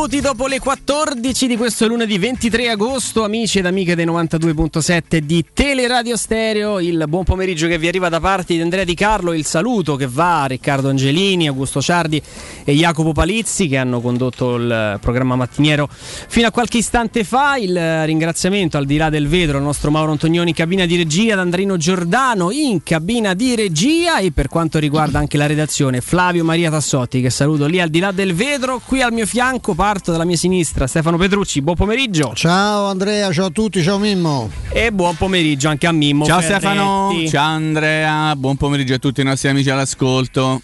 minuti dopo le 14 di questo lunedì 23 agosto, amici ed amiche dei 92.7 di Teleradio Stereo, il buon pomeriggio che vi arriva da parte di Andrea Di Carlo, il saluto che va a Riccardo Angelini, Augusto Ciardi e Jacopo Palizzi che hanno condotto il programma mattiniero fino a qualche istante fa, il ringraziamento al di là del vetro al nostro Mauro Antonioni in cabina di regia, ad Andrino Giordano in cabina di regia e per quanto riguarda anche la redazione Flavio Maria Tassotti che saluto lì al di là del vetro, qui al mio fianco parto dalla mia sinistra Stefano Petrucci, buon pomeriggio. Ciao Andrea, ciao a tutti, ciao Mimmo. E buon pomeriggio anche a Mimmo. Ciao Ferretti. Stefano, ciao Andrea, buon pomeriggio a tutti i nostri amici all'ascolto.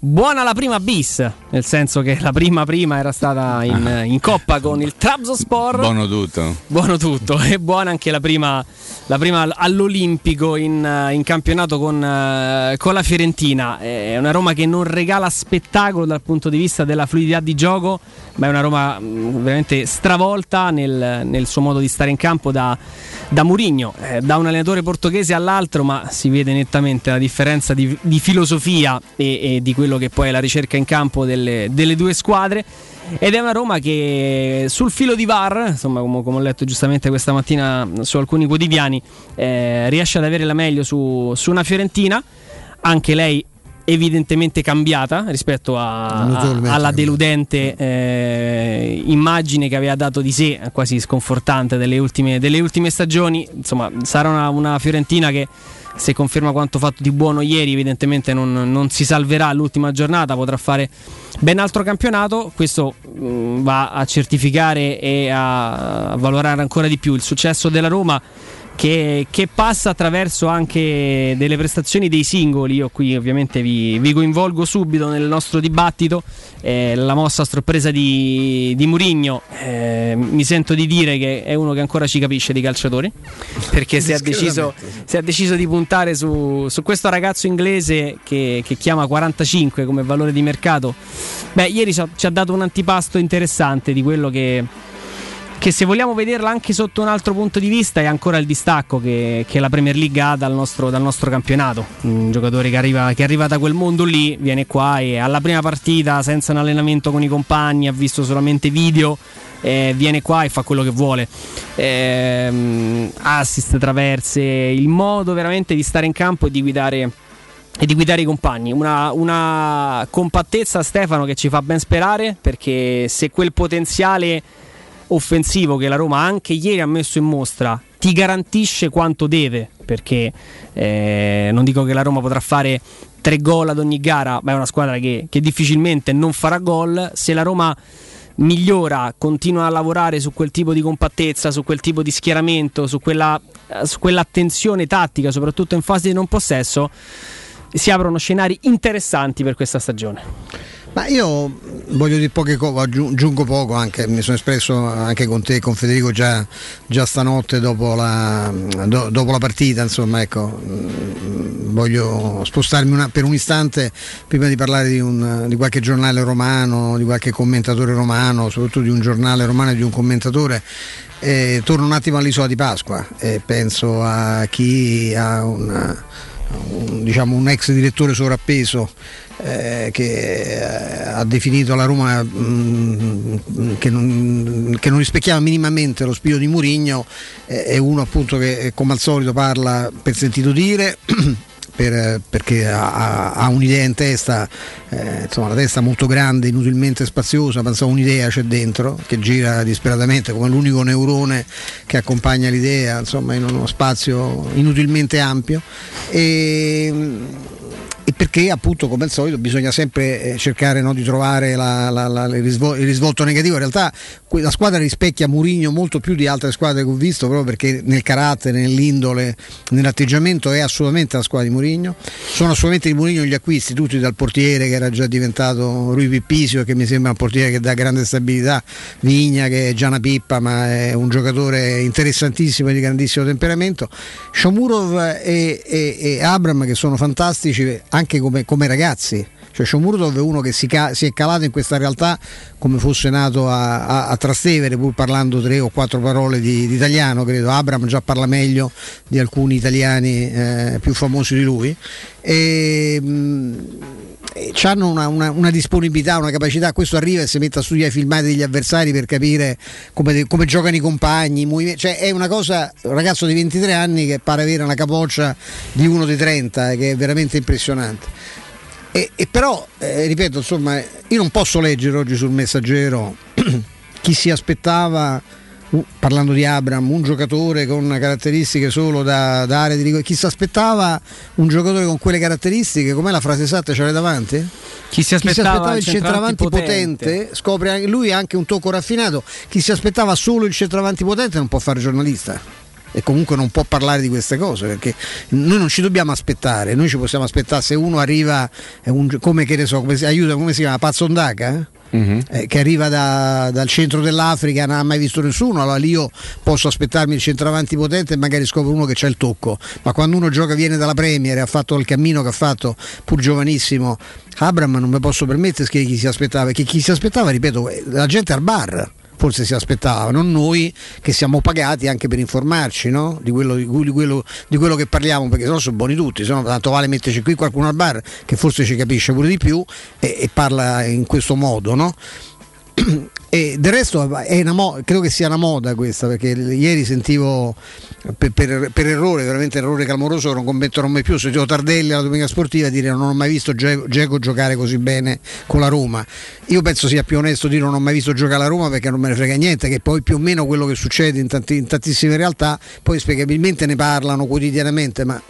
Buona la prima bis, nel senso che la prima prima era stata in, Ah. in coppa con il Trabzonspor. Buono tutto. Buono tutto, e buona anche la prima, la prima all'Olimpico in, in campionato con, eh, con la Fiorentina. È una Roma che non regala spettacolo dal punto di vista della fluidità di gioco, ma è una Roma mh, veramente stravolta nel, nel suo modo di stare in campo da, da Murigno, eh, da un allenatore portoghese all'altro, ma si vede nettamente la differenza di, di filosofia e, e di quello che poi è la ricerca in campo delle, delle due squadre. Ed è una Roma che sul filo di VAR, insomma, come, come ho letto giustamente questa mattina su alcuni quotidiani, eh, riesce ad avere la meglio su, su una Fiorentina, anche lei evidentemente cambiata rispetto a- a- alla deludente eh, immagine che aveva dato di sé, quasi sconfortante, delle ultime, delle ultime stagioni. Insomma, sarà una, una Fiorentina che se conferma quanto fatto di buono ieri, evidentemente non, non si salverà l'ultima giornata, potrà fare ben altro campionato. Questo mh, va a certificare e a valorare ancora di più il successo della Roma. Che, che passa attraverso anche delle prestazioni dei singoli. Io qui ovviamente vi, vi coinvolgo subito nel nostro dibattito. Eh, la mossa a sorpresa di, di Murigno, eh, mi sento di dire che è uno che ancora ci capisce di calciatori, perché se ha deciso, se ha deciso di puntare su, su questo ragazzo inglese che, che chiama 45 come valore di mercato, beh, ieri ci ha, ci ha dato un antipasto interessante di quello che, che se vogliamo vederla anche sotto un altro punto di vista è ancora il distacco che, che la Premier League ha dal nostro, dal nostro campionato. Un giocatore che arriva, che arriva da quel mondo lì, viene qua e alla prima partita senza un allenamento con i compagni, ha visto solamente video. eh, viene qua e fa quello che vuole Ehm, assist, traverse il modo veramente di stare in campo e di guidare e di guidare i compagni. Una, una compattezza, Stefano, che ci fa ben sperare perché se quel potenziale offensivo che la Roma anche ieri ha messo in mostra ti garantisce quanto deve perché eh, non dico che la Roma potrà fare tre gol ad ogni gara ma è una squadra che, che difficilmente non farà gol se la Roma migliora, continua a lavorare su quel tipo di compattezza, su quel tipo di schieramento, su, quella, su quell'attenzione tattica, soprattutto in fase di non possesso, si aprono scenari interessanti per questa stagione. Ma io voglio dire poche cose, aggiungo poco anche, mi sono espresso anche con te e con Federico già, già stanotte dopo la, do- dopo la partita, insomma ecco, mm, voglio spostarmi una- per un istante prima di parlare di, un- di qualche giornale romano, di qualche commentatore romano, soprattutto di un giornale romano e di un commentatore. Eh, torno un attimo all'isola di Pasqua e penso a chi ha una- un, diciamo, un ex direttore sovrappeso eh, che eh, ha definito la Roma mm, che, non, che non rispecchiava minimamente lo spirito di Murigno eh, è uno appunto che eh, come al solito parla per sentito dire per- perché ha, ha- un'idea in testa, eh, insomma la testa molto grande, inutilmente spaziosa, penso un'idea c'è dentro che gira disperatamente come l'unico neurone che accompagna l'idea, insomma in uno spazio inutilmente ampio. E, e perché appunto come al solito bisogna sempre eh, cercare no, di trovare la- la- la- il, il risvolto negativo. In realtà la squadra rispecchia Murigno molto più di altre squadre che ho visto, proprio perché nel carattere, nell'indole, nell'atteggiamento è assolutamente la squadra di Murigno. Sono assolutamente di Murigno gli acquisti, tutti dal portiere che era già diventato Rui Pippisio, che mi sembra un portiere che dà grande stabilità, Vigna che è già una pippa ma è un giocatore interessantissimo e di grandissimo temperamento. Shomurov e, e- e Abram che sono fantastici anche come, come ragazzi. Cioè Shomurov è uno che si, ca- si è calato in questa realtà come fosse nato a, a- a Trastevere, pur parlando tre o quattro parole di, di italiano, credo. Abram già parla meglio di alcuni italiani eh, più famosi di lui. E, mh, hanno una, una, una, disponibilità, una capacità, questo arriva e si mette a studiare i filmati degli avversari per capire come, come giocano i compagni, cioè è una cosa, un ragazzo di 23 anni che pare avere una capoccia di uno di 30, che è veramente impressionante. E, e però, eh, ripeto, insomma, io non posso leggere oggi sul messaggero chi si aspettava parlando di Abram, un giocatore con caratteristiche solo da, da area di rigore. Chi si aspettava un giocatore con quelle caratteristiche? Com'è la frase esatta? Ce l'hai davanti? Chi si aspettava, Chi si aspettava il centravanti, potente. potente, scopre lui anche un tocco raffinato. Chi si aspettava solo il centravanti potente non può fare giornalista e comunque non può parlare di queste cose perché noi non ci dobbiamo aspettare, noi ci possiamo aspettare se uno arriva un, come che ne so, come si, aiuta, come si chiama, Pazzondaca? Eh? Uh-huh. Eh, che arriva da, dal centro dell'Africa, non ha mai visto nessuno, allora lì io posso aspettarmi il centravanti potente e magari scopro uno che c'ha il tocco, ma quando uno gioca viene dalla Premier e ha fatto il cammino che ha fatto, pur giovanissimo, Abram non mi posso permettere che chi si aspettava, perché chi si aspettava, ripeto, la gente al bar forse si aspettava, non noi che siamo pagati anche per informarci no? di, quello, di, quello, di, quello, che parliamo, perché sennò sono buoni tutti, se no tanto vale metterci qui qualcuno al bar che forse ci capisce pure di più e, e parla in questo modo. No? E del resto mo- credo che sia una moda questa, perché ieri sentivo per, per, per errore, veramente errore clamoroso, non commetterò mai più, sentivo Tardelli alla domenica sportiva dire non ho mai visto Geco giocare così bene con la Roma. Io penso sia più onesto dire non ho mai visto giocare la Roma perché non me ne frega niente, che poi più o meno quello che succede in, tanti, in tantissime realtà, poi spiegabilmente ne parlano quotidianamente, ma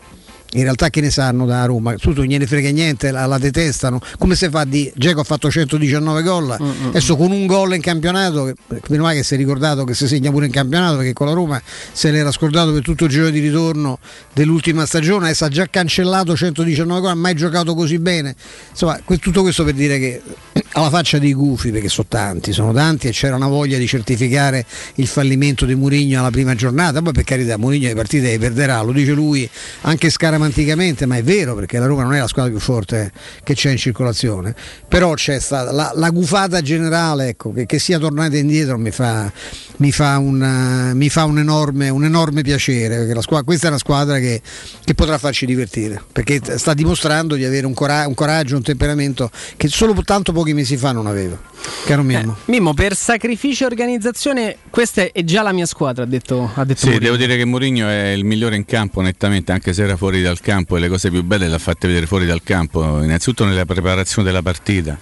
in realtà che ne sanno da Roma? Tutto gliene frega niente, la, la, detestano. Come si fa di Geco ha fatto 119 gol, mm-hmm. adesso con un gol in campionato, meno male che si è ricordato che si segna pure in campionato perché con la Roma se l'era scordato per tutto il giro di ritorno dell'ultima stagione, adesso ha già cancellato 119 gol, ha mai giocato così bene. Insomma, tutto questo per dire che alla faccia dei gufi, perché sono tanti, sono tanti e c'era una voglia di certificare il fallimento di Murigno alla prima giornata, poi per carità Murigno le partite le perderà, lo dice lui anche Scaramanticamente, ma è vero perché la Roma non è la squadra più forte che c'è in circolazione, però c'è stata la, la gufata generale, ecco, che, che, sia tornata indietro mi fa, mi fa, un, mi fa un, enorme, un, enorme, piacere, perché squadra, questa è una squadra che, che, potrà farci divertire, perché sta dimostrando di avere un, cora- un, coraggio, un temperamento che solo tanto pochi mesi fa non aveva. Caro Mimmo. Eh, Mimmo, per sacrificio e organizzazione, questa è già la mia squadra, ha detto, ha detto Sì, Mourinho. devo dire che Mourinho è il migliore in campo nettamente, anche se era fuori dal campo e le cose più belle le ha fatte vedere fuori dal campo, innanzitutto nella preparazione della partita.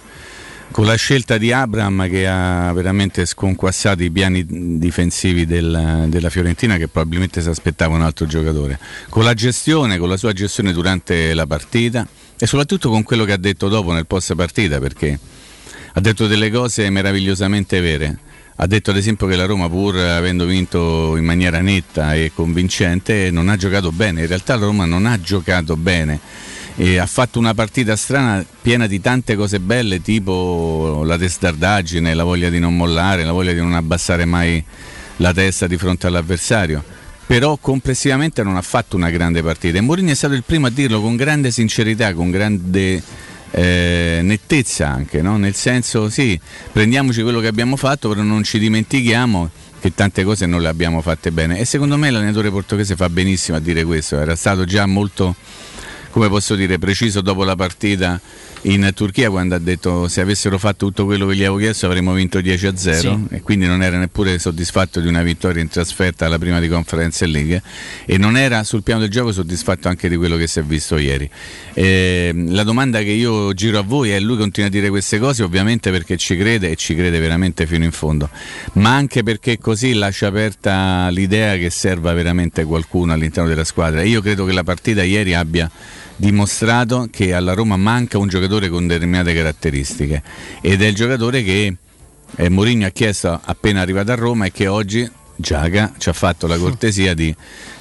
Con la scelta di Abram che ha veramente sconquassato i piani difensivi del, della Fiorentina che probabilmente si aspettava un altro giocatore. Con la gestione, con la sua gestione durante la partita e soprattutto con quello che ha detto dopo nel post partita perché ha detto delle cose meravigliosamente vere ha detto ad esempio che la Roma pur avendo vinto in maniera netta e convincente non ha giocato bene, in realtà la Roma non ha giocato bene. E ha fatto una partita strana piena di tante cose belle tipo la testardaggine, la voglia di non mollare, la voglia di non abbassare mai la testa di fronte all'avversario. Però complessivamente non ha fatto una grande partita. E Mourinho è stato il primo a dirlo con grande sincerità, con grande eh, nettezza anche, no? nel senso sì, prendiamoci quello che abbiamo fatto, però non ci dimentichiamo che tante cose non le abbiamo fatte bene e secondo me l'allenatore portoghese fa benissimo a dire questo, era stato già molto, come posso dire, preciso dopo la partita in Turchia quando ha detto se avessero fatto tutto quello che gli avevo chiesto avremmo vinto 10 a 0 sì. e quindi non era neppure soddisfatto di una vittoria in trasferta alla prima di Conference League e non era sul piano del gioco soddisfatto anche di quello che si è visto ieri. E la domanda che io giro a voi è lui continua a dire queste cose ovviamente perché ci crede e ci crede veramente fino in fondo, ma anche perché così lascia aperta l'idea che serva veramente qualcuno all'interno della squadra. Io credo che la partita ieri abbia dimostrato che alla Roma manca un giocatore con determinate caratteristiche. Ed è il giocatore che eh, Mourinho ha chiesto appena arrivato a Roma e che oggi Giaga ci ha fatto la cortesia di,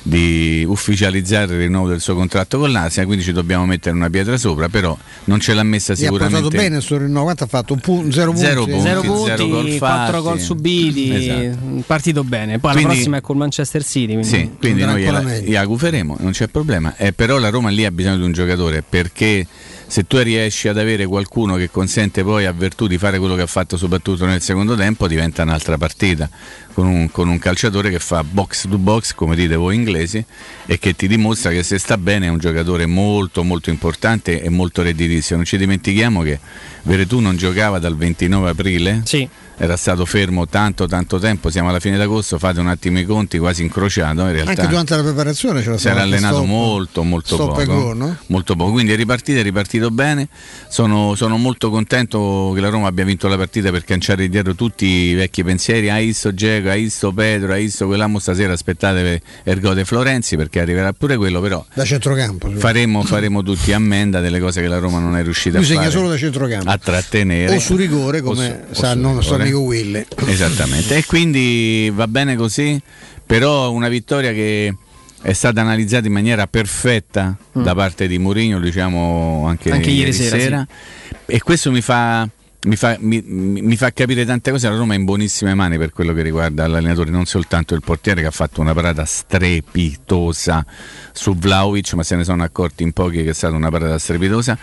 di, ufficializzare il rinnovo del suo contratto con l'Asia, quindi ci dobbiamo mettere una pietra sopra, però non ce l'ha messa sicuramente. Ha portato bene il suo rinnovo, quanto ha fatto? Un pu- zero, zero punti, zero punti, zero gol 4 gol subiti, esatto. partito bene. Poi quindi, la prossima è col Manchester City. Quindi, sì, quindi noi la, la guferemo, non c'è problema. Eh, però la Roma lì ha bisogno di un giocatore perché se tu riesci ad avere qualcuno che consente poi a Vertù di fare quello che ha fatto soprattutto nel secondo tempo, diventa un'altra partita. Con un, con un, calciatore che fa box to box, come dite voi inglesi, e che ti dimostra che se sta bene è un giocatore molto molto importante e molto redditizio. Non ci dimentichiamo che Veretù non giocava dal 29 aprile. Sì era stato fermo tanto tanto tempo, siamo alla fine d'agosto, fate un attimo i conti, quasi incrociato in realtà. Anche durante la preparazione c'era si era allenato stop, molto molto poco, go, no? molto poco, quindi è ripartito, è ripartito bene, sono, sono, molto contento che la Roma abbia vinto la partita per canciare dietro tutti i vecchi pensieri, ha visto Geco, ha visto Pedro, ha visto quell'amo stasera aspettate Ergode Florenzi perché arriverà pure quello, però da centrocampo faremo, faremo tutti ammenda delle cose che la Roma non è riuscita Lui a fare. segna solo da centrocampo. A trattenere. O su rigore come o su, sanno o su amico Willy. Esattamente, e quindi va bene così, però una vittoria che è stata analizzata in maniera perfetta mm. da parte di Mourinho, diciamo anche, anche ieri, ieri sera, sera. Sì. e questo mi fa mi fa, mi, mi fa, capire tante cose. La Roma è in buonissime mani per quello che riguarda l'allenatore, non soltanto il portiere che ha fatto una parata strepitosa su Vlaovic, ma se ne sono accorti in pochi che è stata una parata strepitosa.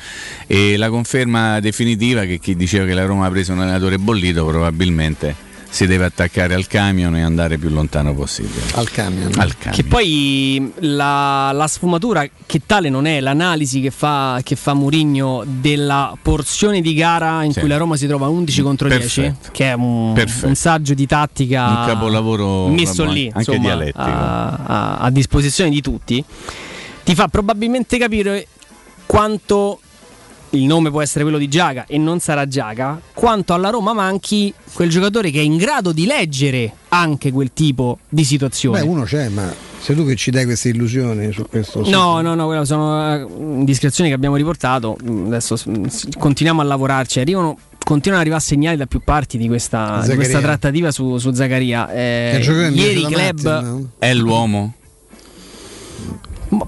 E la conferma definitiva che chi diceva che la Roma ha preso un allenatore bollito probabilmente si deve attaccare al camion e andare più lontano possibile. Al camion. Al camion. Che poi la, la, sfumatura che tale non è l'analisi che fa, che fa Murigno della porzione di gara in sì. cui la Roma si trova 11 contro Perfetto. 10, che è un, un, saggio di tattica un capolavoro messo lì anche insomma, dialettico. A, a, a disposizione di tutti, ti fa probabilmente capire quanto il nome può essere quello di Giaga e non sarà Giaga, quanto alla Roma manchi quel giocatore che è in grado di leggere anche quel tipo di situazione. Beh, uno c'è, ma sei tu che ci dai queste illusioni su questo? No, no, no, quelle sono eh, indiscrezioni che abbiamo riportato, adesso continuiamo a lavorarci, arrivano continuano ad arrivare segnali da più parti di questa, di questa trattativa su, su Zaccaria. Eh, ieri club Martin, è l'uomo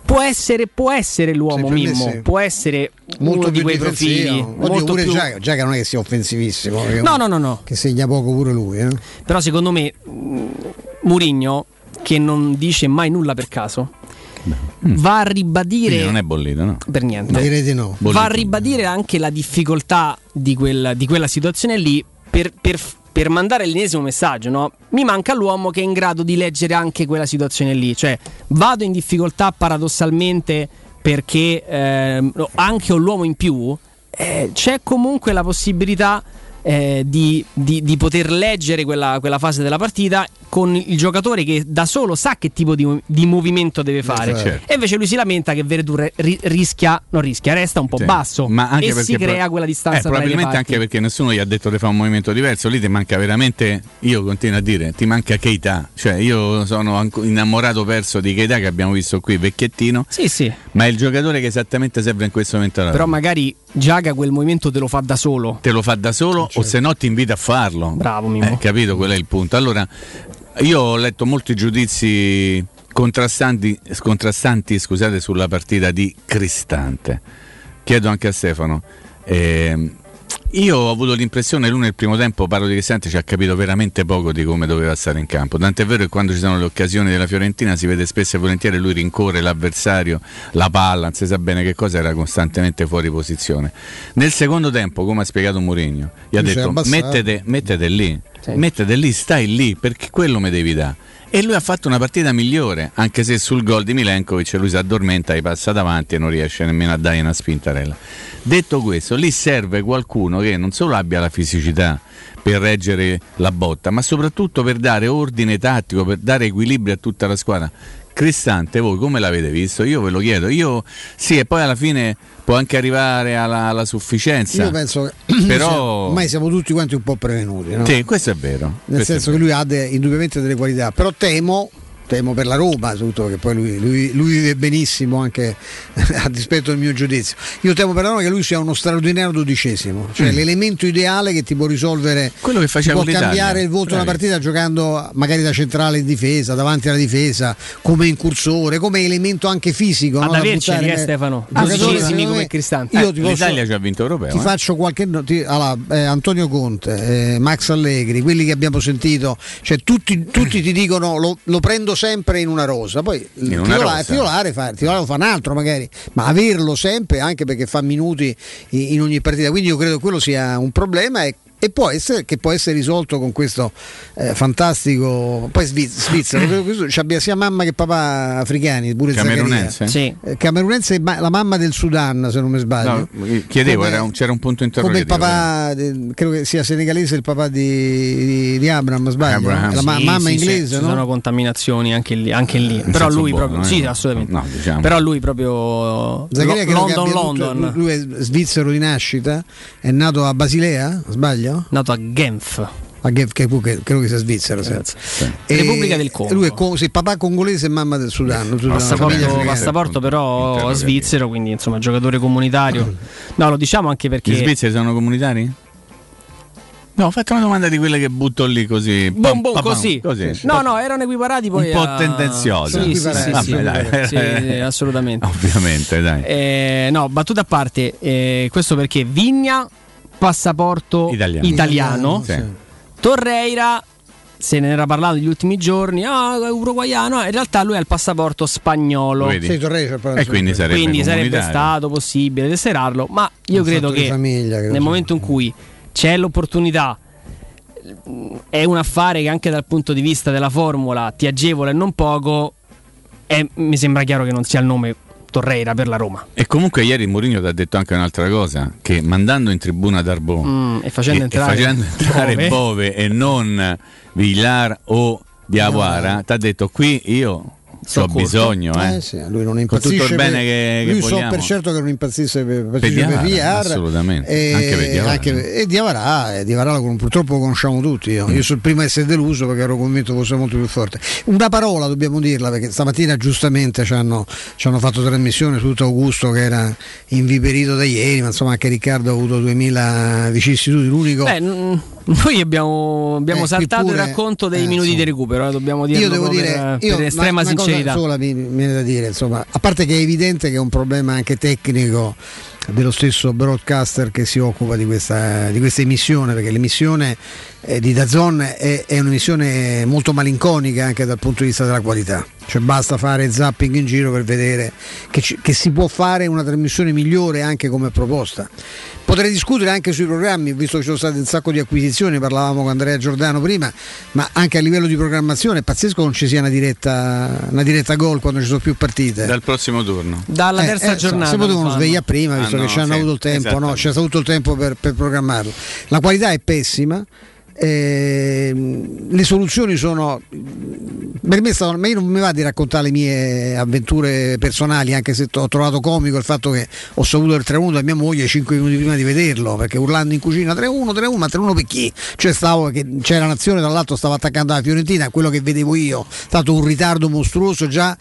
può essere, può essere l'uomo Mimmo, sì. può essere molto uno di quei profili. Oddio, pure più... Giaga, Giaga non è che sia offensivissimo. No, no, no, no. Che segna poco pure lui. Eh? Però secondo me Murigno, che non dice mai nulla per caso, mm. va a ribadire. Quindi non è bollito, no? Per niente. Direi di no. Va a ribadire anche la difficoltà di, quel, di quella situazione lì per, per per mandare l'ennesimo messaggio, no? mi manca l'uomo che è in grado di leggere anche quella situazione lì. Cioè, vado in difficoltà paradossalmente perché eh, anche ho l'uomo in più, eh, c'è comunque la possibilità eh, di, di, di, poter leggere quella, quella, fase della partita con il giocatore che da solo sa che tipo di, di movimento deve fare. Certo. E invece lui si lamenta che Verdure ri, rischia, non rischia, resta un po' sì. basso e si crea pro- quella distanza. Eh, probabilmente anche perché nessuno gli ha detto di fare un movimento diverso. Lì ti manca veramente, io continuo a dire, ti manca Keita. Cioè, io sono innamorato perso di Keita che abbiamo visto qui, vecchiettino. Sì, sì. Ma è il giocatore che esattamente serve in questo momento. Però magari Giaga quel movimento te lo fa da solo. Te lo fa da solo certo. o se no ti invita a farlo. Bravo, Mimo. Eh, capito? Quello è il punto. Allora, io ho letto molti giudizi contrastanti, contrastanti scusate, sulla partita di Cristante. Chiedo anche a Stefano. Eh, io ho avuto l'impressione lui nel primo tempo, parlo di Cristante, ci ha capito veramente poco di come doveva stare in campo. Tant'è vero che quando ci sono le occasioni della Fiorentina si vede spesso e volentieri lui rincorre l'avversario, la palla, non si sa bene che cosa, era costantemente fuori posizione. Nel secondo tempo, come ha spiegato Mourinho, gli ha detto mettete, mettete lì, sì. mettete lì, stai lì, perché quello mi devi dare e lui ha fatto una partita migliore, anche se sul gol di Milenkovic lui si addormenta e passa davanti e non riesce nemmeno a dare una spintarella. Detto questo, lì serve qualcuno che non solo abbia la fisicità per reggere la botta, ma soprattutto per dare ordine tattico, per dare equilibrio a tutta la squadra. Cristante, voi come l'avete visto? Io ve lo chiedo. Io sì, e poi alla fine può anche arrivare alla, alla sufficienza. Io penso che però... ormai siamo tutti quanti un po' prevenuti. No? Sì, questo è vero. Nel senso che lui ha de, indubbiamente delle qualità, però temo temo per la Roma, soprattutto perché poi lui, lui, lui, vive benissimo anche a dispetto del mio giudizio. Io temo per la Roma che lui sia uno straordinario dodicesimo, cioè mm. l'elemento ideale che ti può risolvere, quello che faceva può cambiare il voto di una partita giocando magari da centrale in difesa, davanti alla difesa, come incursore, come elemento anche fisico. Ad no? averceli, eh, Stefano, dodicesimi come Cristante. Io eh, ti posso, L'Italia ci ha vinto europeo. Ti eh? faccio qualche ti, allora, eh, Antonio Conte, eh, Max Allegri, quelli che abbiamo sentito, cioè tutti, tutti ti dicono lo, lo prendo sempre in una rosa. Poi il In titolare, titolare fa, il titolare lo fa un altro magari, ma averlo sempre anche perché fa minuti in, in ogni partita. Quindi io credo che quello sia un problema e, e può essere, che può essere risolto con questo eh, fantastico. Poi Svi- Svizzera, credo che abbia sia mamma che papà africani, pure. Camerunense? Sì. Eh, Camerunense ma- la mamma del Sudan, se non mi sbaglio. No, chiedevo, Come- era un- c'era un punto come il interrogativo. papà, de- credo che sia senegalese il papà di, di, di Abraham, sbaglio? Abraham. La ma- Sì, mamma sì, sì, inglese, ci no? sono contaminazioni anche lì, anche lì. In però lui buono, proprio eh? sì assolutamente No, diciamo. però lui proprio che London abbia tutto- London lui è svizzero di nascita, è nato a Basilea, sbaglio? Nato a Genf A Genf, che, che- credo che sia svizzero. sì. E- Repubblica del Congo. Lui è co- sì, papà congolese e mamma del Sudan. famiglia passaporto, passaporto però svizzero quindi insomma giocatore comunitario no lo diciamo anche perché Gli svizzeri sono comunitari? No, ho fatto una domanda di quelle che butto lì così. Bom, bom, così. così. No, no, erano equiparati poi Un po' a- tendenziosa. Sì, sì, sì, Vabbè, sì, dai. sì, sì, assolutamente. Ovviamente, dai. Eh, no, battuta a parte, eh, questo perché Vigna, passaporto Italiano. italiano, Sì. Torreira, se ne era parlato negli ultimi giorni, ah, uruguaiano, in realtà lui ha il passaporto spagnolo. Sì, E quindi sarebbe Quindi sarebbe stato possibile tesserarlo, ma io Un credo che famiglia, credo nel momento in cui c'è l'opportunità, è un affare che anche dal punto di vista della formula ti agevola e non poco, e mi sembra chiaro che non sia il nome Torreira per la Roma. E comunque ieri Mourinho ti ha detto anche un'altra cosa, che mandando in tribuna Darbo Mm, e facendo e, entrare, e facendo entrare Bove. Bove e non Villar o Diawara, ti ha detto qui io So ho corto. bisogno. Eh. Eh sì, lui non Con tutto impazzisce il bene per- che- che lui so vogliamo. per certo che non impazzisce per, impazzisce Per per Diawara, Villar, assolutamente. e Anche per Diawara. anche- e Diawara, eh, Diawara lo- purtroppo lo conosciamo tutti io. io sono il primo a essere deluso perché ero convinto fosse molto più forte una parola dobbiamo dirla perché stamattina giustamente ci hanno, ci hanno fatto trasmissione su tutto Augusto che era inviperito da ieri ma insomma anche Riccardo ha avuto 2000 vicissitudini l'unico Beh, n- noi abbiamo, abbiamo Eh, saltato pure- il racconto dei eh, minuti insomma. di recupero, eh, dobbiamo dirlo io devo proprio dire per, io, per estrema sincerità. Cosa sola mi viene da dire insomma a parte che è evidente che è un problema anche tecnico dello stesso broadcaster che si occupa di questa, di questa emissione perché l'emissione eh, di Dazon è, è un'emissione molto malinconica anche dal punto di vista della qualità cioè basta fare zapping in giro per vedere che, ci- che si può fare una trasmissione migliore anche come proposta potrei discutere anche sui programmi visto che ci sono state un sacco di acquisizioni parlavamo con Andrea Giordano prima ma anche a livello di programmazione è pazzesco che non ci sia una diretta, una diretta gol quando ci sono più partite Dal prossimo turno. Dalla eh, terza eh, giornata. si potevano svegliare prima visto Ah, che no, ci hanno sì, avuto il tempo no? c'è stato il tempo per, per programmarlo la qualità è pessima ehm, le soluzioni sono per me stavano- ma io non mi va di raccontare le mie avventure personali anche se ho trovato comico il fatto che ho saputo il 3-1 da mia moglie 5 minuti prima di vederlo perché urlando in cucina 3-1 3-1 ma 3-1 per chi? Cioè stavo che c'era nazione dall'altro stava attaccando la Fiorentina quello che vedevo io è stato un ritardo mostruoso già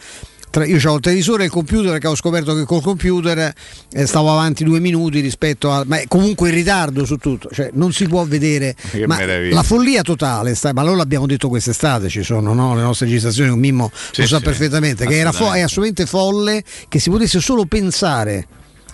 tra- io ho il televisore e il computer perché ho scoperto che col computer eh, stavo avanti due minuti rispetto a ma è comunque in ritardo su tutto cioè non si può vedere Che la follia totale sta- ma allora l'abbiamo detto quest'estate ci sono no? le nostre registrazioni un Mimmo Sì, lo sa sì, perfettamente che era fo- è assolutamente folle che si potesse solo pensare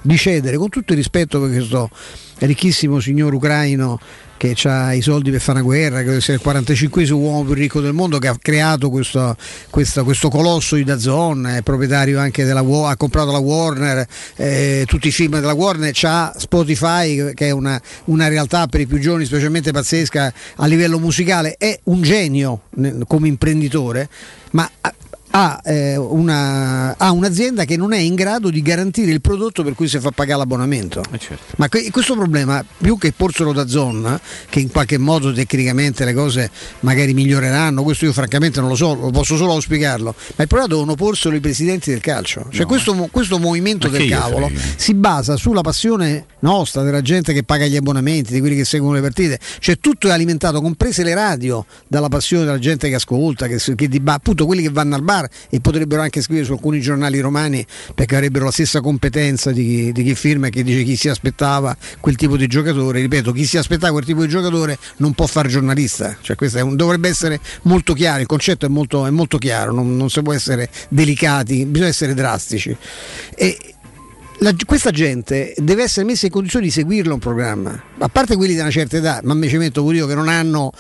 di cedere con tutto il rispetto per questo ricchissimo signor ucraino che ha i soldi per fare una guerra, che essere il 45 uomo più ricco del mondo che ha creato questo, questo- questo colosso di Dazon, è proprietario anche della Wa- ha comprato la Warner, eh, tutti i film della Warner, c'ha Spotify che è una, una realtà per i più giovani specialmente pazzesca a livello musicale, è un genio come imprenditore, ma ha- eh, una- ha un'azienda che non è in grado di garantire il prodotto per cui si fa pagare l'abbonamento. Eh, certo. Ma que- questo problema, più che porselo da zona, che in qualche modo tecnicamente le cose magari miglioreranno, questo io francamente non lo so, lo posso solo auspicarlo, ma il problema devono porselo i presidenti del calcio. Cioè No. questo, questo movimento Ma del cavolo si basa sulla passione nostra, della gente che paga gli abbonamenti, di quelli che seguono le partite, cioè tutto è alimentato, comprese le radio, dalla passione della gente che ascolta, che, che diba- appunto quelli che vanno al bar e potrebbero anche scrivere su alcuni giornali romani perché avrebbero la stessa competenza di chi, di chi firma e che dice chi si aspettava quel tipo di giocatore. Ripeto, chi si aspettava quel tipo di giocatore non può fare giornalista, cioè un- dovrebbe essere molto chiaro, il concetto è molto, è molto chiaro, non, non si può essere delicati, bisogna essere drastici. E, la- questa gente deve essere messa in condizioni di seguirlo un programma, a parte quelli di una certa età, ma mi ci metto pure io che non hanno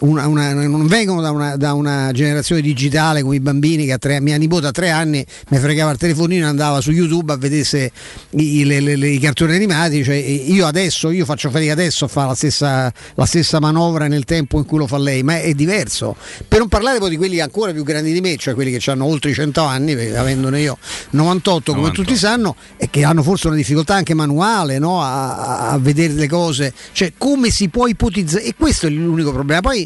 una, una, non vengono da una, da una, generazione digitale come i bambini che a tre, mia nipote a tre anni mi fregava il telefonino e andava su YouTube a vedere i, le, le, le, i cartoni animati. Cioè, io adesso, io faccio fatica adesso a fare la stessa, la stessa, manovra nel tempo in cui lo fa lei, ma è, diverso. Per non parlare poi di quelli ancora più grandi di me, cioè quelli che hanno oltre i 100 anni, avendone io 98 come 98. tutti sanno, e che hanno forse una difficoltà anche manuale no? a, a vedere le cose. Cioè come si può ipotizzare? E questo è l'unico problema. Poi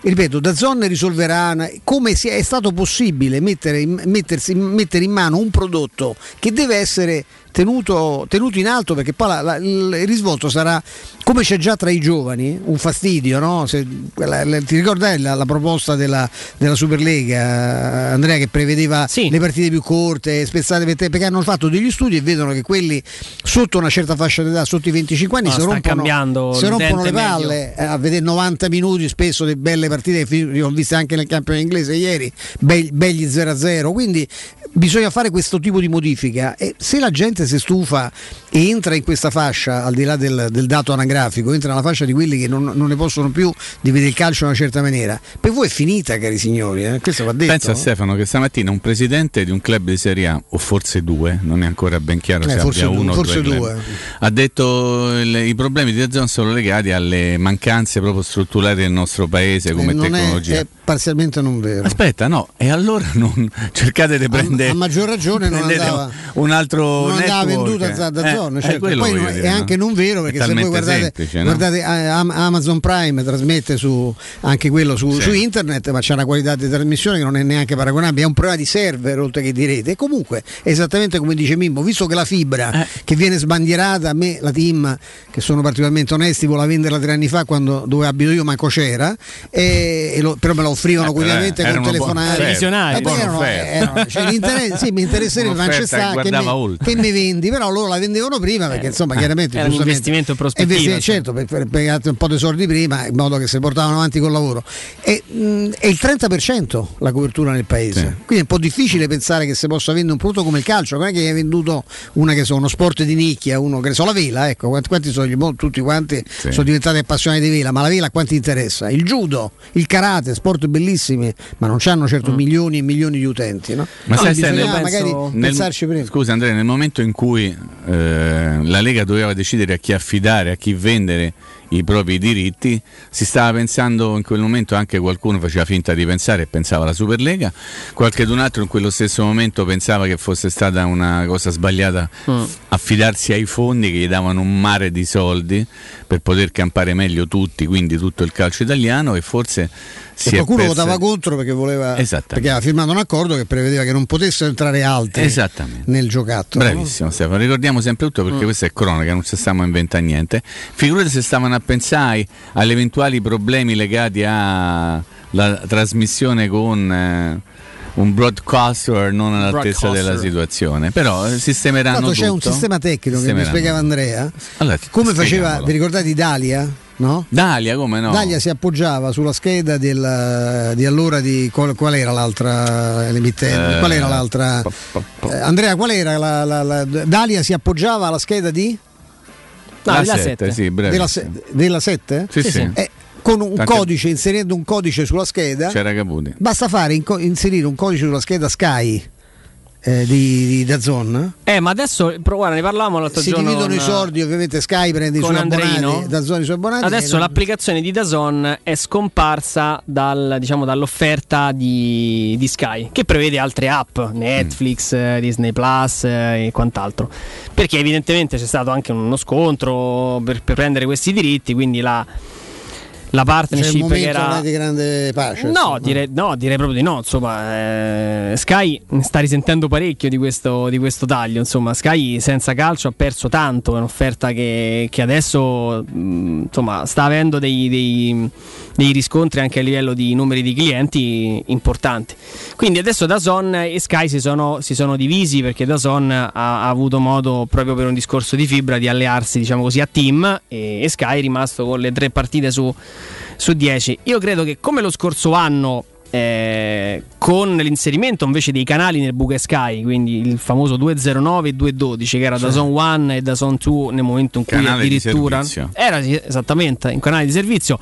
ripeto, da Zon risolverà come è stato possibile mettere in, mettersi, mettere in mano un prodotto che deve essere tenuto, tenuto in alto perché poi la, la, il risvolto sarà come c'è già tra i giovani un fastidio no? Se, la, ti ricordi la, proposta della, della, Superlega Andrea che prevedeva sì. le partite più corte spezzate per te perché hanno fatto degli studi e vedono che quelli sotto una certa fascia d'età sotto i 25 anni no, si rompono, si rompono le palle eh, a vedere 90 minuti spesso di belle partite che ho viste anche nel campione inglese ieri begli 0-0 quindi bisogna fare questo tipo di modifica e se la gente si stufa e entra in questa fascia, al di là del, del dato anagrafico, entra nella fascia di quelli che non, non, ne possono più di vedere il calcio in una certa maniera, per voi è finita cari signori, eh? questo va detto. Pensa Stefano che stamattina un presidente di un club di Serie A, o forse due, non è ancora ben chiaro eh, se abbia due, uno o due, due. ha detto il, i problemi di Zon sono legati alle mancanze proprio strutturali del nostro paese come eh, tecnologia. È, è parzialmente non vero. Aspetta, no, e allora non cercate di prendere a, a maggior ragione non andava, un altro non andava venduta da, da eh, zone. Certo. Poi non, dire, è anche non vero perché se voi guardate, semplice, no? guardate eh, Amazon Prime trasmette su, anche quello su, sì. su, internet, ma c'è una qualità di trasmissione che non è neanche paragonabile. È un problema di server oltre che di rete. E comunque, esattamente come dice Mimmo, visto che la fibra eh. che viene sbandierata, a me la team, che sono particolarmente onesti, voleva venderla tre anni fa quando dove abito io, manco c'era, e, e lo, però me la offrivano eh, quotidianamente con telefonate. Visionari, erano, erano, cioè, sì, mi interesserebbe Francesca che, mi, che mi vendi, però loro la vendevano prima perché insomma eh, chiaramente era un investimento prospettivo. Eh, certo, per, per pagare un po' di soldi prima in modo che si portavano avanti col lavoro. E, mh, è il 30% la copertura nel paese, sì. quindi è un po' difficile pensare che si possa vendere un prodotto come il calcio, non è che hai venduto una che so, uno sport di nicchia, uno che so la vela, ecco, quanti, quanti sono gli, tutti quanti sì. sono diventati appassionati di vela, ma la vela a quanti interessa? Il judo, il karate, sport bellissimi, ma non hanno certo mm. milioni e milioni di utenti, no? Ma no, sai, bisogna magari nel, pensarci prima. Scusa Andrea, nel momento in cui eh, la Lega doveva decidere a chi affidare, a chi vendere i propri diritti, si stava pensando in quel momento anche qualcuno faceva finta di pensare e pensava alla Superlega, qualche d'un altro in quello stesso momento pensava che fosse stata una cosa sbagliata mm. affidarsi ai fondi che gli davano un mare di soldi per poter campare meglio tutti, quindi tutto il calcio italiano e forse e qualcuno votava contro perché voleva perché aveva firmato un accordo che prevedeva che non potessero entrare altri nel giocattolo. Bravissimo no? Stefano, ricordiamo sempre tutto perché mm. questa è cronaca, non ci stiamo a inventare niente. Figurate se stavano a pensare agli eventuali problemi legati alla trasmissione con eh, un broadcaster non all'altezza broadcaster. della situazione però eh, sistemeranno Tanto c'è un sistema tecnico che mi spiegava Andrea allora, come faceva vi ricordate Italia? No? Dalia, come no? Dalia si appoggiava sulla scheda del, di allora di qual, qual era l'altra emittente? Eh, qual era l'altra? Eh, Andrea, qual era la, la, la, Dalia si appoggiava alla scheda di? No, della 7, sì, della, della 7? Sì, sì. sì. Eh, con un Tante... codice, inserendo un codice sulla scheda, c'era Caputi. Basta fare inserire un codice sulla scheda Sky eh, di, di Dazon. Eh, ma adesso guarda, ne parlavamo l'altro si giorno. Si dividono con, i soldi, ovviamente Sky prende i suoi abbonati, Dazon i suoi abbonati. Adesso l'applicazione di Dazon è scomparsa dal, diciamo, dall'offerta di, di, Sky, che prevede altre app, Netflix, mm. Disney Plus eh, e quant'altro. Perché evidentemente c'è stato anche uno scontro per, per prendere questi diritti, quindi la la partnership cioè, che era di grande pace no direi, no direi, proprio di no insomma eh, Sky sta risentendo parecchio di questo, di questo, taglio insomma. Sky senza calcio ha perso tanto è un'offerta che, che adesso mh, mm, insomma sta avendo dei, dei, dei, riscontri anche a livello di numeri di clienti importanti. Quindi adesso Dazon e Sky si sono, si sono divisi perché Dazon ha, ha, avuto modo proprio per un discorso di fibra di allearsi diciamo così a team e, e Sky è rimasto con le tre partite su su 10. Io credo che come lo scorso anno eh, con l'inserimento invece dei canali nel Buca Sky, quindi il famoso 209 e 212 che era sì. da Zone 1 e da Zone 2 nel momento in cui canale addirittura era esattamente un canale di servizio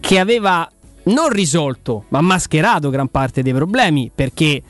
che aveva non risolto, ma mascherato gran parte dei problemi perché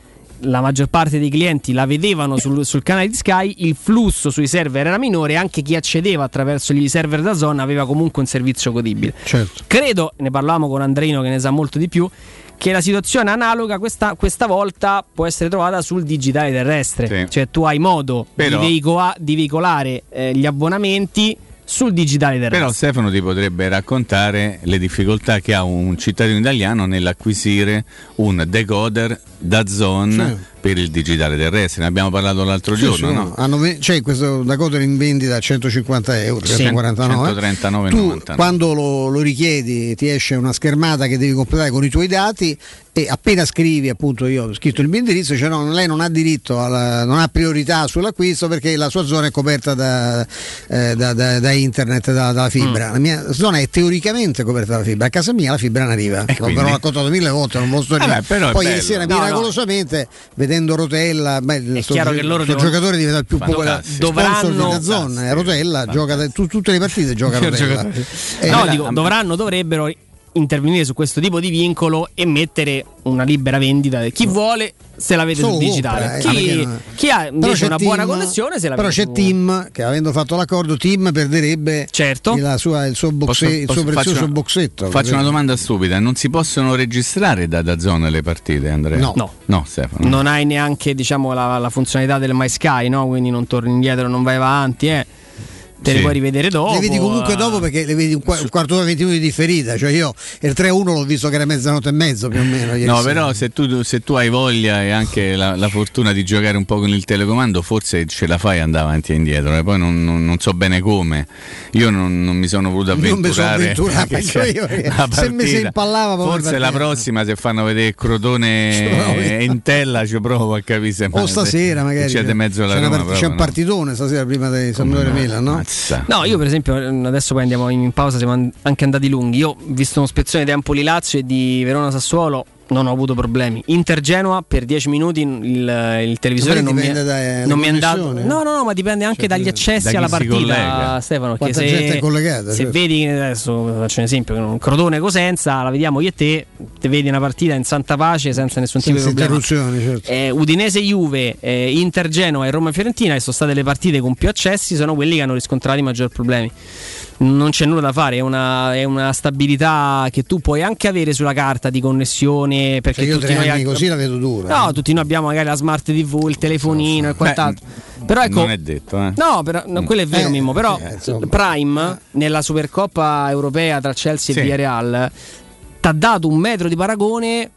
la maggior parte dei clienti la vedevano sul, sul, canale di Sky, il flusso sui server era minore, anche chi accedeva attraverso gli server da zona aveva comunque un servizio godibile. Certo. Credo, ne parlavamo con Andreino che ne sa molto di più, che la situazione analoga questa, questa volta può essere trovata sul digitale terrestre, sì. cioè tu hai modo Però... di, veicola, di, veicolare eh, gli abbonamenti sul digitale terrestre. Però Stefano ti potrebbe raccontare le difficoltà che ha un cittadino italiano nell'acquisire un decoder da zone per il digitale terrestre, ne abbiamo parlato l'altro sì, giorno. Sì, no? Hanno, c'è questo Dakota in vendita a 150 euro, sì, 139. Tu, quando lo, lo, richiedi ti esce una schermata che devi completare con i tuoi dati e appena scrivi, appunto io ho scritto il mio indirizzo, cioè no, lei non ha diritto, alla, non ha priorità sull'acquisto perché la sua zona è coperta da, eh, da, da, da internet, dalla fibra. Mm. La mia zona è teoricamente coperta dalla fibra, a casa mia la fibra non arriva, l'ho raccontato mille volte, non lo sto eh beh, Poi ieri sera no, miracolosamente no vedendo Rotella, beh, è sto, chiaro che loro devono... giocatore diventa il più popolare dovranno di zona, eh, Rotella gioca tu, tutte le partite gioca Rotella. Eh, no, dico, dovranno, dovrebbero intervenire su questo tipo di vincolo e mettere una libera vendita. Chi vuole se la vede sul digitale. Eh, chi, chi, ha invece una team, buona connessione se la però vede. Però c'è Tim che avendo fatto l'accordo, Tim perderebbe certo. sua, il suo, boxe, posso, il suo prezioso una, boxetto. Faccio una domanda stupida: non si possono registrare da, da zona le partite, Andrea? No, no. no Stefano. Non hai neanche diciamo, la, la funzionalità del MySky, no? quindi non torni indietro, non vai avanti. Eh te sì. le puoi rivedere dopo. Le vedi comunque dopo perché le vedi un, qu- un quarto d'ora, 20 minuti di differita. Cioè io il 3-1 l'ho visto che era mezzanotte e mezzo più o meno. No, però se tu, se tu, hai voglia e anche la, la, fortuna di giocare un po' con il telecomando, forse ce la fai andare avanti e indietro. E poi non, non, non so bene come. Io non, non mi sono voluto avventurare. Non mi sono avventurato se mi si impallava Forse la prossima se fanno vedere Crotone e Intella ci provo a capire se O stasera magari. C'è, mezzo c'è, Roma, part- c'è un partitone stasera prima di Sampdoria Milan, no? Mazza. No, io per esempio, adesso poi andiamo in pausa, siamo anche andati lunghi. Io ho visto uno spezzone di Empoli-Lazio e di Verona-Sassuolo non ho avuto problemi. Inter Genoa per 10 minuti il, il televisore non mi, è, non mi, è andato. No, no, no, ma dipende anche cioè, dagli accessi da alla partita, Stefano. Che se, se certo. vedi, adesso faccio un esempio, un Crotone Cosenza, la vediamo io e te, te vedi una partita in santa pace senza nessun tipo senza di problema. Certo. Eh, Udinese Juve, eh, Inter Genoa e Roma Fiorentina, che sono state le partite con più accessi, sono quelli che hanno riscontrato i maggiori problemi non c'è nulla da fare, è una, è una, stabilità che tu puoi anche avere sulla carta di connessione. Perché cioè io tutti tre anni così la vedo dura. No, tutti noi abbiamo magari la smart TV, il telefonino so. e quant'altro. Beh, però ecco, non è detto, eh. No, però, no, quello è vero, eh, Mimmo. Però eh, Prime nella Supercoppa europea tra Chelsea sì. e Villarreal ti ha dato un metro di paragone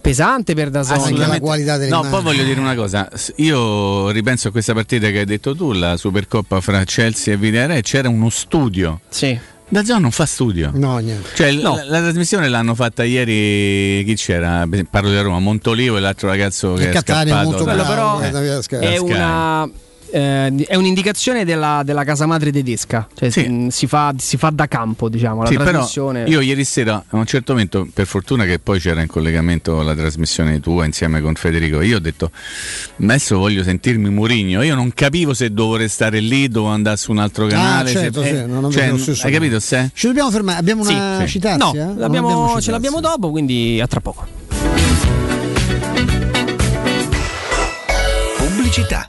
pesante per Dazon. la qualità delle No, poi voglio dire una cosa. Io ripenso a questa partita che hai detto tu, la Supercoppa fra Chelsea e Villarreal, c'era uno studio. Sì. Da Zone non fa studio. No, niente. Cioè, no. La, la, trasmissione l'hanno fatta ieri. Chi c'era? Parlo di Roma, Montolivo e l'altro ragazzo che il è scappato. Molto da, bravo, però eh, è una eh, è un'indicazione della, della, casa madre tedesca, cioè sì. si, si, fa, si, fa, da campo, diciamo. La sì, trasmissione... io ieri sera, a un certo momento, per fortuna che poi c'era in collegamento la trasmissione tua insieme con Federico, io ho detto, adesso voglio sentirmi Murigno. Io non capivo se dovevo restare lì, dovevo andare su un altro ah, canale. Ah, certo, se, sì, eh, non cioè, hai capito? Se? Ci dobbiamo fermare, abbiamo una sì? No, l'abbiamo, ce l'abbiamo dopo, quindi a tra poco. Pubblicità.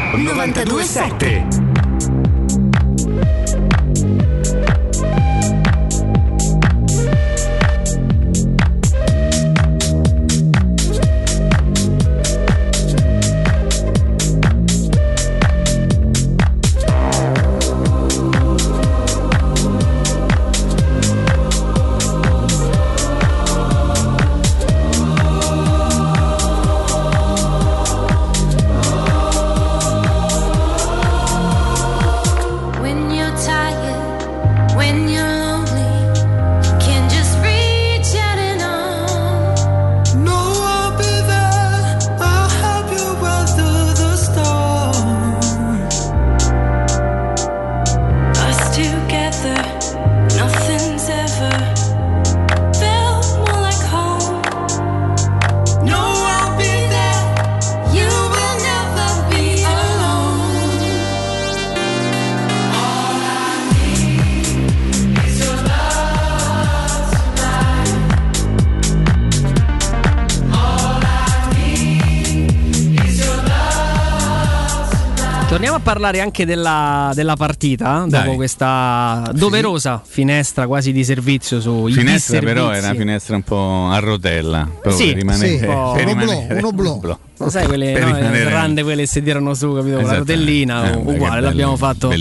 927 parlare anche della, della partita Dai. dopo questa doverosa finestra quasi di servizio su Finestra però è una finestra un po' a rotella. proprio Sì, per rimanere, sì, un po'. per Un oblò, rimanere- un oblò. Sai quelle no, grande quelle che si tirano su, capito? Con la Esatto. rotellina, Eh, uguale, l'abbiamo fatto.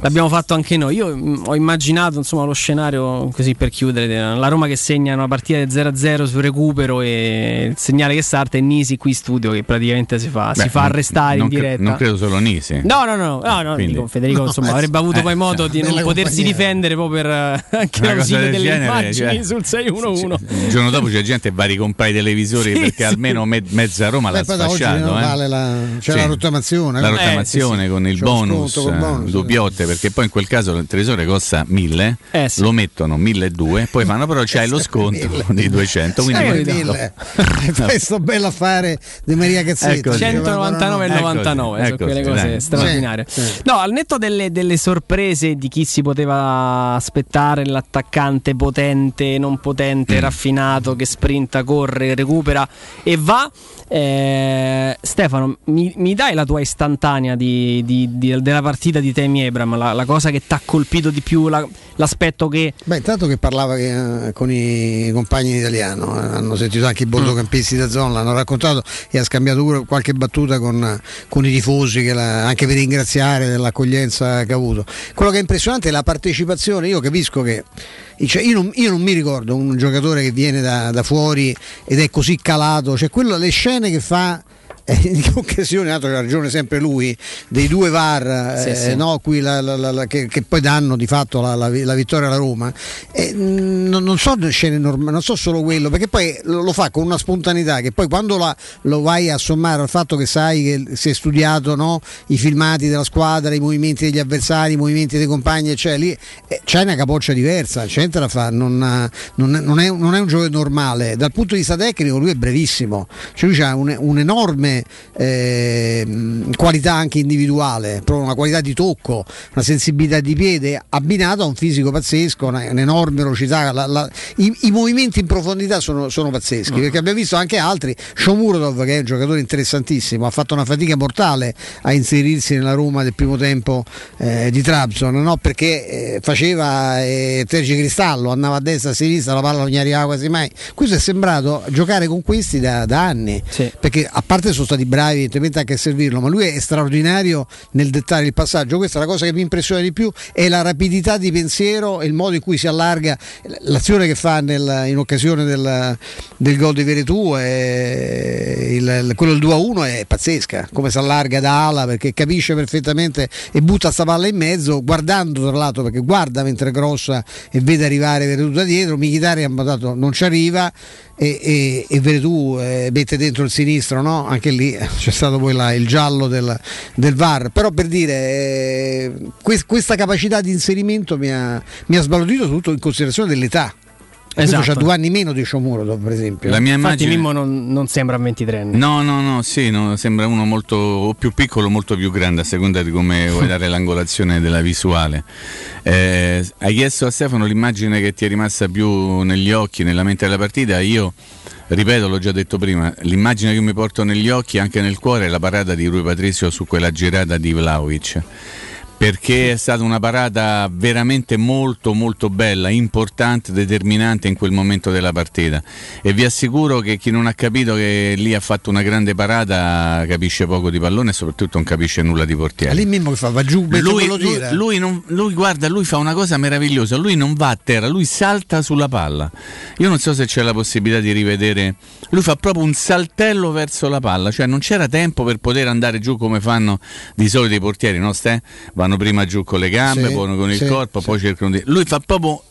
L'abbiamo fatto anche noi. Io mh, ho immaginato insomma lo scenario così per chiudere. La Roma che segna una partita del 0-0 sul recupero e il segnale che salta è Nisi qui in studio che praticamente si fa, si Beh, fa non- arrestare non in diretta. non credo solo Nisi. No, no, no, no, no, dico, Federico insomma, avrebbe avuto Eh, poi modo di non potersi difendere proprio per eh, anche l'ausilio del delle genere, immagini cioè- sul 6-1-1. Il giorno dopo c'è gente che va a ricomprare i televisori perché almeno me- mezza Roma la poi da oggi sfasciato. no, eh. vale la, c'è Sì. la rottamazione. La no? rottamazione Eh, sì, sì. con il C'è bonus, sconto col bonus, eh, dubbiotte, perché poi in quel caso il televisore costa 1000, lo mettono 1200, poi fanno però c'hai lo sconto di 200. Sì, Quindi mille. E poi sto bello affare di Maria Cazzetta. Ecco, 199 e Ecco, 99 sono ecco, quelle sì, cose dai. straordinarie. Sì, sì. No, al netto delle, delle sorprese di chi si poteva aspettare, l'attaccante potente, non potente, Mm. raffinato che sprinta, corre, recupera e va. Eh, Stefano, mi, mi dai la tua istantanea di- di- di- della partita di Temi Abram? La, la cosa che ti ha colpito di più, la- l'aspetto che. Beh, intanto che parlava che, eh, con i compagni in italiano, eh, hanno sentito anche i bortocampisti da zona, l'hanno raccontato e ha scambiato pure qualche battuta con, con i tifosi che la- anche per ringraziare dell'accoglienza che ha avuto. Quello che è impressionante è la partecipazione, io capisco che cioè, io, non, io non mi ricordo un giocatore che viene da, da fuori ed è così calato, cioè quello, le scene che fa in che occasione, altro ha ragione sempre lui, dei due VAR Sì, eh, sì. no, qui la- la- la- che, che poi danno di fatto la, vittoria alla Roma, eh, non, non so scene normali, non so solo quello, perché poi lo, lo fa con una spontaneità che poi quando la- lo vai a sommare al fatto che sai che si è studiato no, i filmati della squadra, i movimenti degli avversari, i movimenti dei compagni, cioè lì eh, c'è una capoccia diversa, c'è da fare, non, non è, non è- non è un gioco normale, dal punto di vista tecnico lui è brevissimo, cioè lui ha un, ehm, qualità anche individuale, proprio una qualità di tocco, una sensibilità di piede abbinata a un fisico pazzesco, un'enorme velocità, la- la- i, i movimenti in profondità sono, sono pazzeschi, perché abbiamo visto anche altri, Shomurodov che è un giocatore interessantissimo, ha fatto una fatica mortale a inserirsi nella Roma del primo tempo eh, di Trabzon, no? perché eh, faceva eh, tergicristallo, andava a destra a sinistra, la palla non gli arrivava quasi mai. Questo è sembrato giocare con questi da, da anni, perché a parte sono stati bravi evidentemente anche a servirlo, ma lui è straordinario nel dettare il passaggio. Questa è la cosa che mi impressiona di più, è la rapidità di pensiero e il modo in cui si allarga l'azione che fa nel- in occasione del, del gol di Veretù, il- quello del 2-1 è pazzesca, come si allarga da ala perché capisce perfettamente e butta sta palla in mezzo, guardando tra l'altro perché guarda mentre grossa e vede arrivare Veretù da dietro, Michitari ha dato non ci arriva e, e, e Veretù eh, mette dentro il sinistro, no? anche lì eh, c'è stato poi là il giallo del, del VAR, però per dire eh, que- questa capacità di inserimento mi ha, mi ha sbalordito tutto in considerazione dell'età. Esatto. C'ha due anni meno di Shomurodov per esempio. La mia Infatti, immagine- Mimmo non, non sembra un 23 anni. No, no, no, sì, no, sembra uno molto o più piccolo o molto più grande a seconda di come vuoi dare l'angolazione della visuale. Eh, hai chiesto a Stefano l'immagine che ti è rimasta più negli occhi, nella mente della partita, io ripeto, l'ho già detto prima, l'immagine che mi porto negli occhi e anche nel cuore è la parata di Rui Patrizio su quella girata di Vlaovic. Perché è stata una parata veramente molto molto bella, importante, determinante in quel momento della partita. E vi assicuro che chi non ha capito che lì ha fatto una grande parata capisce poco di pallone e soprattutto non capisce nulla di portiere. lì Mimmo che fa? Va giù, Lui, lui- lui non- lui, guarda, lui fa una cosa meravigliosa, lui non va a terra, lui salta sulla palla. Io non so se c'è la possibilità di rivedere, lui fa proprio un saltello verso la palla, cioè non c'era tempo per poter andare giù come fanno di solito i portieri, no? Ste? Vanno prima giù con le gambe, Sì, poi con il sì, corpo, poi cercano di... Lui fa proprio,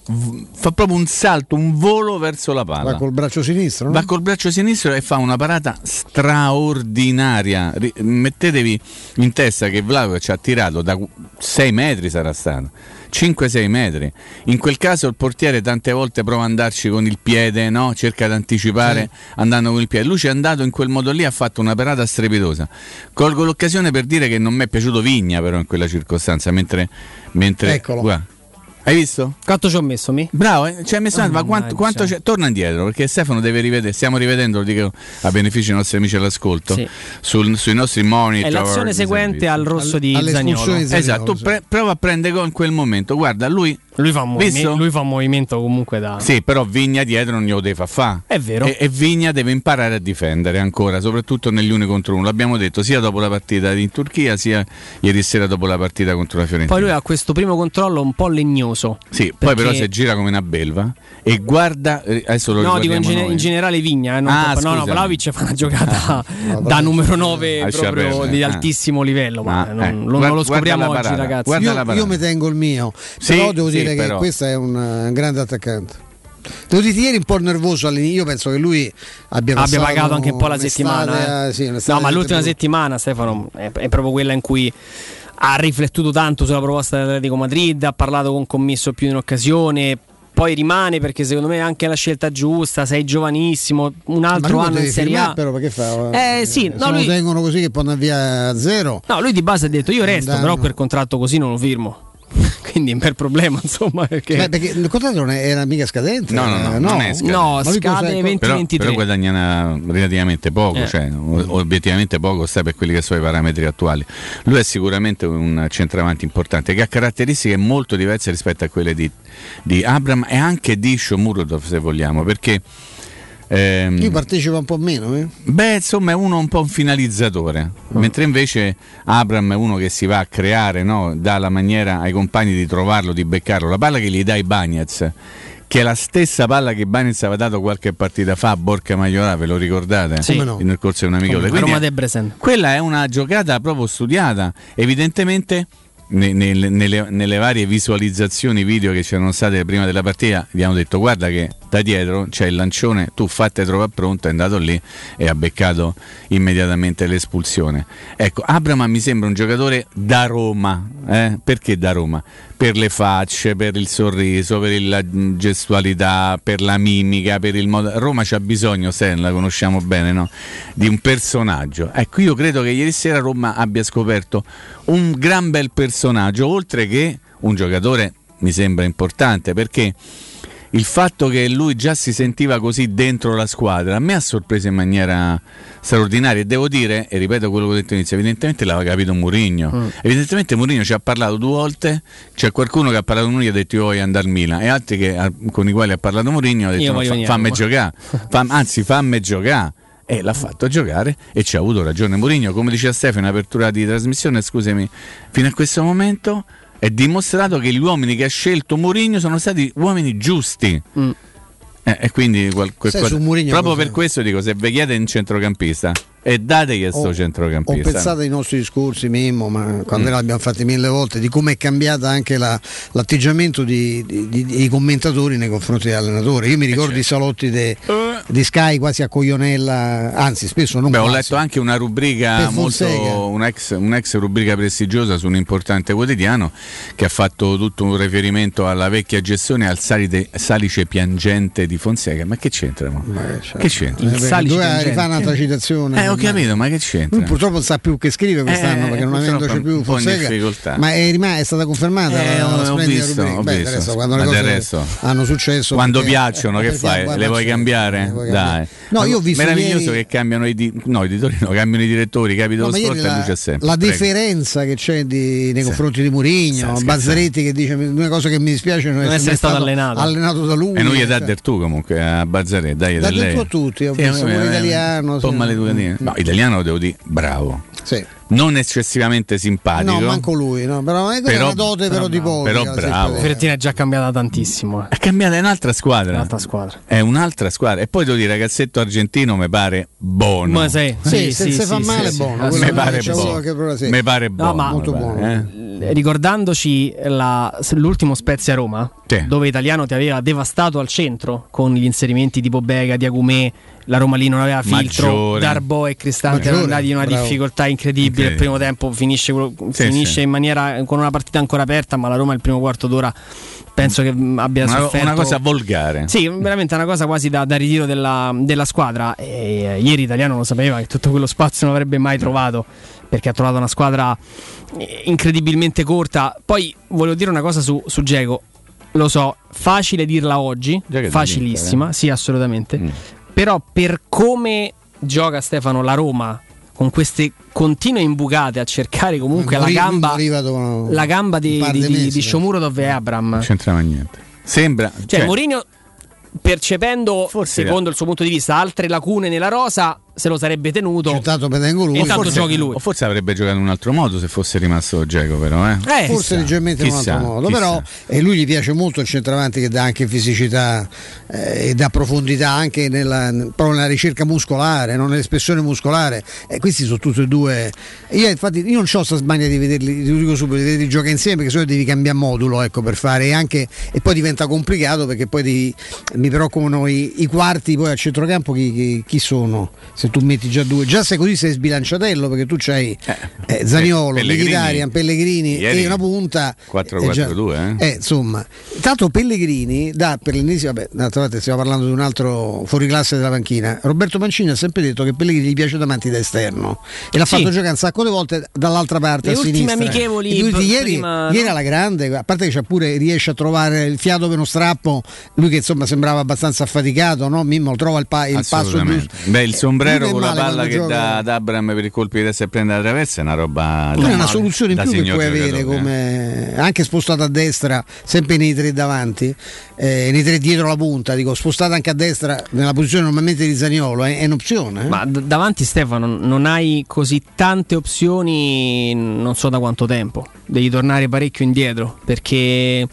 fa proprio un salto, un volo verso la palla. Va col braccio sinistro, no? Va col braccio sinistro e fa una parata straordinaria. Ri- Mettetevi in testa che Vlaovic ha tirato da 6 metri sarà stato. 5-6 metri. In quel caso il portiere tante volte prova ad andarci con il piede, no? cerca di anticipare andando con il piede. Lui ci è andato in quel modo lì, ha fatto una parata strepitosa. Colgo l'occasione per dire che non mi è piaciuto Vigna però in quella circostanza, mentre... mentre Eccolo. guarda. Hai visto? Quanto ci ho messo? Mi? Bravo, eh? ci hai messo Ah, ma quanto, quanto c'è? Torna indietro perché Stefano deve rivedere. Stiamo rivedendo, lo dico a beneficio dei nostri amici all'ascolto, Sì. sul- sui nostri monitor. È l'azione seguente al rosso di all'espulsione Zagnolo. Esatto, pre- prova a prendere gol in quel momento. Guarda, lui. Lui fa, un movime- lui fa un movimento comunque da. Sì, però Vigna dietro non glielo deve far fare. È vero. E, e Vigna deve imparare a difendere ancora, soprattutto negli uni contro uno. L'abbiamo detto sia dopo la partita in Turchia, sia ieri sera dopo la partita contro la Fiorentina. Poi lui ha questo primo controllo un po' legnoso. Sì, poi però Perché- si gira come una belva e guarda. eh, Adesso lo No, dico in, noi. in generale Vigna. eh, non Ah, no, no. Vlaovic fa una giocata no, da numero 9 Lascia proprio di eh. altissimo livello. Ma Ah, non, eh. non- Guarda- non lo scopriamo guarda oggi, parata, ragazzi. guarda Io, io mi tengo il mio, Sì, però devo sì, dire però. che questo è un, eh, grande attaccante. Devo dire ieri un po' nervoso all'inizio, io penso che lui abbia, abbia pagato anche un po' la settimana. eh. eh, sì, no, ma l'ultima settimana, Stefano, è, è proprio quella in cui ha riflettuto tanto sulla proposta dell'Atletico Madrid, ha parlato con commesso più di un'occasione. Poi rimane perché secondo me è anche la scelta giusta. Sei giovanissimo, un altro anno in Serie A. però perché fa? Eh, sì, se no, lo lui- tengono così che può andare via a zero. No, lui di base ha detto io resto, però quel contratto così non lo firmo. Quindi è un bel problema, insomma. Perché... Beh, perché il contratto non è- era mica scadente. No, no, no, eh, non è scadente. No, scade cosa- 20 però, 23. però guadagna relativamente poco, Eh. cioè, obiettivamente poco sta per quelli che sono i parametri attuali. Lui è sicuramente un centravanti importante che ha caratteristiche molto diverse rispetto a quelle di, di Abram e anche di Shomurodov se vogliamo, perché ehm, Lui partecipa un po' meno, eh? Beh, insomma, è uno un po' un finalizzatore, mentre invece Abram è uno che si va a creare, no? dà la maniera ai compagni di trovarlo, di beccarlo. La palla che gli dà i Bagnets, che è la stessa palla che Bagnets aveva dato qualche partita fa a Borca Maiorà, ve lo ricordate? Sì. No. Nel corso di un no. Quindi Roma Debrecen. quella è una giocata proprio studiata, evidentemente. Ne- nelle, nelle- nelle varie visualizzazioni video che c'erano state prima della partita hanno detto guarda che da dietro c'è il lancione tu fatte trovare pronto è andato lì e ha beccato immediatamente l'espulsione ecco Abram mi sembra un giocatore da Roma eh? perché da Roma? Per le facce, per il sorriso, per la gestualità, per la mimica, per il modo. Roma c'ha bisogno, Sen, la conosciamo bene, no? Di un personaggio. Ecco, io credo che ieri sera Roma abbia scoperto un gran bel personaggio, oltre che un giocatore mi sembra importante perché il fatto che lui già si sentiva così dentro la squadra a me ha sorpreso in maniera straordinaria e devo dire, e ripeto quello che ho detto all'inizio, evidentemente l'aveva capito Mourinho. Mm. Evidentemente Mourinho ci ha parlato due volte, c'è qualcuno che ha parlato con lui e ha detto io voglio andare al Milan e altri che- a- con i quali ha parlato Mourinho ha detto "No, fa- a fammi Roma." giocare, Fam- anzi fammi giocare. E l'ha fatto giocare e ci ha avuto ragione Mourinho, come diceva Stefano in apertura di trasmissione, scusami, fino a questo momento è dimostrato che gli uomini che ha scelto Mourinho sono stati uomini giusti. Mm. Eh, e quindi qual- quel- Sai, qual- Mourinho proprio per questo dico: se vi chiede un centrocampista e dategli a sto Ho- Ho centrocampista. pensato ai nostri discorsi, Mimmo, ma quando Mm. noi l'abbiamo fatti mille volte, di come è cambiata anche la- l'atteggiamento dei commentatori nei confronti dell'allenatore. Io mi Eh, ricordo certo. i salotti de- di Sky quasi a coglionella, anzi spesso non Beh, ho letto anche una rubrica molto un'ex, un'ex rubrica prestigiosa su un importante quotidiano che ha fatto tutto un riferimento alla vecchia gestione al salite- salice piangente di Fonseca. Ma che c'entra? mo? Che c'entra? Eh, beh, doveva rifare un'altra citazione. Eh, ho ma- capito, ma che c'entra? Lui purtroppo non sa più che scrive quest'anno Eh, perché non avendoci più Fonseca. Ma è, rimasta- è stata confermata Eh, la, la ho visto, ho Beh, visto. resto, quando Ma le cose resto. hanno successo. Quando perché- piacciono, che perché fai? guarda, Le vuoi cambiare? Vuoi Dai. No, io ho visto Meraviglioso ieri- che cambiano i, di- no, i editori, no, cambiano i direttori, capito? No, lo sport e la, luce sempre. la Prego. deferenza che c'è di- nei Sì. confronti di Murigno, Sì, Bazzaretti che dice una cosa che mi dispiace non, Non essere mai stato allenato." allenato da lui. E noi gli dà del tu comunque a Bazzaretti, dai, da lei. tu a tutti, ho Sì, visto vabbè, pure eh, italiano, Un po' sì. maleducatino. No, italiano lo devo dire, bravo. Sì. Non eccessivamente simpatico. No, manco lui, no, però è Però- una dote però, di pochi. però bravo. Fiorentina è già cambiata tantissimo. eh. È cambiata, è un'altra squadra. Un'altra squadra. È un'altra squadra. E poi devo dire, ragazzetto argentino mi pare buono. Ma sì, Sì, sì, se sì, si fa sì, male sì, è buono. sì, quello Mi no, pare buono. Mi pare buono. ma- Molto pare, buono. eh. Ricordandoci la- l'ultimo Spezia Roma, Sì. dove Italiano ti aveva devastato al centro con gli inserimenti di Bobega, di Agumè, la Roma lì non aveva filtro, Maggiore. Darbo e Cristante erano andati in una bravo. difficoltà incredibile. Il Incredibile. primo tempo finisce, Sì, finisce sì. in maniera con una partita ancora aperta, ma la Roma il primo quarto d'ora penso che abbia Una, sofferto una cosa volgare. Sì, veramente una cosa quasi da, da ritiro della, della squadra. E, eh, ieri Italiano lo sapeva che tutto quello spazio non avrebbe mai trovato perché ha trovato una squadra eh, incredibilmente corta. Poi volevo dire una cosa su, su Dzeko. Lo so, facile dirla oggi, facilissima, l'Inter, sì, assolutamente. Mm. Però per come gioca Stefano la Roma con queste continue imbucate a cercare comunque la gamba, la gamba di, di, di di, mesi, di Shomurodov e Abram. Non c'entrava niente. Sembra. Cioè, Mourinho percependo, Forse- secondo il suo punto di vista, altre lacune nella rosa, se lo sarebbe tenuto. Intanto. E intanto Forse- giochi lui. O forse avrebbe giocato in un altro modo se fosse rimasto Geco, però. Eh? Eh, Forse chissà, leggermente in un altro modo, chissà. però e lui gli piace molto il centravanti che dà anche fisicità eh, e dà profondità anche nella, proprio nella ricerca muscolare, non nell'espressione muscolare. E questi sono tutti e due. Io infatti io non ho sta smania di vederli, ti dico subito, di vederli giocare insieme perché se no devi cambiare modulo ecco, per fare e anche e poi diventa complicato perché poi devi- mi preoccupano i, i quarti poi a centrocampo chi, chi- chi sono se tu metti già due già sei così sei sbilanciatello perché tu c'hai eh, Zaniolo, Pellegrini. Mkhitaryan, Pellegrini Ieri e una punta 4-4-2, eh, già- eh, insomma, tanto Pellegrini dà per l'ennesima, vabbè, d'altra parte stiamo parlando di un altro fuoriclasse della panchina. Roberto Mancini ha sempre detto che Pellegrini gli piace davanti da esterno e l'ha Sì. fatto giocare un sacco di volte dall'altra parte Le a sinistra. amichevoli lui ieri, prima, ieri no? alla grande, a parte che c'ha pure riesce a trovare il fiato per uno strappo, lui che insomma sembrava abbastanza affaticato, no? Mimmo trova il, pa- il passo giusto. Beh, il sombrero Lui con la palla che gioca. dà ad Abram per i colpi di destra e prende la traversa è una roba. Da è una soluzione in più che puoi avere giocatore, eh. come anche spostata a destra, sempre nei tre davanti, eh, nei tre dietro la punta, dico spostata anche a destra nella posizione normalmente di Zaniolo, è, è un'opzione. eh. Ma d- davanti Stefano non hai così tante opzioni, non so da quanto tempo. Devi tornare parecchio indietro perché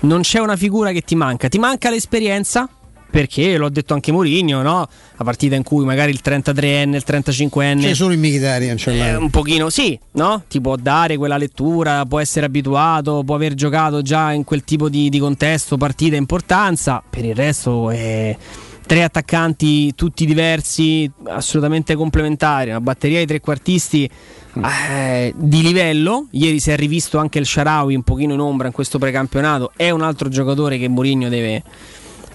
non c'è una figura che ti manca. Ti manca l'esperienza. Perché l'ho detto anche Mourinho, no? La partita in cui magari il 33enne, il 35enne C'è solo in Mkhitaryan, l'hai. eh, un pochino sì, no? Ti può dare quella lettura, può essere abituato, può aver giocato già in quel tipo di, di contesto, partita, importanza. Per il resto è tre attaccanti tutti diversi, assolutamente complementari, una batteria di trequartisti eh, di livello. Ieri si è rivisto anche il Sharawi un pochino in ombra in questo precampionato. È un altro giocatore che Mourinho deve,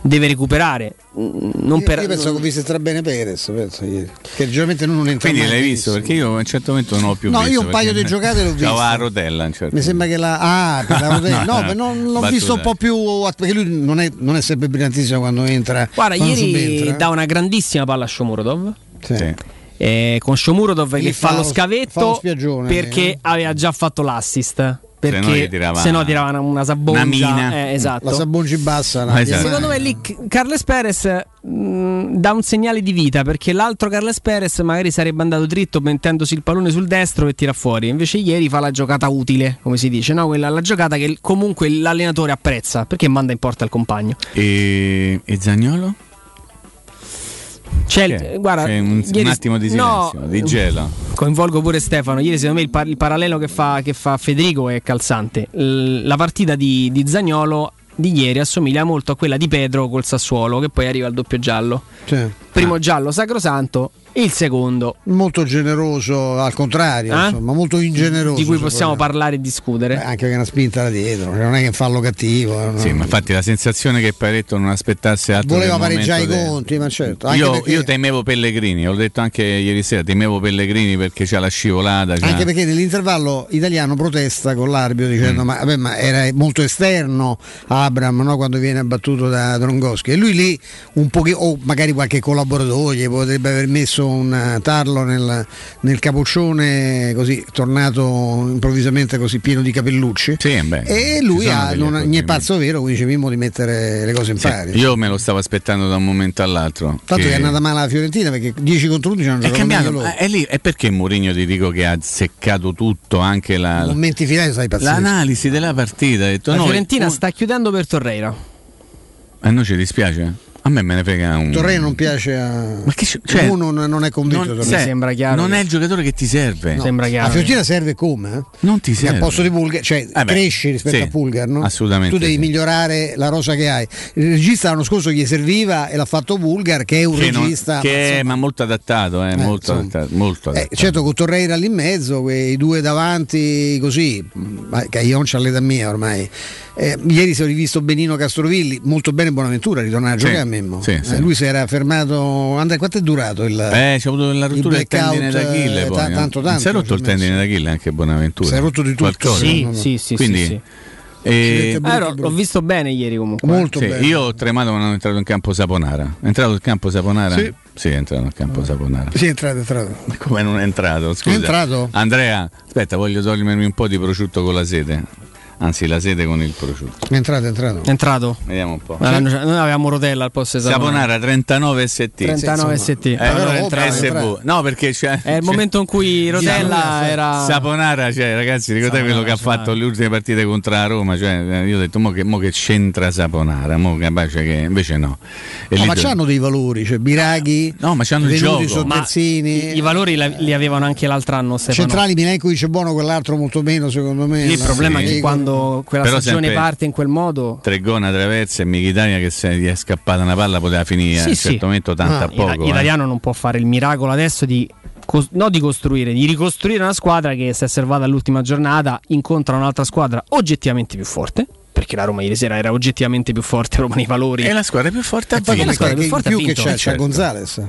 deve recuperare. Mm, Non io, per, io penso che ho visto tra bene Perez, penso ieri. Che generalmente non entra Quindi mai l'hai visto? Perché io a un certo momento non ho più No, visto. io un paio di giocate l'ho C'aveva viste. la rotella a un certo Mi sembra che la. Ah, per la rotella. No, ma non, l'ho Battuta. visto un po' più. Perché lui non è, non è sempre brillantissimo quando entra. Guarda, quando ieri subentra. dà una grandissima palla a Shomurodov. Sì. Eh, con Shomurodov che fa fa lo lo- fa lo scavetto perché eh. aveva già fatto l'assist. Perché se no tirava una, una sabongia. Una mina. Eh, esatto. La Sabongi bassa. no? Esatto. Secondo me lì Carles Perez mh, dà un segnale di vita perché l'altro Carles Perez magari sarebbe andato dritto mettendosi il pallone sul destro e tira fuori. Invece ieri fa la giocata utile, come si dice, no? Quella, la giocata che comunque l'allenatore apprezza perché manda in porta il compagno. E, e Zagnolo? C'è il- Che è? guarda, C'è un, un ieri- attimo di no, silenzio, di gelo. Coinvolgo pure Stefano. Ieri, secondo me, il, par- il parallelo che fa, che fa Federico è calzante. L- la partita di, di Zagnolo di ieri assomiglia molto a quella di Pedro col Sassuolo, che poi arriva al doppio giallo. Cioè, Primo giallo sacrosanto, il secondo molto generoso, al contrario, Eh? insomma, molto ingeneroso. di cui possiamo parlare e discutere. Beh, anche che una spinta da dietro, non è che fallo cattivo. eh, no. Sì, ma infatti la sensazione che Paretto non aspettasse altro Voleva del pareggiare i momento de- conti, ma certo. Anche Io, perché, io temevo Pellegrini, l'ho detto anche ieri sera, temevo Pellegrini perché c'ha la scivolata. c'ha- anche perché nell'intervallo italiano protesta con l'arbitro Mm. dicendo ma, vabbè, ma era molto esterno Abram no, quando viene abbattuto da Drongoschi e lui lì un pochino o magari qualche collaboratore gli potrebbe aver messo un eh, tarlo nel, nel capoccione così tornato improvvisamente così pieno di capellucci Sì, beh, e lui ha, non, ne è pazzo vero quindi dice Mimmo di mettere le cose in Sì, pari io me lo stavo aspettando da un momento all'altro. tanto che- che è andata male la Fiorentina perché 10 contro 11 hanno È giocato cambiato, meglio loro. eh, è, lì, è perché Mourinho ti dico che ha azzeccato tutto, anche la, momenti finali sai pazzesco l'analisi della partita. Detto, La noi- Fiorentina un- sta chiudendo per Torreira. A noi ci dispiace? A me me ne frega un. Torre non piace a Ma che cioè, uno non, non è convinto non, se- sembra chiaro non che- è il giocatore che ti serve. No. Sembra chiaro. La Fiorentina serve come? eh? Non ti Che serve. al posto di Pulgar, cioè Eh beh, cresci rispetto sì, a Pulgar, no? assolutamente Tu devi sì. migliorare la rosa che hai. Il regista l'anno scorso gli serviva e l'ha fatto Pulgar, che è un Che non- regista. che ma è ma molto adattato, eh, molto, insomma. adattato, molto eh, adattato. certo con Torreira lì in mezzo, quei due davanti così, ma Caglion c'ha l'età mia ormai. Eh, ieri si è rivisto Benino Castrovilli, molto bene Buonaventura, ritornare a giocare Memmo. sì, Eh, sì. lui si era fermato. Andrea, quanto è durato il. Eh, c'è avuto la rottura del tendine d'Achille eh, poi. ta- eh. tanto, Non si è tanto rotto il ci ha messo. tendine d'Achille anche Bonaventura. Si è rotto di tutto. Sì, no, sì, sì, Quindi, sì, eh, Eh, l'ho, l'ho visto bene ieri comunque. Molto sì, bene. io ho tremato quando è entrato in campo Saponara. È entrato in campo Saponara? Sì. Sì, è entrato in campo Saponara. Sì, è entrato, è entrato. Ma come non è entrato? Scusa. È entrato? Andrea, aspetta, voglio togliermi un po' di prosciutto con la sete. Anzi, la sede con il prosciutto. È entrato, è entrato. È entrato. Vediamo un po'. Ma noi avevamo Rotella al posto di Saponara 39 ST. 39 ST. Eh, Allora entrato, entrato. No, perché c'è. È il momento in cui Rotella era. Saponara, cioè, ragazzi, ricordate quello che ha fatto le ultime partite contro la Roma? Cioè, eh, io ho detto, mo che, mo che c'entra Saponara? Mo capace che invece no. E No, ma do- c'hanno dei valori, cioè Biraghi, No, ma c'hanno il gioco. I, i valori li avevano anche l'altro anno Stefano. centrali Milenkovic è buono, quell'altro molto meno secondo me. Il problema è Sì. che quando quella Però stagione sempre- parte in quel modo. Tre gol, una traversa e Mkhitaryan che se gli è scappata una palla poteva finire a Sì, un sì. certo momento tanta Ah, poco. eh. L'italiano non può fare il miracolo adesso di cos- no di costruire, di ricostruire una squadra che si è servata all'ultima giornata, incontra un'altra squadra oggettivamente più forte. Perché la Roma ieri sera era oggettivamente più forte proprio nei valori. E la squadra più forte ha Eh, vinto. la squadra più forte più che vinto. c'è, c'è certo. Gonzales.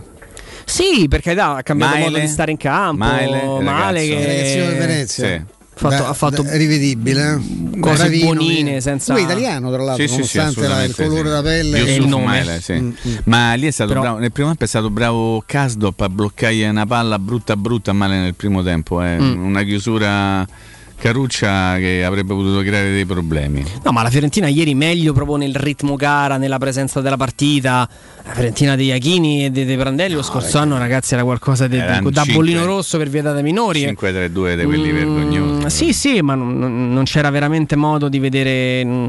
Sì, perché da, ha cambiato Maile, modo di stare in campo. Maile, Male ragazzo. che Venezia. Sì. Fatto- Da- ha fatto rivedibile, eh? cose Bravino, buonine senza- Lui è italiano, tra l'altro, Sì, sì, sì, nonostante la- il colore sì. della pelle. E il nome. Maile, sì. Mm, mm. Ma lì è stato Però- bravo. Nel primo tempo è stato bravo Kasdop a bloccare una palla brutta brutta male nel primo tempo. eh. Mm. Una chiusura caruccia che avrebbe potuto creare dei problemi. No, ma la Fiorentina ieri meglio proprio nel ritmo gara, nella presenza della partita. La Fiorentina dei Iachini e dei, dei Prandelli lo scorso anno, ragazzi, era qualcosa di, Erano da bollino rosso per via date minori. 5-3-2 di quelli Mm, vergognosi. Sì, sì, ma non, non- c'era veramente modo di vedere mm,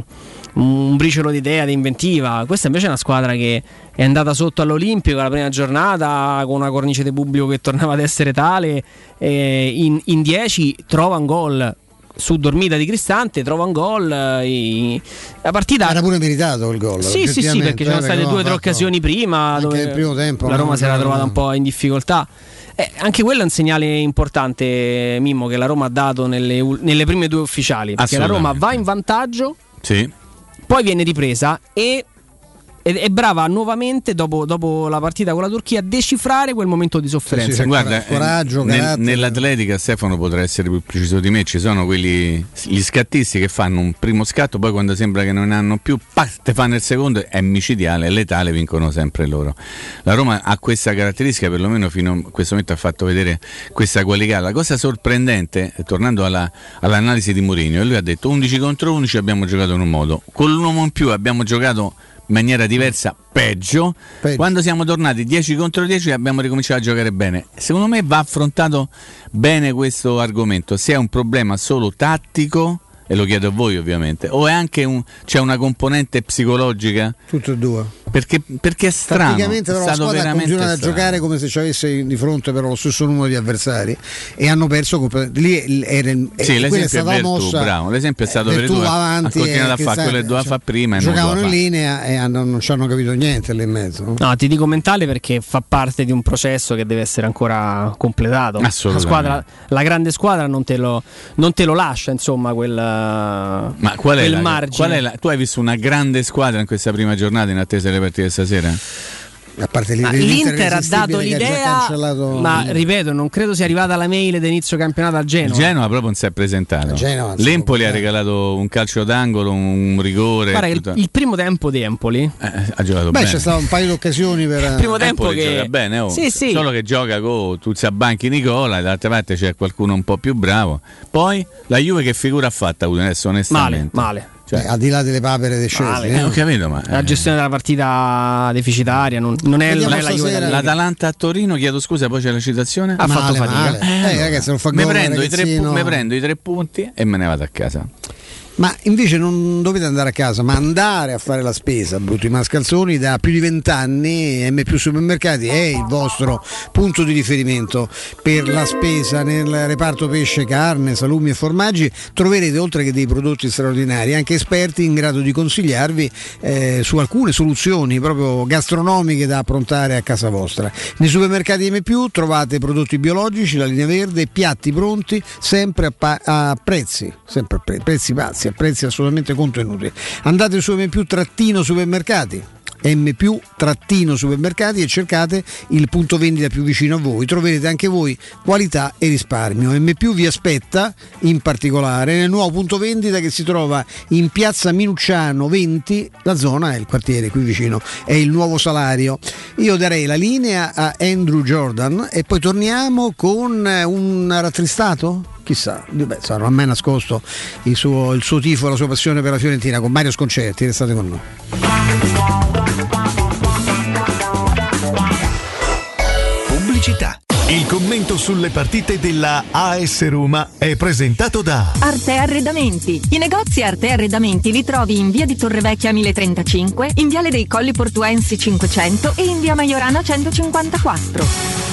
un briciolo di idea, di inventiva. Questa invece è una squadra che è andata sotto all'Olimpico la prima giornata con una cornice di pubblico che tornava ad essere tale. in 10 trova un gol. Su dormita di Cristante trova un gol. eh, i- La partita Era pure meritato il gol. sì, sì, sì, perché c'erano state due o tre occasioni prima dove nel primo tempo, la Roma si era No, trovata un po' in difficoltà. Eh, anche quello è un segnale importante, Mimmo, che la Roma ha dato nelle, nelle prime due ufficiali. Perché la Roma va in vantaggio, Sì. poi viene ripresa e ed è brava nuovamente dopo, dopo la partita con la Turchia a decifrare quel momento di sofferenza. Guarda, eh, nel- nell'atletica Stefano potrà essere più preciso di me, ci sono quelli gli scattisti che fanno un primo scatto, poi quando sembra che non ne hanno più, te fanno il secondo, è micidiale, è letale, vincono sempre loro. La Roma ha questa caratteristica, perlomeno fino a questo momento ha fatto vedere questa qualità. La cosa sorprendente, tornando alla- all'analisi di Mourinho, lui ha detto 11 contro 11 abbiamo giocato in un modo, con l'uomo in più abbiamo giocato in maniera diversa, peggio. Quando siamo tornati 10 contro 10 abbiamo ricominciato a giocare bene. Secondo me va affrontato bene questo argomento. Se è un problema solo tattico, e lo chiedo a voi ovviamente, o è anche un, c'è una componente psicologica? Tutte e due. Perché, perché è strano. Praticamente è però la squadra ha continuato a giocare come se ci avesse di fronte però lo stesso numero di avversari e hanno perso. Lì era, Sì, eh, è l'esempio è stata la Vertù, mossa. bravo. L'esempio è stato Eh, Vertù, Vertù ha- avanti ha continuato e a fare quello che doveva cioè, fare prima Giocavano in linea e hanno- non ci hanno capito niente lì in mezzo. no? No, ti dico mentale perché fa parte di un processo che deve essere ancora completato. La, Assolutamente. squadra, la grande squadra non te lo, non te lo lascia, insomma, quel, Ma qual è, quel la, margine. qual è la- tu hai visto una grande squadra in questa prima giornata in attesa delle partite stasera? A parte Ma l'Inter ha dato l'idea, cancellato- ma ripeto, non credo sia arrivata la mail di inizio campionato al Genoa. Il Genoa proprio non si è presentato. Genoa, L'Empoli ha regalato un calcio d'angolo, un rigore. Guarda che il, tutto- il primo tempo di Empoli Eh, ha giocato Beh, bene. c'è stato un paio di occasioni per. Il primo tempo Empoli che gioca bene, oh. Sì, sì. solo che gioca con Tuzza Banchi Nicola, dall'altra parte c'è qualcuno un po' più bravo. Poi la Juve che figura ha fatto adesso male, onestamente? male. Cioè, Eh, al di là delle papere dei scesi. Male, eh. eh, ho capito, ma La gestione della partita deficitaria non, non è, non è la Juve l'Atalanta a Torino, chiedo scusa, poi c'è la citazione. Ha fatto Male, fatica. male. Eh, ragazzi, non fa mi, gol, prendo i tre, mi prendo i tre punti e me ne vado a casa. Ma invece non dovete andare a casa, ma andare a fare la spesa, brutti mascalzoni, da più di vent'anni M più Supermercati è il vostro punto di riferimento per la spesa nel reparto pesce, carne, salumi e formaggi. Troverete oltre che dei prodotti straordinari anche esperti in grado di consigliarvi eh, su alcune soluzioni proprio gastronomiche da approntare a casa vostra. Nei supermercati M più trovate prodotti biologici, la linea verde, piatti pronti, sempre a, pa- a prezzi, sempre a pre- prezzi pazzi, a prezzi assolutamente contenuti. Andate su M più trattino supermercati. M trattino supermercati e cercate il punto vendita più vicino a voi. Troverete anche voi qualità e risparmio. M vi aspetta in particolare nel nuovo punto vendita che si trova in piazza Minucciano 20, la zona è il quartiere qui vicino, è il nuovo salario. Io darei la linea a Andrew Jordan e poi torniamo con un rattristato? Chissà, Beh, ha mai nascosto il suo, il suo tifo la sua passione per la Fiorentina con Mario Sconcerti, restate con noi. Pubblicità. Il commento sulle partite della AS Roma è presentato da Arte Arredamenti. I negozi Arte Arredamenti li trovi in via di Torrevecchia 1035, in viale dei Colli Portuensi 500 e in via Maiorana 154.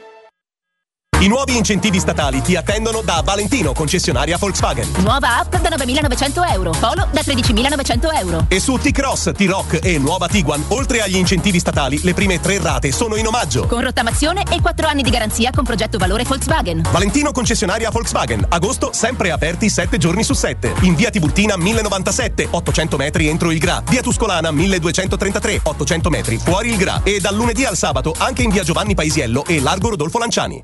I nuovi incentivi statali ti attendono da Valentino, concessionaria Volkswagen. Nuova app da 9.900 euro. Polo da 13.900 euro. E su T-Cross, T-Rock e nuova Tiguan, oltre agli incentivi statali, le prime tre rate sono in omaggio. Con rottamazione e 4 anni di garanzia con progetto valore Volkswagen. Valentino, concessionaria Volkswagen. Agosto, sempre aperti 7 giorni su 7. In via Tiburtina 1097, 800 metri entro il Gra. Via Tuscolana 1233, 800 metri fuori il Gra. E dal lunedì al sabato anche in via Giovanni Paisiello e Largo Rodolfo Lanciani.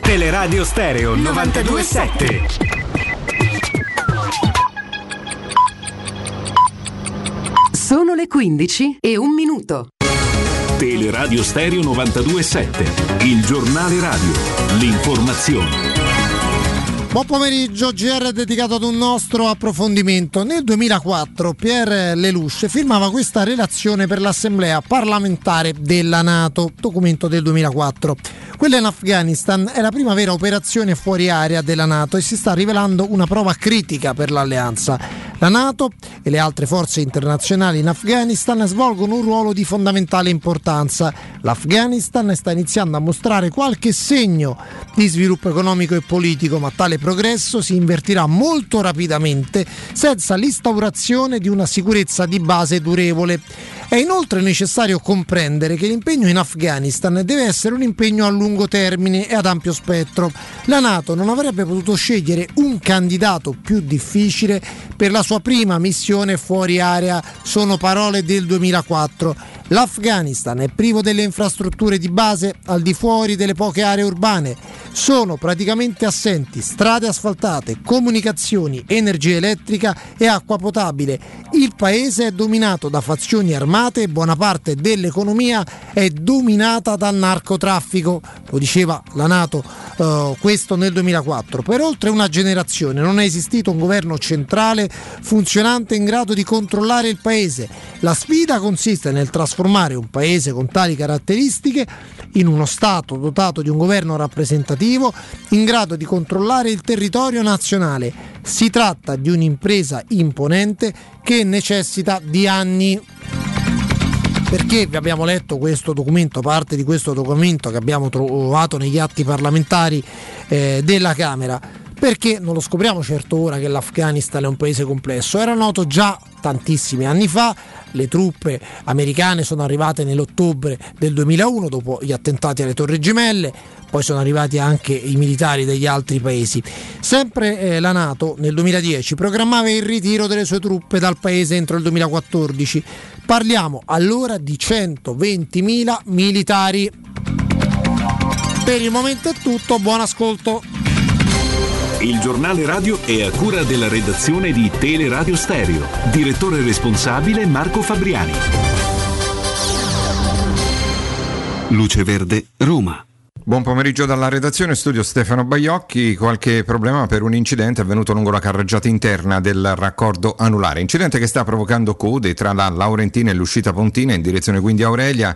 Teleradio Stereo 927. Sono le 15 e un minuto. Teleradio Stereo 927, il giornale radio, l'informazione. Buon pomeriggio, GR dedicato ad un nostro approfondimento. Nel 2004 Pierre Lelouch firmava questa relazione per l'Assemblea parlamentare della Nato, documento del 2004. Quella in Afghanistan è la prima vera operazione fuori area della Nato e si sta rivelando una prova critica per l'alleanza. La Nato e le altre forze internazionali in Afghanistan svolgono un ruolo di fondamentale importanza. L'Afghanistan sta iniziando a mostrare qualche segno di sviluppo economico e politico, ma tale progresso si invertirà molto rapidamente senza l'instaurazione di una sicurezza di base durevole. È inoltre necessario comprendere che l'impegno in Afghanistan deve essere un impegno a lungo termine e ad ampio spettro. La Nato non avrebbe potuto scegliere un candidato più difficile per la sua prima missione fuori area, sono parole del 2004. L'Afghanistan è privo delle infrastrutture di base al di fuori delle poche aree urbane. Sono praticamente assenti strade asfaltate, comunicazioni, energia elettrica e acqua potabile. Il paese è dominato da fazioni armate e buona parte dell'economia è dominata dal narcotraffico. Lo diceva la Nato eh, questo nel 2004. Per oltre una generazione non è esistito un governo centrale funzionante in grado di controllare il paese. La sfida consiste nel trasformare un paese con tali caratteristiche in uno Stato dotato di un governo rappresentativo in grado di controllare il territorio nazionale. Si tratta di un'impresa imponente che necessita di anni. Perché vi abbiamo letto questo documento, parte di questo documento che abbiamo trovato negli atti parlamentari eh, della Camera? Perché non lo scopriamo certo ora che l'Afghanistan è un paese complesso, era noto già tantissimi anni fa, le truppe americane sono arrivate nell'ottobre del 2001 dopo gli attentati alle Torri Gemelle, poi sono arrivati anche i militari degli altri paesi. Sempre eh, la Nato nel 2010 programmava il ritiro delle sue truppe dal paese entro il 2014. Parliamo allora di 120.000 militari. Per il momento è tutto, buon ascolto. Il giornale radio è a cura della redazione di Teleradio Stereo. Direttore responsabile Marco Fabriani. Luce Verde, Roma. Buon pomeriggio dalla redazione, studio Stefano Baiocchi. Qualche problema per un incidente avvenuto lungo la carreggiata interna del raccordo anulare. Incidente che sta provocando code tra la Laurentina e l'uscita Pontina in direzione quindi Aurelia.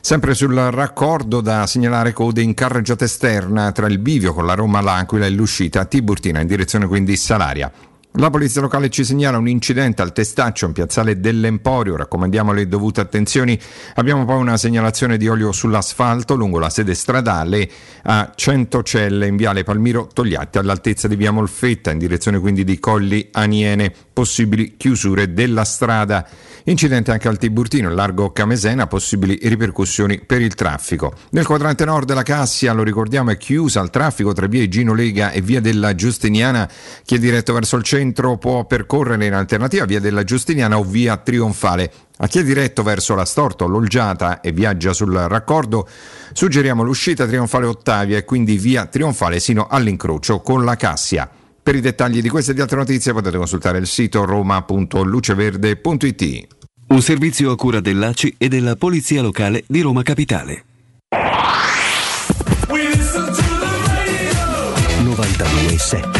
Sempre sul raccordo da segnalare code in carreggiata esterna tra il bivio con la Roma L'Aquila e l'uscita Tiburtina in direzione quindi Salaria. La polizia locale ci segnala un incidente al testaccio in piazzale dell'Emporio, raccomandiamo le dovute attenzioni. Abbiamo poi una segnalazione di olio sull'asfalto lungo la sede stradale a Centocelle in viale Palmiro Togliatti all'altezza di via Molfetta in direzione quindi di Colli Aniene, possibili chiusure della strada. Incidente anche al Tiburtino, in largo Camesena, possibili ripercussioni per il traffico. Nel quadrante nord della Cassia, lo ricordiamo, è chiusa al traffico tra via Gino Lega e via della Giustiniana. Chi è diretto verso il centro può percorrere in alternativa via della Giustiniana o via Trionfale. A chi è diretto verso la Storto, l'Olgiata e viaggia sul raccordo, suggeriamo l'uscita Trionfale Ottavia e quindi via Trionfale sino all'incrocio con la Cassia. Per i dettagli di queste e di altre notizie potete consultare il sito roma.luceverde.it. Un servizio a cura dell'ACI e della Polizia Locale di Roma Capitale. 92.7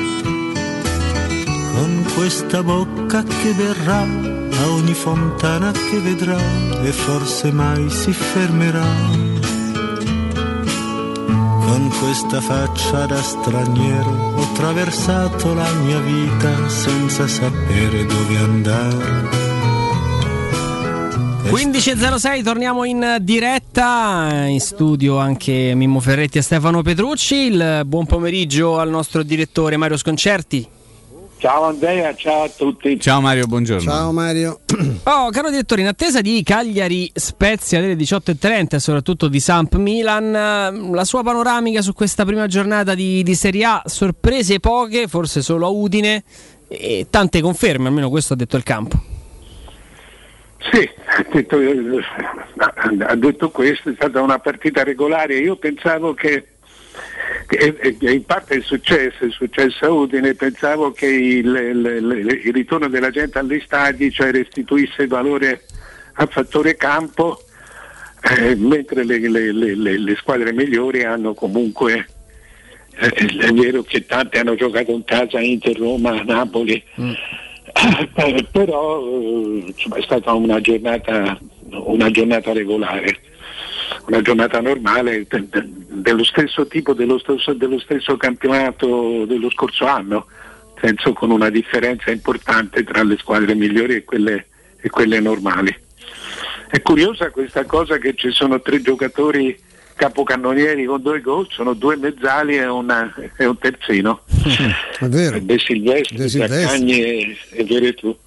con questa bocca che verrà a ogni fontana che vedrà e forse mai si fermerà. Con questa faccia da straniero ho attraversato la mia vita senza sapere dove andare. 15.06 torniamo in diretta in studio anche Mimmo Ferretti e Stefano Petrucci il buon pomeriggio al nostro direttore Mario Sconcerti Ciao Andrea, ciao a tutti. Ciao Mario, buongiorno. Ciao Mario. Oh, caro direttore, in attesa di Cagliari Spezia delle 18.30 e soprattutto di Samp Milan, la sua panoramica su questa prima giornata di, di Serie A, sorprese poche, forse solo a Udine, e tante conferme, almeno questo ha detto il campo. Sì, ha detto, ha detto questo, è stata una partita regolare. Io pensavo che in parte è successo, è successo a Udine, pensavo che il, il, il ritorno della gente agli stadi cioè restituisse valore al fattore campo, eh, mentre le, le, le, le, squadre migliori hanno comunque, eh, è vero che tante hanno giocato in casa, Inter, Roma, Napoli, mm. eh, però insomma, è stata una giornata, una giornata regolare una giornata normale dello stesso tipo, dello stesso, dello stesso campionato dello scorso anno, senso con una differenza importante tra le squadre migliori e quelle, e quelle normali. È curiosa questa cosa che ci sono tre giocatori capocannonieri con due gol, sono due mezzali e, una- e un terzino. È vero. De Silvestri, De Silvestri. Zaccagni e, e Veretù.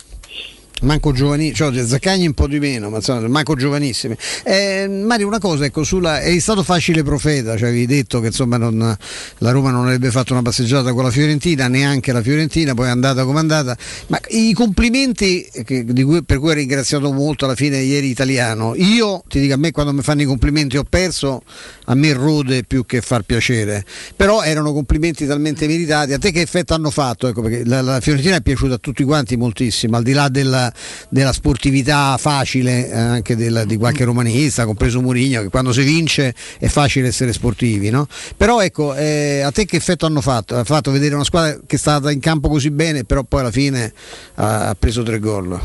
Manco giovanissimi, cioè Zaccagni un po' di meno, ma insomma, manco giovanissimi. Eh, Mario, una cosa, ecco, sulla, è stato facile profeta, cioè avevi detto che insomma non- la Roma non avrebbe fatto una passeggiata con la Fiorentina, neanche la Fiorentina, poi è andata come è andata. Ma i complimenti che- cui- per cui hai ringraziato molto alla fine ieri italiano, io ti dico a me quando mi fanno i complimenti ho perso, a me rode più che far piacere. Però erano complimenti talmente meritati. A te che effetto hanno fatto? Ecco, perché la, la Fiorentina è piaciuta a tutti quanti moltissimo, al di là della, della sportività facile eh, anche del- di qualche romanista, compreso Mourinho, che quando si vince è facile essere sportivi, no? Però ecco, eh, a te che effetto hanno fatto? Ha fatto vedere una squadra che è stata in campo così bene, però poi alla fine ha, ha preso tre gol.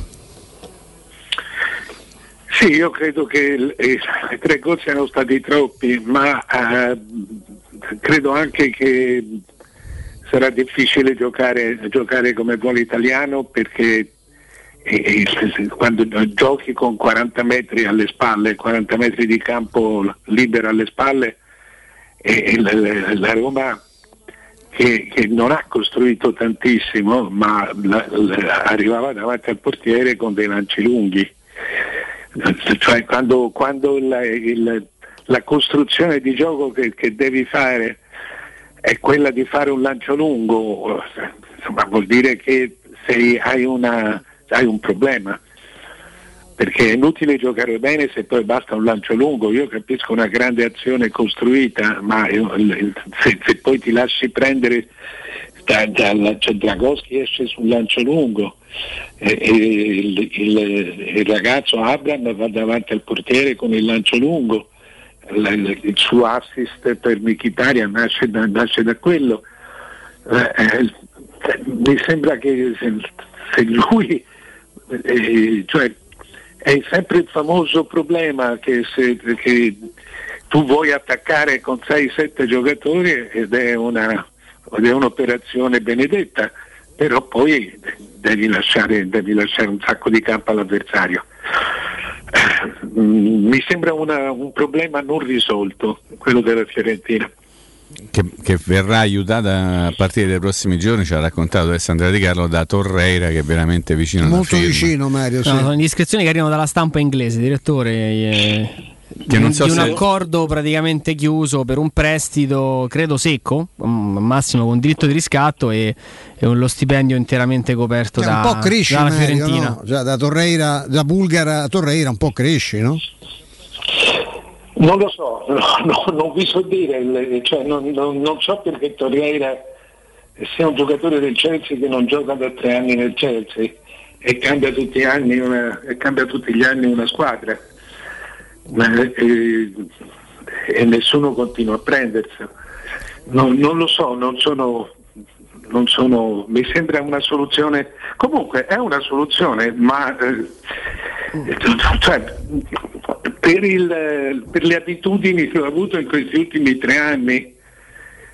Sì, io credo che il- eh, i tre gol siano stati troppi, ma eh, credo anche che sarà difficile giocare, giocare come vuole italiano perché eh, quando giochi con 40 metri alle spalle, 40 metri di campo libero alle spalle, la, la- Roma che, che non ha costruito tantissimo, ma arrivava davanti al portiere con dei lanci lunghi cioè quando, quando la, il- la costruzione di gioco che, che devi fare è quella di fare un lancio lungo, insomma, vuol dire che sei- hai, una- hai un problema. Perché è inutile giocare bene se poi basta un lancio lungo. Io capisco una grande azione costruita, ma se, se poi ti lasci prendere da, dal- cioè Dragoschi esce sul lancio lungo e, il, il- il ragazzo Abram va davanti al portiere con il lancio lungo. Il, suo assist per Mkhitaryan nasce da, nasce da quello. Eh, eh, mi sembra che se, se lui eh, cioè è sempre il famoso problema che, se, che tu vuoi attaccare con 6-7 giocatori ed è, una, ed è un'operazione benedetta, però poi devi lasciare, devi lasciare un sacco di campo all'avversario. Eh, Mi sembra una- un problema non risolto, quello della Fiorentina. che, che verrà aiutata a partire dai prossimi giorni, ci ha raccontato adesso Andrea Di Carlo da Torreira che è veramente vicino alla Molto firma. vicino Mario, sì. No, sono indiscrezioni che arrivano dalla stampa inglese, direttore. eh, Che non so di un se- accordo praticamente chiuso per un prestito, credo secco, massimo con diritto di riscatto e, e lo stipendio interamente coperto Cioè, da, un po' cresci dalla Fiorentina. no? Cioè, da Torreira, da Bulgara a Torreira un po' cresci, no? Non lo so, no, no, non vi so dire, cioè, non, non- non so perché Torreira sia un giocatore del Chelsea che non gioca da tre anni nel Chelsea e cambia tutti, gli anni una, e cambia tutti gli anni una squadra Ma, eh, e nessuno continua a prenderselo. Non, non lo so, non sono, non sono, mi sembra una soluzione, comunque è una soluzione, ma eh, cioè, per, il- per le abitudini che ho avuto in questi ultimi tre anni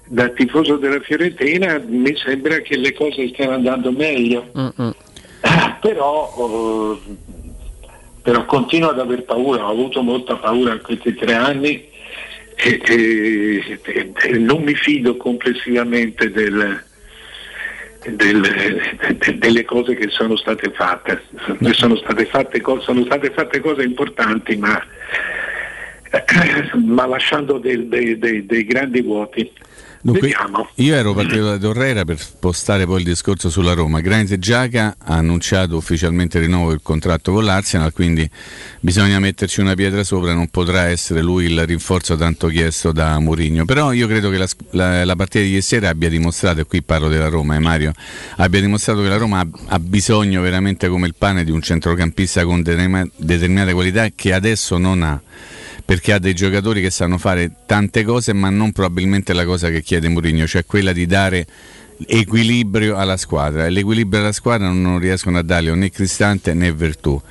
da tifoso della Fiorentina mi sembra che le cose stiano andando meglio. Però, eh, però continuo ad aver paura, ho avuto molta paura in questi tre anni e, e- e- e non mi fido complessivamente del- del- de- delle cose che sono state fatte. Sono state fatte, sono state fatte cose importanti, ma, ma lasciando dei, dei- dei- dei grandi vuoti. Dunque, io ero partito da Torreira per spostare poi il discorso sulla Roma. Granit Giaca ha annunciato ufficialmente il rinnovo del contratto con l'Arsenal, quindi bisogna metterci una pietra sopra, non potrà essere lui il rinforzo tanto chiesto da Mourinho. Però io credo che la, la- la partita di ieri sera abbia dimostrato, e qui parlo della Roma, eh, Mario, abbia dimostrato che la Roma ha, ha bisogno veramente come il pane di un centrocampista con determin- determinate qualità che adesso non ha perché ha dei giocatori che sanno fare tante cose, ma non probabilmente la cosa che chiede Mourinho, cioè quella di dare equilibrio alla squadra. E l'equilibrio alla squadra non riescono a darlo né Cristante né Vertù.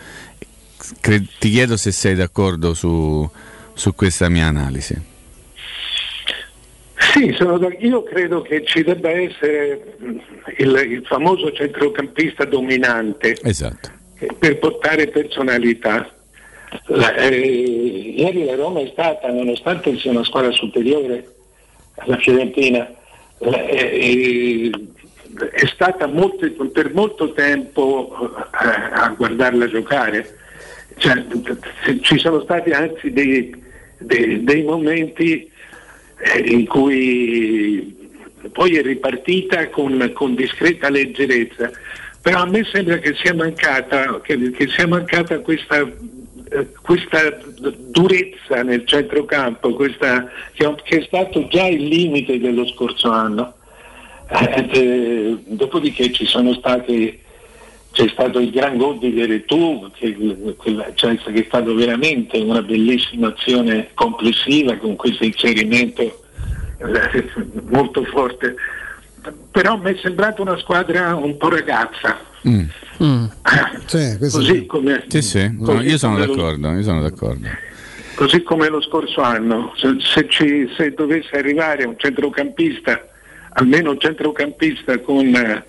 Cre- ti chiedo se sei d'accordo su, su questa mia analisi. Sì, io credo che ci debba essere il, il famoso centrocampista dominante Esatto. per portare personalità. La- eh, ieri la Roma è stata, nonostante sia una squadra superiore alla Fiorentina, la- eh, eh, è stata molto- per molto tempo eh, a guardarla giocare. Cioè, ci sono stati anzi dei, dei- dei momenti eh, in cui poi è ripartita con, con discreta leggerezza, però a me sembra che sia mancata, che, che sia mancata questa, eh, questa durezza nel centrocampo, questa, che, che è stato già il limite dello scorso anno. Eh, eh, dopodiché ci sono stati c'è stato il gran gol di Veretù che, cioè, che è stato veramente una bellissima azione complessiva con questo inserimento eh, molto forte però mi è sembrata una squadra un po' ragazza Sì, questo così come, Sì, sì, così io sono lo- d'accordo, io sono d'accordo. così come lo scorso anno, se, se ci- se dovesse arrivare un centrocampista, almeno un centrocampista con, eh,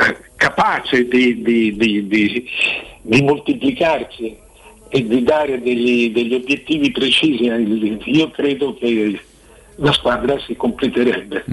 eh, capace di, di- di- di- di moltiplicarsi e di dare degli, degli obiettivi precisi, io credo che la squadra si completerebbe.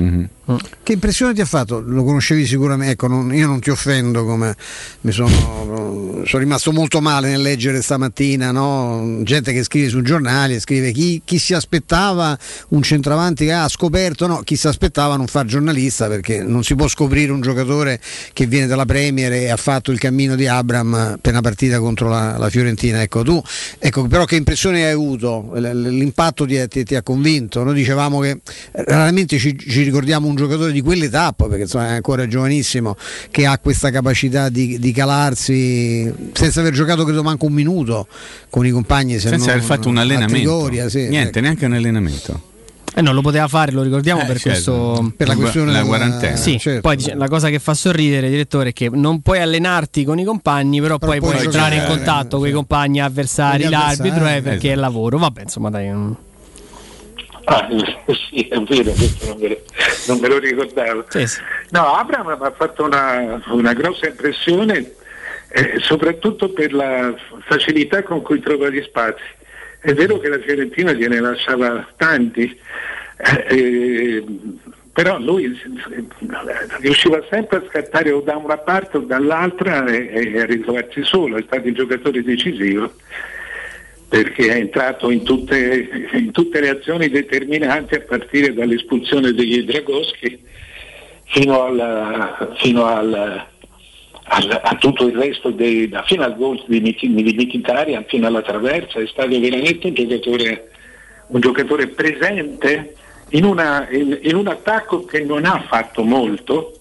Che impressione ti ha fatto? Lo conoscevi sicuramente, ecco, non- io non ti offendo come mi sono, sono rimasto molto male nel leggere stamattina, no? gente che scrive sui giornali scrive chi, chi si aspettava un centravanti che ha scoperto, no, chi si aspettava non far giornalista perché non si può scoprire un giocatore che viene dalla Premier e ha fatto il cammino di Abram per una partita contro la, la Fiorentina. Ecco, tu, ecco, però che impressione hai avuto? L'impatto ti, ti- ti ha convinto? Noi dicevamo che raramente ci, ci ricordiamo un giocatore di quell'età, perché insomma, è ancora giovanissimo, che ha questa capacità di, di calarsi senza aver giocato credo manco un minuto con i compagni. se Senza non aver fatto un allenamento. Trigoria, sì, Niente, ecco. neanche un allenamento. Eh no, lo poteva fare, lo ricordiamo Eh, per certo. questo Per la questione la della- quarantena. Sì, certo. poi la cosa che fa sorridere, direttore, è che non puoi allenarti con i compagni, però, Però poi puoi puoi entrare in contatto con i compagni avversari, l'arbitro, avversari, eh, perché esatto. è lavoro. Vabbè, insomma, dai. mm. Ah, sì, è vero, questo non me lo, non me lo ricordavo. Sì, sì. No, Abram mi ha fatto una, una grossa impressione, eh, soprattutto per la facilità con cui trova gli spazi. È vero che la Fiorentina gliene lasciava tanti, eh, eh, però lui eh, riusciva sempre a scattare o da una parte o dall'altra e, e a ritrovarsi solo, è stato il giocatore decisivo perché è entrato in tutte, in tutte le azioni determinanti a partire dall'espulsione degli Dragoschi fino, alla- fino al- al- a tutto il resto, dei- fino al gol di, di Mkhitaryan, fino alla traversa, è stato veramente un giocatore, un giocatore presente in, una- in- in un attacco che non ha fatto molto,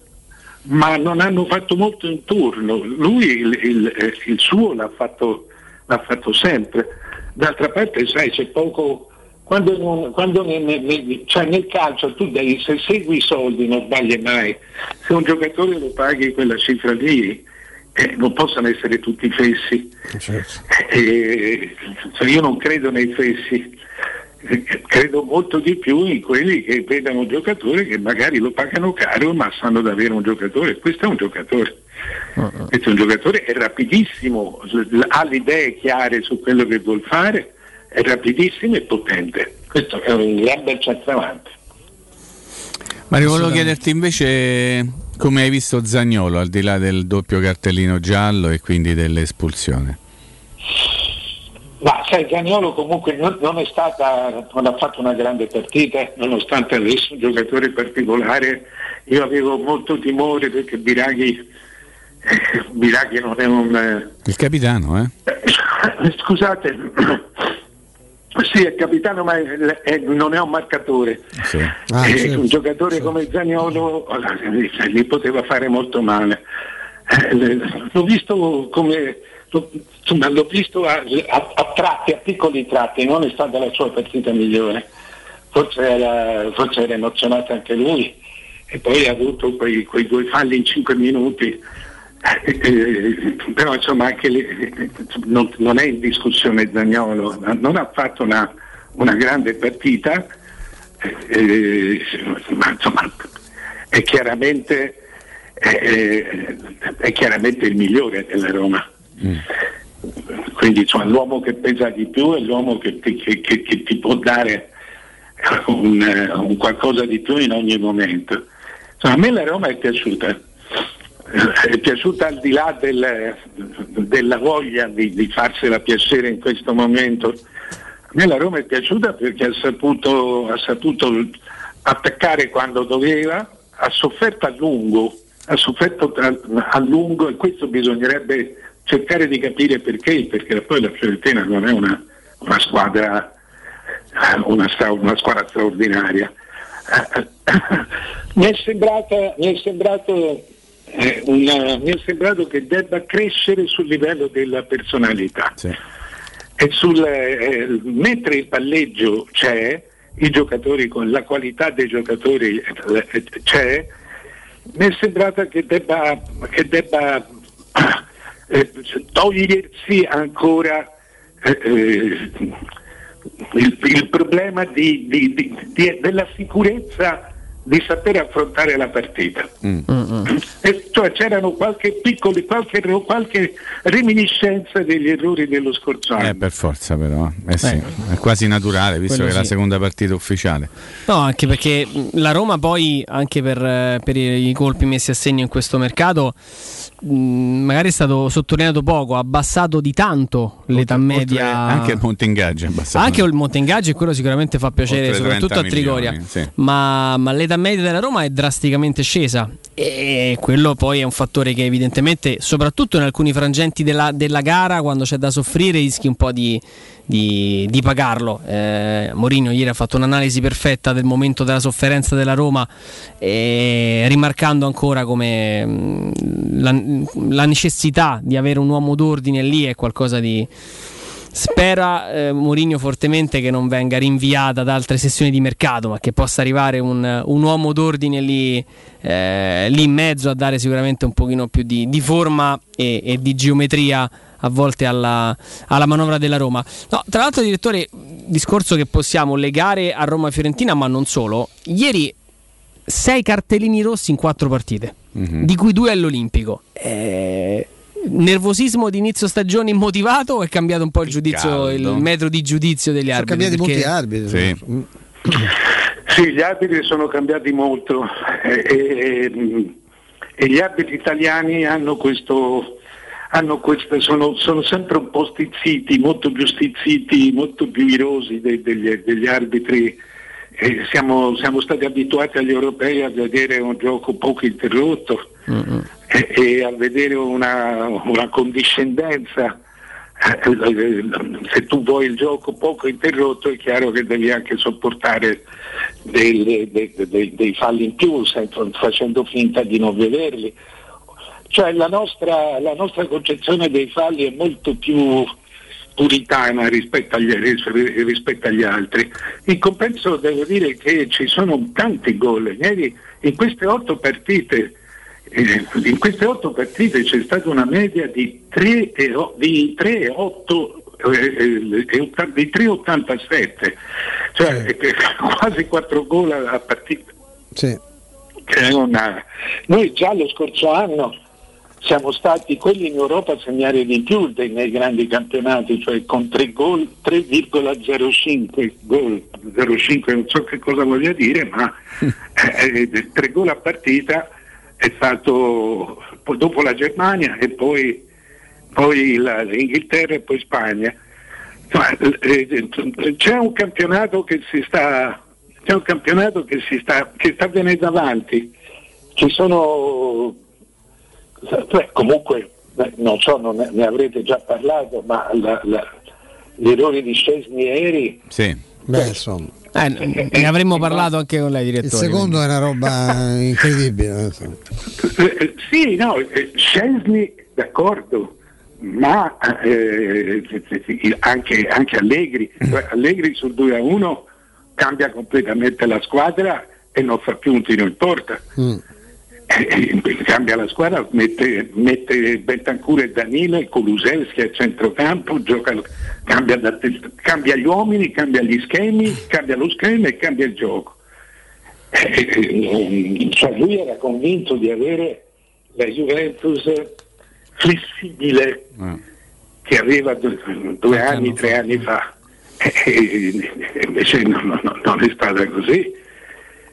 ma non hanno fatto molto in turno. Lui il, il- il suo l'ha fatto, l'ha fatto sempre. D'altra parte, sai, c'è poco. Quando, non- quando ne- ne- cioè nel calcio tu devi, se segui i soldi non sbagli mai. Se un giocatore lo paghi quella cifra lì, eh, non possono essere tutti fessi. Eh, cioè io non credo nei fessi, Eh, credo molto di più in quelli che vedono un giocatore che magari lo pagano caro ma sanno di avere un giocatore. Questo è un giocatore. Questo è un giocatore, è rapidissimo, ha le idee chiare su quello che vuol fare, è rapidissimo e potente. Questo è un gran bel centravanti. Mario, volevo chiederti invece come hai visto Zagnolo al di là del doppio cartellino giallo e quindi dell'espulsione. Ma sai, Zagnolo comunque non, non è stata, non ha fatto una grande partita, nonostante avesse un giocatore particolare. Io avevo molto timore perché Biraghi, eh, Biraghi non è un... eh, Il capitano, eh? Scusate, sì è capitano ma è- è- non è un marcatore. Sì. Ah, Eh, certo. un giocatore come Zagnolo eh, gli poteva fare molto male. Eh, l'ho visto come insomma, l'ho visto a, a- a tratti, a piccoli tratti, non è stata la sua partita migliore. Forse era, forse era emozionato anche lui e poi ha avuto quei, quei due falli in cinque minuti. Eh, eh, però insomma anche lì, eh, non, non è in discussione Zagnolo, non ha fatto una, una grande partita, eh, ma insomma è chiaramente, eh, è chiaramente il migliore della Roma. Quindi insomma, l'uomo che pesa di più è l'uomo che ti, che- che- che ti può dare un, eh, un qualcosa di più in ogni momento. Insomma, a me la Roma è piaciuta, è piaciuta al di là del- della voglia di, di farsela piacere in questo momento. A me la Roma è piaciuta perché ha saputo, ha saputo attaccare quando doveva, ha sofferto a lungo, ha sofferto a, a lungo e questo bisognerebbe cercare di capire perché, perché poi la Fiorentina non è una, una squadra una, stra- una squadra straordinaria. Eh, mi è sembrata, mi è sembrato eh, una- mi è sembrato che debba crescere sul livello della personalità. E sul, eh, mentre il palleggio c'è, i giocatori con la qualità dei giocatori eh, c'è, mi è sembrata che debba, che debba eh, togliersi ancora eh, eh, il, il problema di- di- di- di- della sicurezza di saper affrontare la partita. E cioè c'erano qualche piccoli, qualche, qualche reminiscenza degli errori dello scorso anno. Eh, per forza però, eh sì, è quasi naturale visto Quello che è la sì. seconda partita ufficiale. No, anche perché la Roma poi, anche per, eh, per i colpi messi a segno in questo mercato, magari è stato sottolineato poco, ha abbassato di tanto l'età media. Anche il monte ingaggio è abbassato. Anche il monte ingaggio e quello sicuramente fa piacere, Oltre soprattutto 30 a Trigoria. milioni, sì. Ma, ma l'età media della Roma è drasticamente scesa e quello poi è un fattore che evidentemente, soprattutto in alcuni frangenti della, della gara, quando c'è da soffrire, rischi un po' di, di- di pagarlo. Eh, Mourinho ieri ha fatto un'analisi perfetta del momento della sofferenza della Roma, eh, rimarcando ancora come mh, la, la necessità di avere un uomo d'ordine lì è qualcosa di spera eh, Mourinho fortemente che non venga rinviata ad altre sessioni di mercato, ma che possa arrivare un, un uomo d'ordine lì, eh, lì in mezzo a dare sicuramente un pochino più di, di forma e, e di geometria a volte alla, alla manovra della Roma. No, tra l'altro, direttore, discorso che possiamo legare a Roma Fiorentina, ma non solo. Ieri sei cartellini rossi in quattro partite, di cui due all'Olimpico. Eh, nervosismo di inizio stagione immotivato o è cambiato un po' il giudizio, il metro di giudizio degli Sono arbitri? cambiati molti arbitri. Sì, gli arbitri sono cambiati molto e, e- e gli arbitri italiani hanno questo, hanno questo- sono, sono sempre un po' stizziti, molto più stizziti, molto più irosi de- degli, degli arbitri. E siamo, siamo stati abituati agli europei a vedere un gioco poco interrotto e, e a vedere una, una condiscendenza. Eh, Se tu vuoi il gioco poco interrotto è chiaro che devi anche sopportare dei, dei- dei- dei falli in più facendo finta di non vederli. Cioè la nostra, la nostra concezione dei falli è molto più puritana rispetto agli, ris- rispetto agli altri. In compenso devo dire che ci sono tanti gol. Ieri in queste otto partite eh, in queste otto partite c'è stata una media di 3 e o- di 3,8 eh, eh, e otta- di 3,87 cioè eh, quasi 4 gol a partita Sì. una- noi già lo scorso anno siamo stati quelli in Europa a segnare di più dei- nei grandi campionati, cioè con 3 gol, 3,05 gol, 0,5 non so che cosa voglia dire, ma 3 gol a partita è stato dopo la Germania e poi, poi la- l'Inghilterra e poi Spagna. Eh, eh, c'è un campionato che si sta c'è un campionato che si sta che sta venendo avanti ci sono cioè, comunque eh, non so non ne, ne avrete già parlato ma la- la- gli errori di Scesni ieri Sì. Beh, insomma. Eh, ne avremmo parlato anche con lei, Il direttore. secondo è una roba incredibile. Eh, sì no eh, Scesni d'accordo ma eh, anche, anche Allegri Cioè, Allegri sul 2 a 1 cambia completamente la squadra e non fa più un tiro in porta eh, eh, cambia la squadra, mette, mette Bentancur e Danilo e Kulusevski a centrocampo, gioca, cambia, cambia gli uomini, cambia gli schemi, cambia lo schema e cambia il gioco. Eh, eh, cioè lui era convinto di avere la Juventus flessibile che aveva due, due anni, tre anni fa. E invece no- no- no- non è stata così.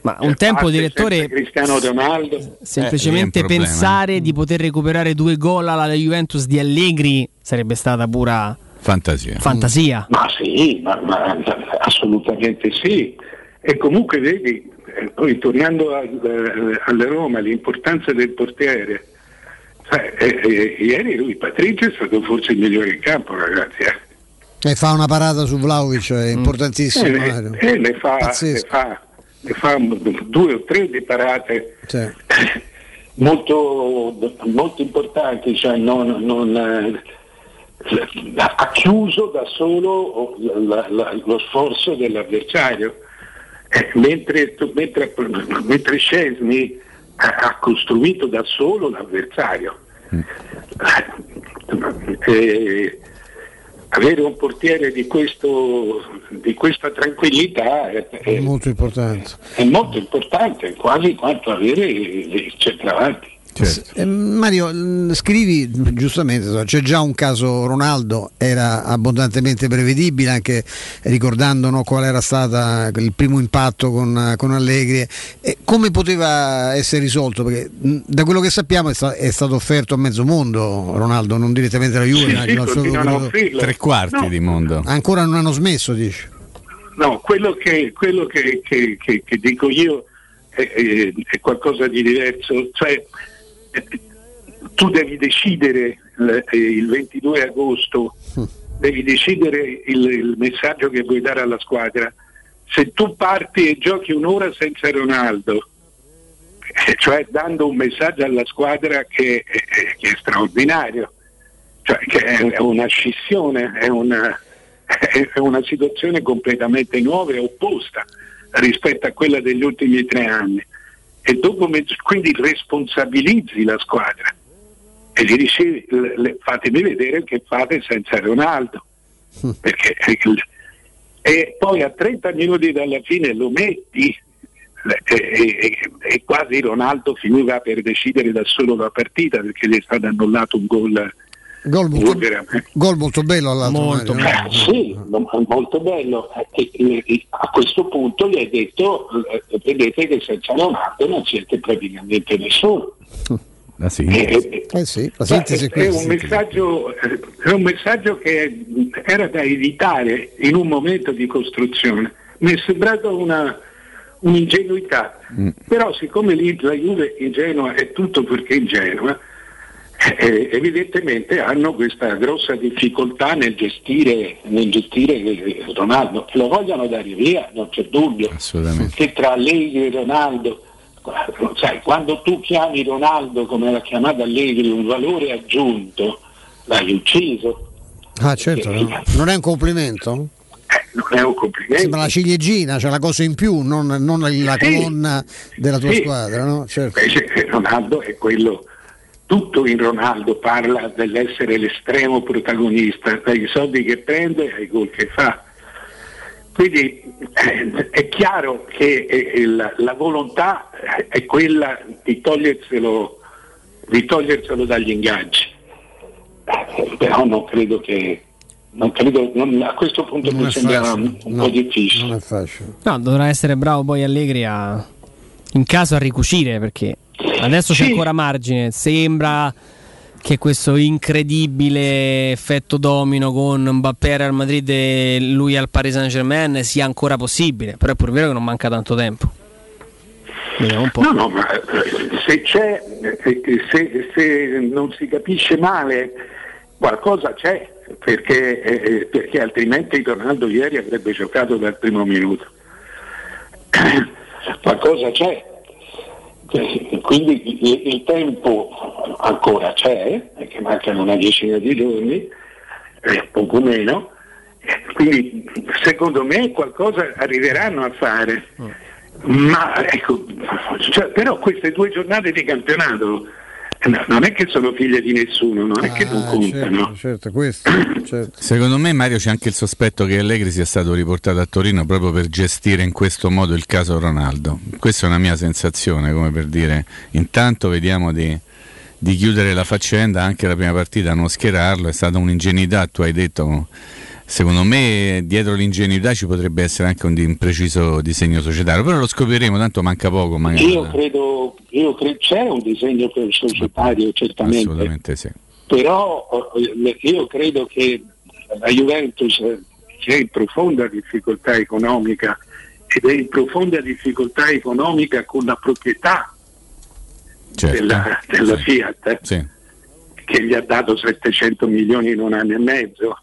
Ma un tempo, Parte direttore, Cristiano Ronaldo. semplicemente Eh, problema, pensare di poter recuperare due gol alla Juventus di Allegri sarebbe stata pura Fantasia. fantasia. Ma sì, ma, ma assolutamente sì. E comunque vedi, eh, poi tornando eh, alla Roma, l'importanza del portiere. Eh, eh, ieri lui, Patricio, è stato forse il migliore in campo, ragazzi. eh. E fa una parata su Vlaovic, è importantissimo. Eh, Mario. eh, ne, fa, Pazzesco. fa, ne fa due o tre di parate Sì. molto, molto importanti, cioè non, non, eh, ha chiuso da solo la- la- lo sforzo dell'avversario, Eh, mentre, mentre, mentre Scesni ha, costruito da solo l'avversario. Eh, avere un portiere di, questo, di questa tranquillità è, È molto importante. è molto importante, quasi quanto avere il centravanti. Eh, Mario, mh, scrivi giustamente, so, c'è già un caso Ronaldo, era abbondantemente prevedibile, anche ricordando no, qual era stato il primo impatto con, con Allegri. E come poteva essere risolto? Perché mh, da quello che sappiamo è, sta- è stato offerto a mezzo mondo Ronaldo, non direttamente alla Juve. Sì, ma sì, offrirlo. Tre quarti No. di mondo. Ancora non hanno smesso, dici? No, quello che, quello che- che- che- che dico io è, è- è qualcosa di diverso, cioè tu devi decidere eh, il 22 agosto, devi decidere il, il messaggio che vuoi dare alla squadra. Se tu parti e giochi un'ora senza Ronaldo, eh, cioè dando un messaggio alla squadra che, eh, che è straordinario, cioè che è una scissione, è una, è una situazione completamente nuova e opposta rispetto a quella degli ultimi tre anni. E dopo me- quindi responsabilizzi la squadra e gli dici fatemi vedere che fate senza Ronaldo. Perché, e poi a 30 minuti dalla fine lo metti e- e- e quasi Ronaldo finiva per decidere da solo la partita perché gli è stato annullato un gol Gol molto, Gol molto bello all'altro. Molto Mario? Sì, mo- molto bello. E- e- e a questo punto gli hai detto, eh, vedete che senza Ronaldo non siete praticamente nessuno. La Eh, Eh sì, la Beh, sintesi è un messaggio, eh, è un messaggio che era da evitare in un momento di costruzione. Mi è sembrata una, un'ingenuità, però siccome lì la Juve ingenua è tutto perché ingenua, eh, evidentemente hanno questa grossa difficoltà nel gestire, nel gestire eh, Ronaldo e lo vogliono dare via, non c'è dubbio. Assolutamente. Che tra Allegri e Ronaldo, sai, quando tu chiami Ronaldo come l'ha chiamato Allegri un valore aggiunto, l'hai ucciso. Ah, certo, no? non è un complimento? Non è un complimento. Sembra la ciliegina, c'è la cosa in più, non, non la Sì. colonna della tua Sì. squadra, no? Certo. Invece Ronaldo è quello, tutto in Ronaldo parla dell'essere l'estremo protagonista, dai soldi che prende ai gol che fa. Quindi eh, è chiaro che eh, il- la volontà è quella di toglierselo, di toglierselo dagli ingaggi. Però non credo che non credo, non- a questo punto Non mi sembra facile, un, un no, po' difficile. Non è facile. No, dovrà essere bravo poi Allegri a in caso a ricucire perché adesso c'è Sì. ancora margine. Sembra che questo incredibile effetto domino con Mbappé al Madrid e lui al Paris Saint Germain sia ancora possibile. Però è pur vero che non manca tanto tempo. Vediamo un po'. No, no, ma eh, se c'è, eh, se, se non si capisce male, qualcosa c'è, perché, eh, perché altrimenti Ronaldo ieri avrebbe giocato dal primo minuto. qualcosa c'è. Eh, Quindi il, il tempo ancora c'è, perché mancano una decina di giorni, eh, poco meno, eh, quindi secondo me qualcosa arriveranno a fare. Ma ecco, Cioè, però queste due giornate di campionato no, non è che sono figlie di nessuno, non è che non contano. Certo, certo, questo. certo. Secondo me Mario c'è anche il sospetto che Allegri sia stato riportato a Torino proprio per gestire in questo modo il caso Ronaldo. Questa è una mia sensazione, come per dire intanto vediamo di, di chiudere la faccenda, anche la prima partita non schierarlo, è stata un'ingenuità, tu hai detto Secondo me dietro l'ingenuità ci potrebbe essere anche un impreciso disegno societario, però lo scopriremo, tanto manca poco. Magari. Io credo, io credo c'è un disegno societario, certamente. Assolutamente sì. Però eh, io credo che la Juventus è in profonda difficoltà economica ed è in profonda difficoltà economica con la proprietà Certo. della, della Sì. Fiat eh, Sì. che gli ha dato 700 milioni in un anno e mezzo.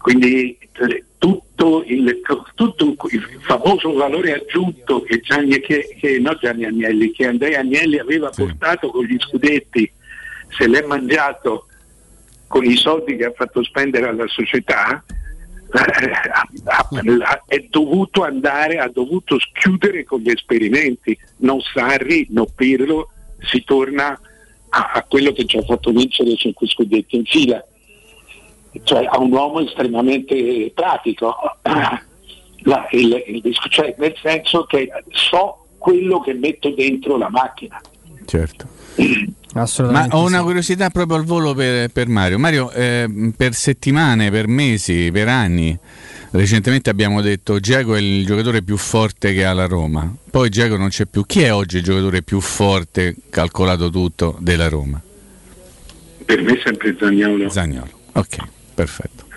Quindi eh, tutto il, tutto il famoso valore aggiunto che, Gianni, che, che- no Gianni Agnelli, che Andrea Agnelli aveva portato con gli scudetti, se l'è mangiato con i soldi che ha fatto spendere alla società, eh, è dovuto andare, ha dovuto chiudere con gli esperimenti. Non Sarri, non Pirlo, si torna a, a quello che ci ha fatto vincere 5 scudetti in fila cioè a un uomo estremamente pratico, La- il- il cioè, nel senso che so quello che metto dentro la macchina. Certo. Ma Assolutamente. ho una curiosità proprio al volo per, per Mario. Mario, eh, per settimane, per mesi, per anni, recentemente abbiamo detto Giacomo è il giocatore più forte che ha la Roma. Poi Giacomo non c'è più. Chi è oggi il giocatore più forte, calcolato tutto, della Roma? Per me è sempre Zagnolo. Zagnolo. Ok, perfetto.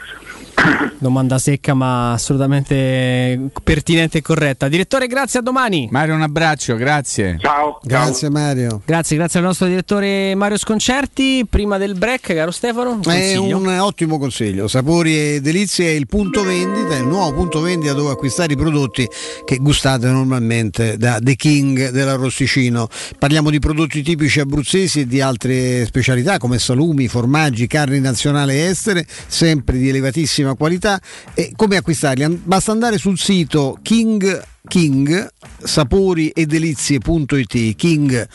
Domanda secca ma assolutamente pertinente e corretta. Direttore, grazie, a domani. Mario, un abbraccio, grazie. Ciao. Grazie Mario. Grazie, grazie al nostro direttore Mario Sconcerti. Prima del break, caro Stefano, un È un ottimo consiglio. Sapori e Delizie è il punto vendita, il nuovo punto vendita dove acquistare i prodotti che gustate normalmente da The King dell'Arrosticino. Parliamo di prodotti tipici abruzzesi e di altre specialità come salumi, formaggi, carni nazionali e estere, sempre di elevatissima qualità. E come acquistarli? Basta andare sul sito King King sapori e delizie.it King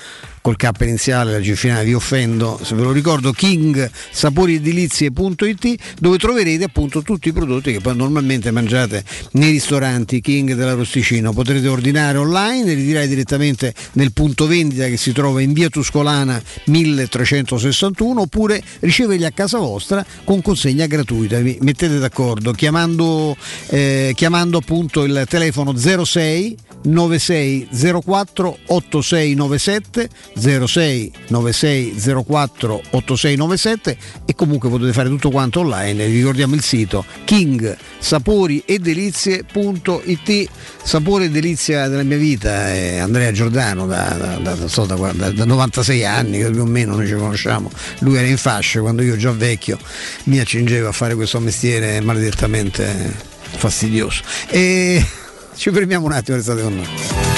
col K iniziale la finale vi offendo se ve lo ricordo King sapori delizie.it dove troverete appunto tutti i prodotti che poi normalmente mangiate nei ristoranti King dell'Arosticino potrete ordinare online e ritirare direttamente nel punto vendita che si trova in via Tuscolana 1361 oppure riceverli a casa vostra con consegna gratuita. Vi mettete d'accordo chiamando, eh, chiamando appunto il telefono 06 96 04 8697 06 96 04 8697 e comunque potete fare tutto quanto online. Vi ricordiamo il sito king sapori e delizie.it sapore e delizia della mia vita è Andrea Giordano da, da- da- so, da 96 anni più o meno noi ci conosciamo. Lui era in fascia quando io già vecchio mi accingevo a fare questo mestiere maledettamente fastidioso. E ci fermiamo un attimo restate con noi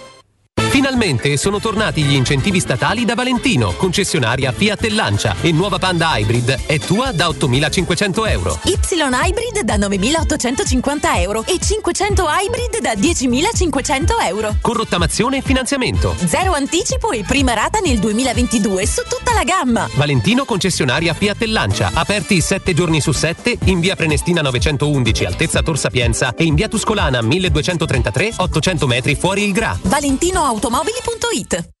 Finalmente sono tornati gli incentivi statali da Valentino, concessionaria Fiat e Lancia e nuova Panda Hybrid è tua da 8.500 euro. Y Hybrid da 9.850 euro e 500 Hybrid da 10.500 euro. Con rottamazione e finanziamento. Zero anticipo e prima rata nel 2022 su tutta la gamma. Valentino concessionaria Fiat e Lancia, aperti 7 giorni su 7 in via Prenestina 911 altezza Tor Sapienza e in via Tuscolana 1233 800 metri fuori il Gra. ValentinoAutomobili.it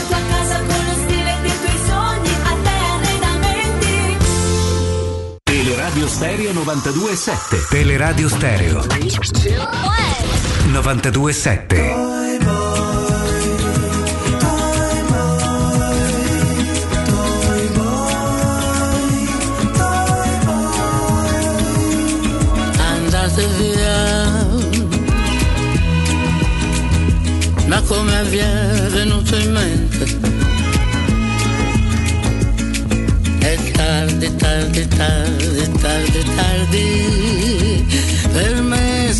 Teleradio Stereo 92.7 Teleradio Stereo 92.7 andate via. Ma come vi è venuto in mente? Tardi, tardi, tardi, tardi, tardi, per me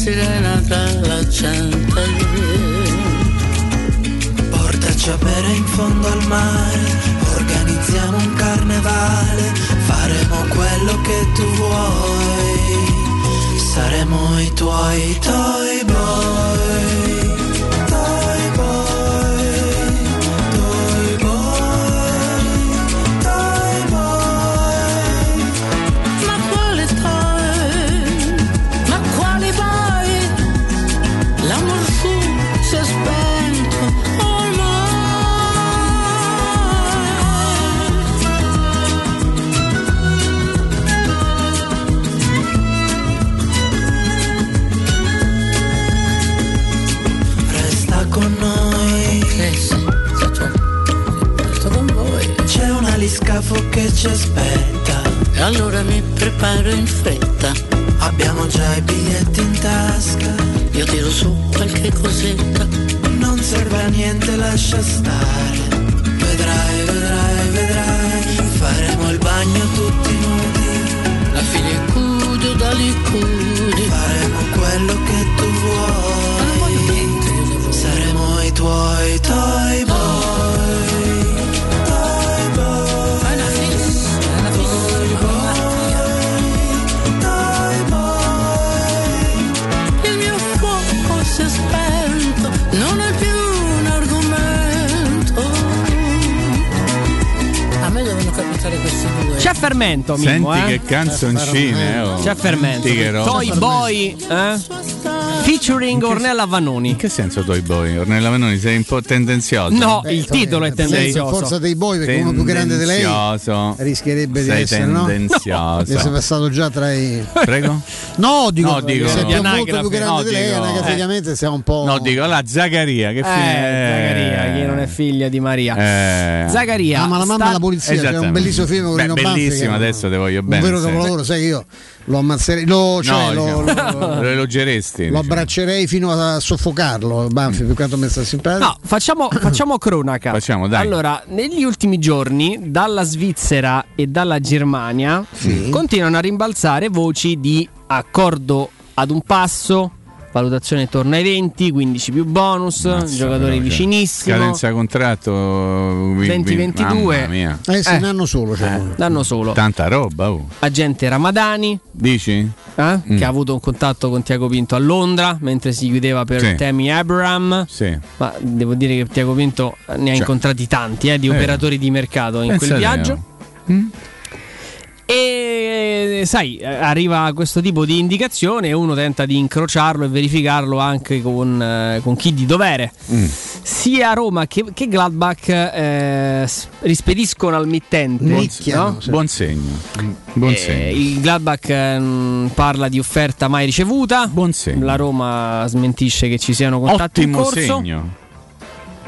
tra la gente. Portaci a bere in fondo al mare, organizziamo un carnevale, faremo quello che tu vuoi, saremo i tuoi toy boy. Aliscafo che ci aspetta. E allora mi preparo in fretta. Abbiamo già i biglietti in tasca. Io tiro su qualche cosetta. Non serve a niente, lascia stare. Vedrai, vedrai, vedrai. Faremo il bagno tutti nudi. La figlia cudo da licudi. Faremo quello che tu vuoi. Saremo i tuoi toy C'è fermento, Mimmo, Senti eh? che canzoncine, oh. C'è fermento. Senti. Toy Boy, eh? Featuring Ornella Vanoni. In che senso Toy Boy? Ornella Vanoni sei un po' tendenzioso. No, il titolo è tendenzioso. forza dei boy perché uno più grande di lei rischierebbe di Sei essere no? tendenzioso. Mi sei passato già tra i Prego? No, dico, No, dico- se Gli è molto più grande No, di lei, dico- anagraficamente siamo un po'. No, dico la Zaccaria. Che Eh, fine non è figlia di Maria. Eh. Zaccaria. Ah, ma la mamma sta- la polizia, c'è un bellissimo film con Beh, Rino Banfi bellissimo, adesso te voglio un bene. vero sì. capolavoro, sai che io lo ammazzerei, lo, cioè, No, lo, diciamo, lo- lo elogeresti. lo diciamo. abbraccerei fino a soffocarlo, Banfi, per quanto mi sta simpatico. No, facciamo, facciamo cronaca. Facciamo, dai. Allora, negli ultimi giorni, dalla Svizzera e dalla Germania continuano a rimbalzare voci di accordo ad un passo, valutazione intorno ai 20, 15 più bonus, Mazza, giocatori però, cioè, vicinissimo. Scadenza contratto vi- vi- 20-22. Mamma mia. Eh sì, Eh. un anno solo. Cioè. L'anno solo. Tanta roba, oh. Agente Ramadani, Dici? eh, Mm. che ha avuto un contatto con Tiago Pinto a Londra mentre si chiudeva per Sì. Temi Abraham. Sì. Ma devo dire che Tiago Pinto ne ha Cioè. incontrati tanti eh, di Eh. operatori di mercato in Pensa quel viaggio. oh. E sai, eh, arriva questo tipo di indicazione e uno tenta di incrociarlo e verificarlo anche con, eh, con chi di dovere. Mm. Sia Roma che, che Gladbach eh, rispediscono al mittente. no? Buon segno. Buon Eh, segno. il Gladbach ehm, parla di offerta mai ricevuta. Buon segno. La Roma smentisce che ci siano contatti in Ottimo corso. segno.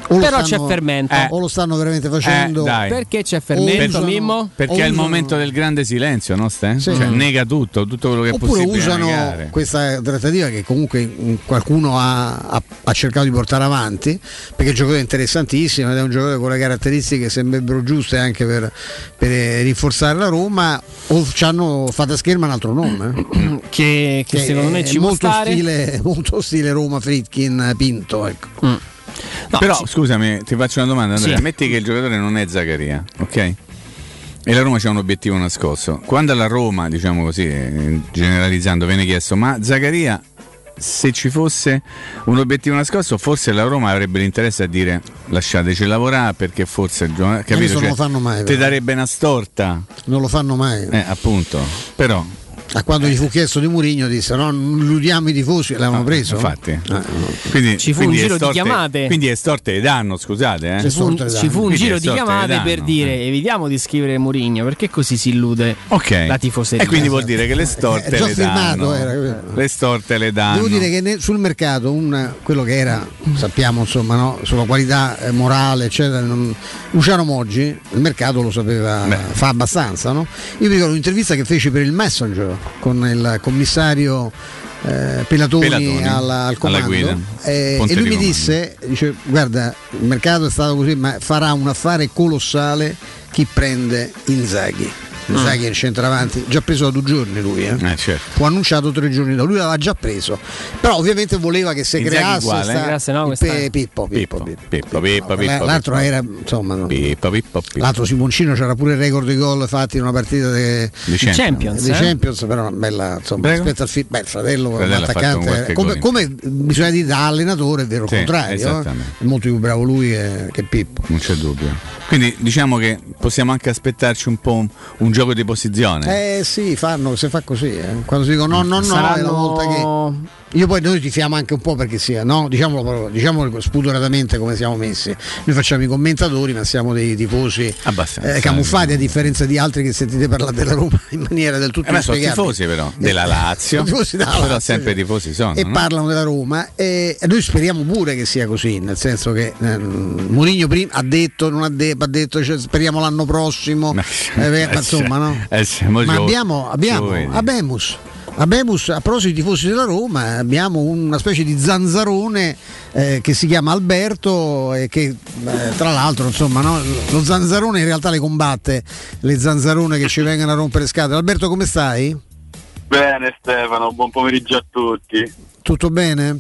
O Però stanno- c'è fermento. O lo stanno veramente facendo. Eh. Perché c'è fermento, usano- Mimmo? Perché è il momento del grande silenzio, no? Ste? Sì. Cioè, nega tutto, tutto quello che è Oppure possibile usano negare. questa trattativa che comunque qualcuno ha, ha- ha cercato di portare avanti, perché è un giocatore interessantissimo ed è un giocatore con le caratteristiche che sembrerebbero giuste anche per, per, eh, rinforzare la Roma, o ci hanno fatto a scherma un altro nome. eh. Che, che secondo me è ci può molto stare. stile, molto stile Roma, Fritkin, Pinto. Ecco. Mm. Però scusami, ti faccio una domanda, Andrea. Sì. Metti che il giocatore non è Zaccaria, ok? E la Roma c'ha un obiettivo nascosto. Quando alla Roma, diciamo così, generalizzando, viene chiesto, ma Zaccaria, se ci fosse un obiettivo nascosto, forse la Roma avrebbe l'interesse a dire lasciateci lavorare perché forse il giocatore- capito? Non Cioè, lo fanno mai, Ti darebbe una storta. Non lo fanno mai. Eh, appunto. Però A quando gli fu chiesto di Murigno disse no, non illudiamo i tifosi, l'avevano Ah, preso. infatti. Eh, Quindi, Ci fu un quindi giro è di storte- chiamate. Quindi è storte di danno, scusate. Eh? Ci fu, un- Storte ci fu un Quindi giro di storte chiamate danno. per dire evitiamo di scrivere Murigno perché così si illude Ok. la tifoseria. E quindi vuol dire che le storte È già le danno. era. Le storte le danno. Devo dire che ne- sul mercato un- quello che era, sappiamo insomma, no, sulla qualità eh, morale, eccetera, non- Luciano Moggi, il mercato lo sapeva, fa abbastanza. No? Io mi ricordo un'intervista che feci per il Messenger con il commissario eh, Pelatoni, Pelatoni, alla- al comando guida. eh, e lui mi disse, dice, guarda, il mercato è stato così, ma farà un affare colossale chi prende Inzaghi. Inzaghi è il centravanti, già preso da due giorni lui, eh. Eh, certo. fu annunciato tre giorni dopo, lui l'aveva già preso, però ovviamente voleva che se Inzaghi creasse quale? sta- Creasse, no, il questa- Pe- Pippo, Pippo, Pippo, Pippo. Pippo, Pippo, La- Pippo, l'altro era insomma no. Pippo, Pippo, Pippo. l'altro Simoncino c'era pure il record di gol fatti in una partita de- Di Champions. Champions, di eh? Champions, però una bella insomma Prego. rispetto al fi- beh, il fratello, Fratello un qualche come, come bisogna dire da allenatore è vero il Sì, contrario eh. è molto più bravo lui che, che Pippo Non c'è dubbio. Quindi diciamo che possiamo anche aspettarci un po' un, un gioco di posizione. Eh sì, fanno, si fa così, eh. quando si dicono no, no, no, è la Saranno- volta che. Io poi noi tifiamo anche un po' perché sia, no? Diciamolo, diciamolo spudoratamente come siamo messi. Noi facciamo i commentatori, ma siamo dei tifosi eh, camuffati a differenza di altri che sentite parlare della Roma in maniera del tutto Eh, sono tifosi però della Eh, Lazio. tifosi della però Lazio, sempre cioè. tifosi sono. e no? parlano della Roma e noi speriamo pure che sia così, nel senso che eh, Mourinho prima ha detto, non ha detto, ha detto cioè, speriamo l'anno prossimo, Ma- eh, eh, ma insomma no? eh, Ma gio- abbiamo, abbiamo giovedì. Abemus. A proposito di tifosi della Roma, abbiamo una specie di zanzarone eh, che si chiama Alberto e che eh, tra l'altro insomma no, lo zanzarone in realtà le combatte le zanzarone che ci vengono a rompere scatole. Alberto come stai? Bene Stefano, buon pomeriggio a tutti. Tutto bene?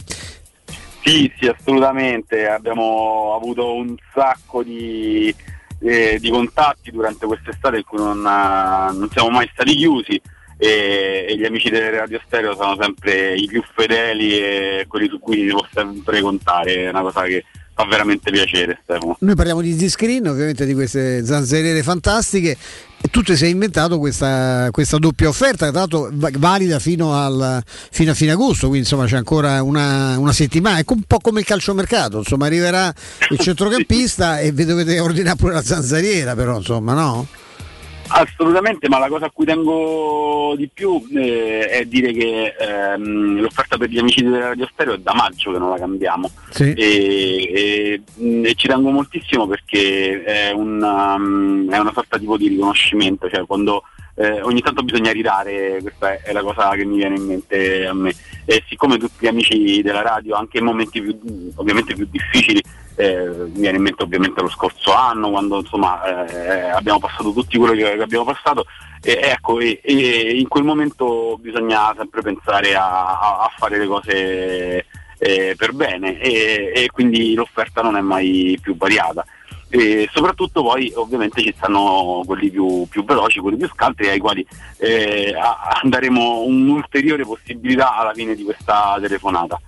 Sì, sì, assolutamente. Abbiamo avuto un sacco di, eh, di contatti durante quest'estate in cui non, ah, non siamo mai stati chiusi e, e gli amici delle Radio Stereo sono sempre i più fedeli e quelli su cui si può sempre contare. È una cosa che fa veramente piacere Stefano. Noi parliamo di Z-Screen, ovviamente di queste zanzariere fantastiche e tu ti sei inventato questa, questa doppia offerta, tra l'altro va- valida fino, al, fino a fine agosto, quindi insomma c'è ancora una, una settimana, è un po' come il calciomercato, insomma arriverà il centrocampista e vi dovete ordinare pure la zanzariera però insomma no? Assolutamente, ma la cosa a cui tengo di più eh, è dire che ehm, l'offerta per gli amici della Radio Stereo è da maggio che non la cambiamo Sì. e, e- e ci tengo moltissimo perché è una, mh, è una sorta tipo di riconoscimento, cioè quando eh, ogni tanto bisogna ridare, questa è, la cosa che mi viene in mente a me. E siccome tutti gli amici della radio, anche in momenti più, ovviamente più difficili, eh, mi viene in mente ovviamente lo scorso anno, quando insomma eh, abbiamo passato tutti quello che, che abbiamo passato, e, ecco, e, e in quel momento bisogna sempre pensare a, a- a fare le cose eh, per bene e, e quindi l'offerta non è mai più variata. E soprattutto poi ovviamente ci stanno quelli più, più veloci, quelli più scaltri ai quali eh, daremo un'ulteriore possibilità alla fine di questa telefonata.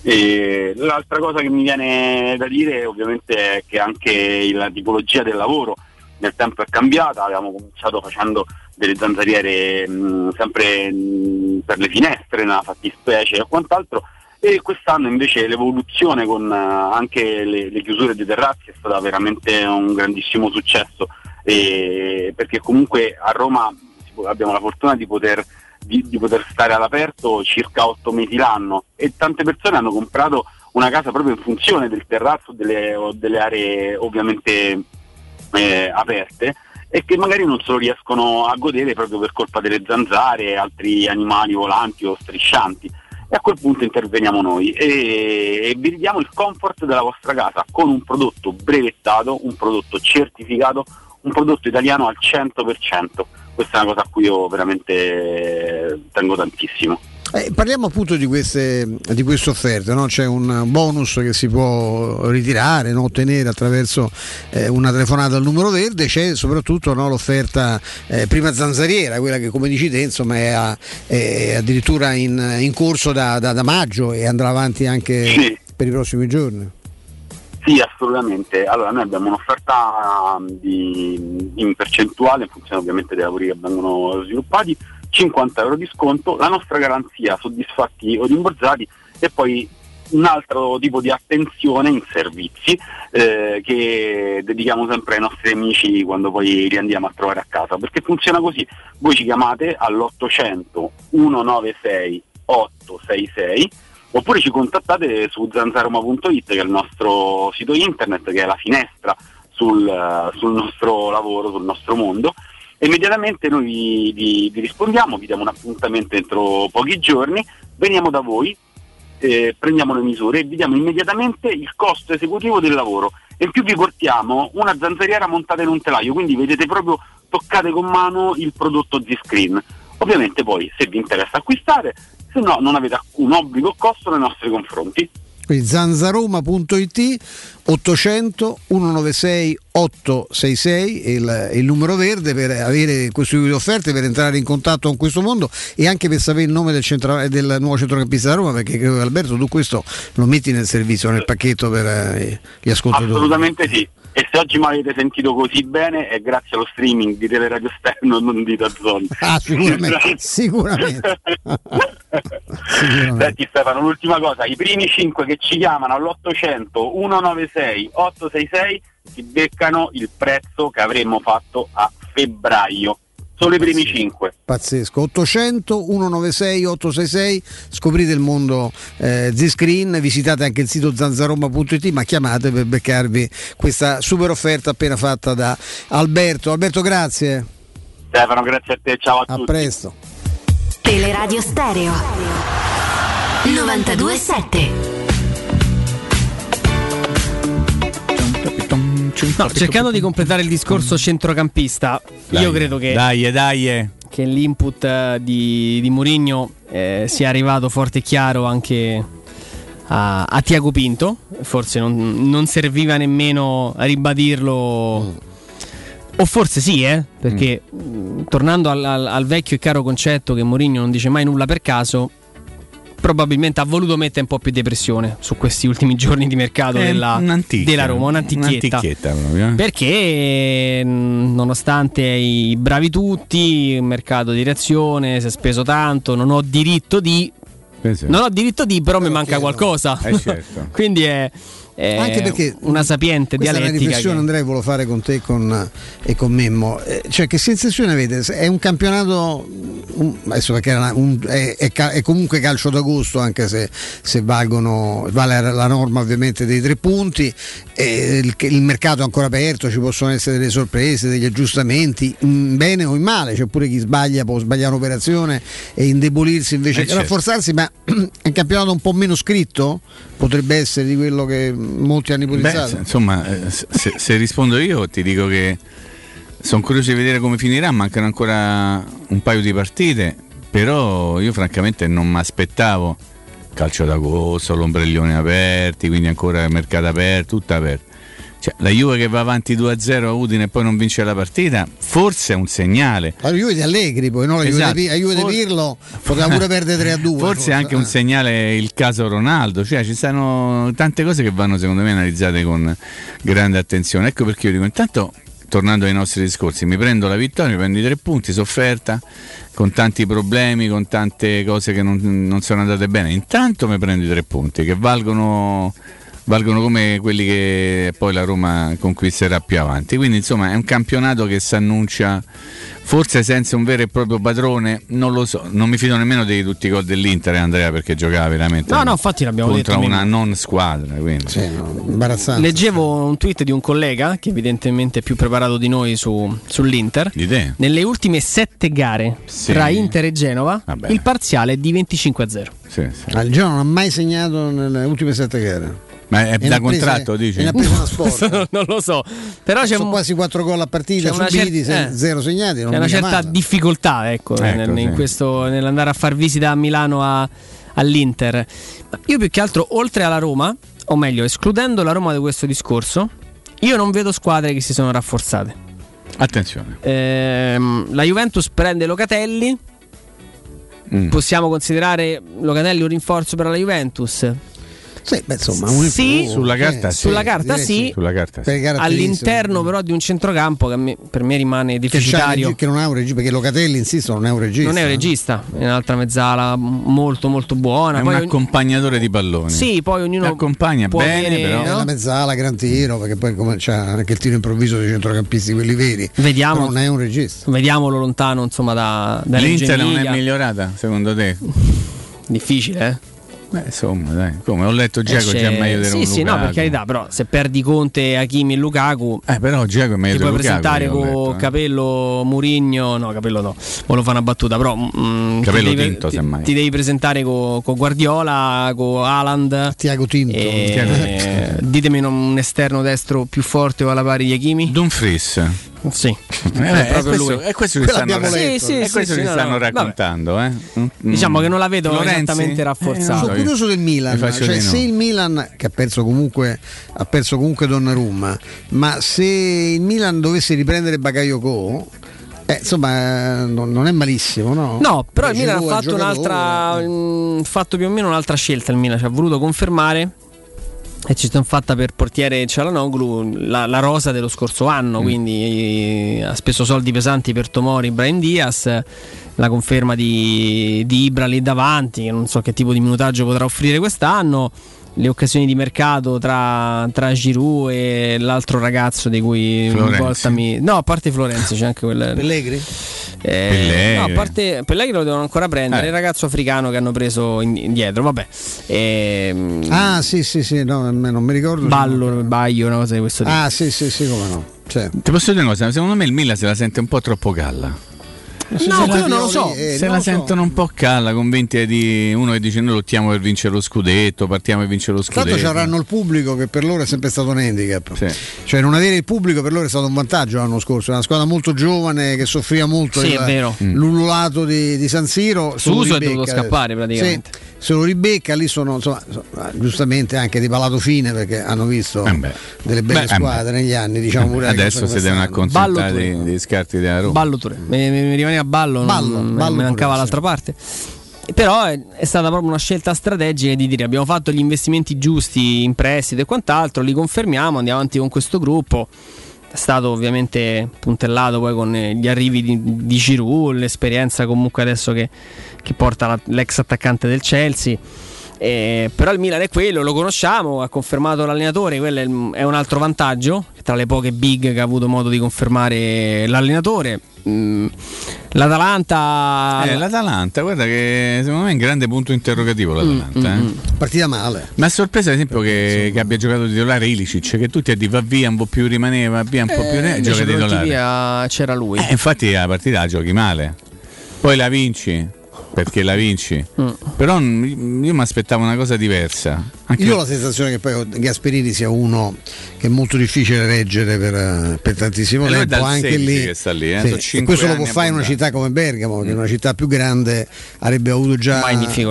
E l'altra cosa che mi viene da dire ovviamente è che anche la tipologia del lavoro nel tempo è cambiata, abbiamo cominciato facendo delle zanzariere mh, sempre mh, per le finestre nella fattispecie e quant'altro e quest'anno invece l'evoluzione con eh, anche le, le chiusure dei terrazzi è stata veramente un grandissimo successo e- perché comunque a Roma abbiamo la fortuna di poter, di- di poter stare all'aperto circa otto mesi l'anno e tante persone hanno comprato una casa proprio in funzione del terrazzo delle, o delle aree ovviamente eh, aperte e che magari non se lo riescono a godere proprio per colpa delle zanzare, altri animali volanti o striscianti. E a quel punto interveniamo noi e, vi diamo il comfort della vostra casa con un prodotto brevettato, un prodotto certificato, un prodotto italiano al 100%. Questa è una cosa a cui io veramente tengo tantissimo. Eh, parliamo appunto di queste, di queste offerte, no? c'è un bonus che si può ritirare, no? ottenere attraverso eh, una telefonata al numero verde, c'è soprattutto no, l'offerta eh, prima zanzariera, quella che come dici te insomma, è, a- è addirittura in, in corso da, da- da maggio e andrà avanti anche per i prossimi giorni. Sì, assolutamente. Allora, noi abbiamo un'offerta um, di- in percentuale, in funzione ovviamente dei lavori che vengono sviluppati, 50 euro di sconto, la nostra garanzia soddisfatti o rimborsati e poi un altro tipo di attenzione in servizi eh, che dedichiamo sempre ai nostri amici quando poi li andiamo a trovare a casa, perché funziona così, voi ci chiamate all'800 196 866 oppure ci contattate su zanzaroma.it che è il nostro sito internet che è la finestra sul, eh, sul nostro lavoro, sul nostro mondo immediatamente noi vi, vi- rispondiamo, vi diamo un appuntamento entro pochi giorni, veniamo da voi, eh, prendiamo le misure e vi diamo immediatamente il costo esecutivo del lavoro e in più vi portiamo una zanzariera montata in un telaio, quindi vedete proprio toccate con mano il prodotto Z-Screen. Ovviamente poi se vi interessa acquistare, se no non avete alcun obbligo o costo nei nostri confronti. Quindi zanzaroma.it 800 196 866 è il, il numero verde per avere questo tipo di offerte, per entrare in contatto con questo mondo e anche per sapere il nome del, centro- del nuovo centrocampista da Roma perché credo che Alberto tu questo lo metti nel servizio, nel pacchetto per eh, gli ascoltatori. Assolutamente sì. E se oggi mi avete sentito così bene è grazie allo streaming di Teleradio Sterno non di Dazzon. Ah, sicuramente, sicuramente. Senti Stefano, l'ultima cosa, i primi 5 che ci chiamano all'800 196 866 si beccano il prezzo che avremmo fatto a febbraio. Solo i primi 5. Pazzesco, 800 196 866, scoprite il mondo eh, Z-Screen, visitate anche il sito zanzaroma.it, ma chiamate per beccarvi questa super offerta appena fatta da Alberto. Alberto, grazie. Stefano, grazie a te, ciao a, a presto. Teleradio Stereo 927 No, cercando di completare il discorso centrocampista, Dai, io credo che, Dai, dai. che l'input eh, di, di Mourinho eh, sia arrivato forte e chiaro anche a, a Tiago Pinto. Forse non, non serviva nemmeno a ribadirlo. O forse sì, eh? perché mh, tornando al, al- al vecchio e caro concetto che Mourinho non dice mai nulla per caso, probabilmente ha voluto mettere un po' più di pressione su questi ultimi giorni di mercato È della, della Roma, un'antichietta. un'antichietta proprio, eh. Perché mh, nonostante i bravi tutti, il mercato di reazione si è speso tanto, non ho diritto di... Eh sì. Non ho diritto di, però mi manca qualcosa. Eh, certo. Quindi è- eh, Anche perché una sapiente Questa è una dialettica. riflessione che- Andrea volevo fare con te e con, e con Memmo. Eh, cioè che sensazione avete? È un campionato un- adesso perché era un- è, è è comunque calcio d'agosto anche se, se valgono vale la norma ovviamente dei tre punti e il, il mercato è ancora aperto ci possono essere delle sorprese degli aggiustamenti in bene o in male c'è pure chi sbaglia può sbagliare un'operazione e indebolirsi invece Eh, che certo. rafforzarsi ma è un campionato un po' meno scritto potrebbe essere di quello che molti hanno Beh, ipotizzato se- insomma, eh, se, se- se rispondo io ti dico che sono curioso di vedere come finirà, mancano ancora un paio di partite, però io francamente non mi aspettavo calcio d'agosto, l'ombrellone aperti, quindi ancora il mercato aperto, tutto aperto. Cioè, la Juve che va avanti 2-0 a Udine e poi non vince la partita, forse è un segnale. La Juve di Allegri poi, no? La Juve Esatto. di, Pi- la Juve di Forse- Pirlo poteva pure perdere 3 a 2. Forse è anche un segnale il caso Ronaldo, cioè ci sono tante cose che vanno secondo me analizzate con grande attenzione. Ecco perché io dico intanto tornando ai nostri discorsi, mi prendo la vittoria, mi prendo i tre punti, sofferta, con tanti problemi, con tante cose che non, non sono andate bene. Intanto mi prendo i tre punti che valgono, valgono come quelli che poi la Roma conquisterà più avanti. Quindi insomma è un campionato che si annuncia forse senza un vero e proprio padrone, non lo so, non mi fido nemmeno di tutti i gol dell'Inter eh, Andrea perché giocava veramente No, no, infatti l'abbiamo contro detto. una non squadra. Quindi. imbarazzante. Leggevo un tweet di un collega che evidentemente è più preparato di noi su- sull'Inter. Di te? Nelle ultime sette gare Sì. tra Inter e Genova, Vabbè. il parziale è di 25 a 0. Sì, sì. Ah, il Genoa non ha mai segnato nelle ultime 7 gare. Ma è ne da ha prese- contratto, dici? ne ha preso una sport. non lo so. Però c'è Sono un- quasi 4 gol a partita c'è una subiti, cer- se- eh. zero segnati. Non C'è una certa male. difficoltà ecco, Ecco, nel- in sì. questo- nell'andare a far visita a Milano a- all'Inter. Ma io più che altro, oltre alla Roma, o meglio, escludendo la Roma da questo discorso, io non vedo squadre che si sono rafforzate. Attenzione. Ehm, la Juventus prende Locatelli. Mm. Possiamo considerare Locatelli un rinforzo per la Juventus? Sì, beh, insomma, un sì, Sulla carta sì. Sulla carta sì. sì. Sulla carta. All'interno però di un centrocampo che me- per me rimane che, deficitario. regi- che non ha un regista, perché Locatelli, insisto, non è un regista. Non è un eh. regista, è un'altra mezzala molto molto buona. È Poi un ogni- accompagnatore di palloni. Sì, poi ognuno accompagna bene, avere- però. È una mezzala, gran tiro, perché poi come c'è anche il tiro improvviso dei centrocampisti, quelli veri. Vediamo. Però non è un regista. Vediamolo lontano, insomma, da, L'Inter non è migliorata, secondo te? Difficile, eh? Beh, insomma, dai. Come ho letto Giacomo già meglio di Sì, sì, no, per carità, però se perdi Conte, Hakimi e Lukaku, Eh, però Giacomo è meglio di puoi Lukaku, presentare io ho con letto, eh. Capello, Murigno, no, Capello no, volevo fare una battuta, però mm, Capello ti, devi, tinto, ti- semmai. ti devi presentare con Guardiola, con Haaland. Tiago Tinto. E- Tiago eh, ditemi un- esterno destro più forte o alla pari di Hakimi? Dumfries. Sì, Eh, è è proprio questo, lui. è questo che stanno, letto. Sì, sì, è questo sì, che no, stanno no, raccontando. Eh? Mm, Diciamo che non la vedo Florenzi? esattamente rafforzata. Eh, Sono so, curioso del Milan, cioè no. se il Milan che ha perso comunque ha perso comunque Donnarumma, ma se il Milan dovesse riprendere Bakayoko eh, insomma non, è malissimo, no? No, però il Milan ha fatto un'altra. mm, fatto più o meno un'altra scelta. Il Milan ci ha voluto confermare. E ci sono fatta per portiere Cialanoglu la, la rosa dello scorso anno, quindi eh, ha speso soldi pesanti per Tomori, Brian Diaz, la conferma di, di Ibra lì davanti, che non so che tipo di minutaggio potrà offrire quest'anno, le occasioni di mercato tra, tra Giroud e l'altro ragazzo di cui ogni Florenzi. volta mi... No, a parte Florenzi c'è anche quel... Pellegri? Eh, Pellegrini. no, a parte Pellegrini lo devono ancora prendere. Eh. Il ragazzo africano che hanno preso in- indietro. Vabbè, Ehm, Ah, sì, sì, sì, no, non mi ricordo. ballo, baglio, una cosa di questo tipo. Ah, sì, sì, sì, come no. Certo. Ti posso dire una cosa? Secondo me il Milan se la sente un po' troppo calla. No, quello non lo so. Eh, se non la so. sentono un po' calla, convinti di uno che dice noi lottiamo per vincere lo scudetto, partiamo per vincere lo Tanto scudetto. ci avranno il pubblico che per loro è sempre stato un handicap. Sì. Cioè non avere il pubblico per loro è stato un vantaggio l'anno scorso. È una squadra molto giovane che soffriva molto Sì, il- vero. l'ululato di, di San Siro. Suso è dovuto scappare praticamente. Sì, se lo ribecca lì sono insomma, insomma, giustamente anche di palato fine perché hanno visto Eh delle belle Beh, squadre negli anni. Diciamo pure Adesso si devono Ballo accontentare dei, dei scarti della Roma. Ballo Touré. Mi, mi- mi rimaneva ballo, Ballo, non, ballo me mancava l'altra parte. Però è, è stata proprio una scelta strategica di dire abbiamo fatto gli investimenti giusti in prestito e quant'altro, li confermiamo, andiamo avanti con questo gruppo. È stato ovviamente puntellato poi con eh, gli arrivi di, di Giroud, l'esperienza comunque adesso che, che porta la- l'ex attaccante del Chelsea. Eh, però il Milan è quello, lo conosciamo, ha confermato l'allenatore, quello è, è un altro vantaggio, tra le poche big che ha avuto modo di confermare l'allenatore. Mm, L'Atalanta... Eh, L'Atalanta, guarda che secondo me è un grande punto interrogativo l'Atalanta. Mm, eh. Partita male. Ma a sorpresa, ad esempio, che, che abbia giocato titolare Ilicic, che tutti a dire va via un po' più, rimaneva via un po' più, Eh, e invece gioca titolare. via c'era lui. Eh, infatti la partita la giochi male, poi la vinci perché la vinci. Mm. Però mm, io mi aspettavo una cosa diversa. Anche Io ho la sensazione che poi Gasperini sia uno che è molto difficile reggere per, per tantissimo E è tempo. Anche 16 lì, che sta lì, eh, Sì, questo lo può fare in una città come Bergamo, che è una città più grande avrebbe avuto già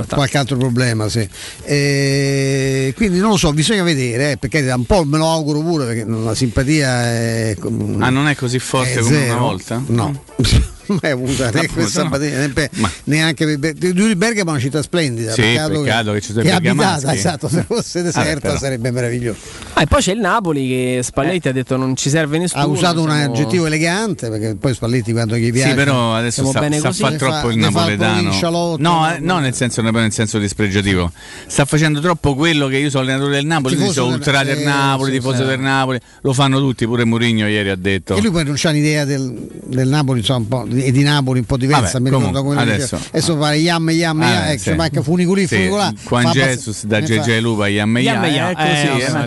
qualche altro problema. Sì. E quindi non lo so, bisogna vedere, eh, perché un po' me lo auguro pure perché la simpatia è. Ah, non è così forte è come zero. una volta? No. Mai avuta né Appunto, questa no. né- neanche per Ber- di Bergamo è una città splendida. Sì, peccato che ci sono i è abitata, esatto, se fosse deserta però. sarebbe meraviglioso. Ah, e poi c'è il Napoli che Spalletti ha detto non ci serve nessuno. Ha usato un siamo- aggettivo elegante perché poi Spalletti quando gli piace Sì, però adesso sta, bene sta così. fa troppo fa- il napoletano. no, no, eh, no, nel senso, non nel senso dispregiativo. Sta facendo troppo quello che io sono allenatore del Napoli, Tifoso sono ultra del eh, Napoli, tifoso del Napoli. Lo fanno tutti, pure Mourinho ieri ha detto. E lui poi non c'ha un'idea del, del Napoli insomma, un po', e di Napoli un po' diversa. Vabbè, mi ricordo come adesso- diceva. adesso fare yam yam Ah, yam, eh, sì. manca funicolì Sì, funicolà. Juan Jesus da JJ Lupa Yam Yam Yam, Yam,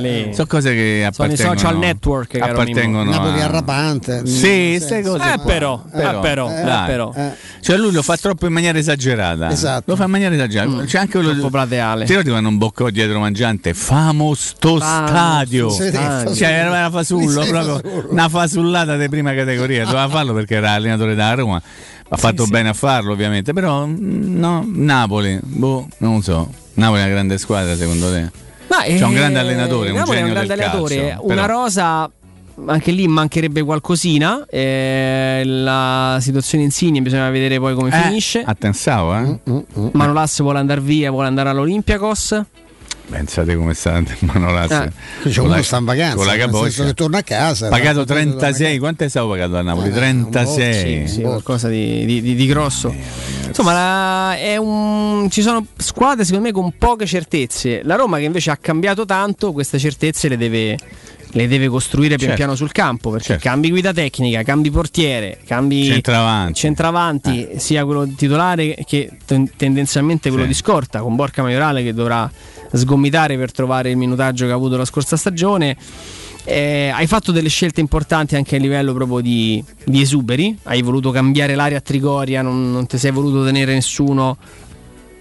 eh, sono cose che Sono i appartengono social network, caro appartengono. Napoli a- arrapante. Sì, Mm, queste cose Eh, però, eh, però, eh, però. Cioè lui lo fa troppo in maniera esagerata. Esatto. Lo fa in maniera esagerata. C'è anche quello Mm. Troppo plateale. Ti ricordi quando un boccò dietro mangiante? Famo sto Famo stadio. Cioè era una fasullo, proprio una fasullata di prima categoria. Doveva farlo perché era allenatore da Roma. Ha fatto bene a farlo, ovviamente. Però mm, no, Napoli, boh, non lo so. Napoli è una grande squadra, secondo te? Ma, C'è un eh, grande allenatore, un Napoli genio un grande del allenatore, calcio, una però- rosa anche lì mancherebbe qualcosina. eh, la situazione Insigne bisogna vedere poi come Eh, finisce. Attensavo, eh? Manolas vuole andare via, vuole andare all'Olympiakos. Pensate come sta Manolas. Eh. Cioè, uno sta in vacanza, con la capoccia. che torna a casa. Pagato l'altro giorno torna a 36, quanto è stato pagato a Napoli? Eh, un 36. Sì, sì, qualcosa di, di- di- di grosso. Insomma, la- è un- ci sono squadre secondo me con poche certezze. La Roma che invece ha cambiato tanto, queste certezze le deve, le deve costruire pian Certo. piano sul campo perché Certo. cambi guida tecnica, cambi portiere, cambi Centravanti. centravanti, sia quello titolare che ten- tendenzialmente quello Sì. di scorta, con Borca Maiorale che dovrà sgomitare per trovare il minutaggio che ha avuto la scorsa stagione. Eh, hai fatto delle scelte importanti anche a livello proprio di, di esuberi. Hai voluto cambiare l'area a Trigoria, non, non ti sei voluto tenere nessuno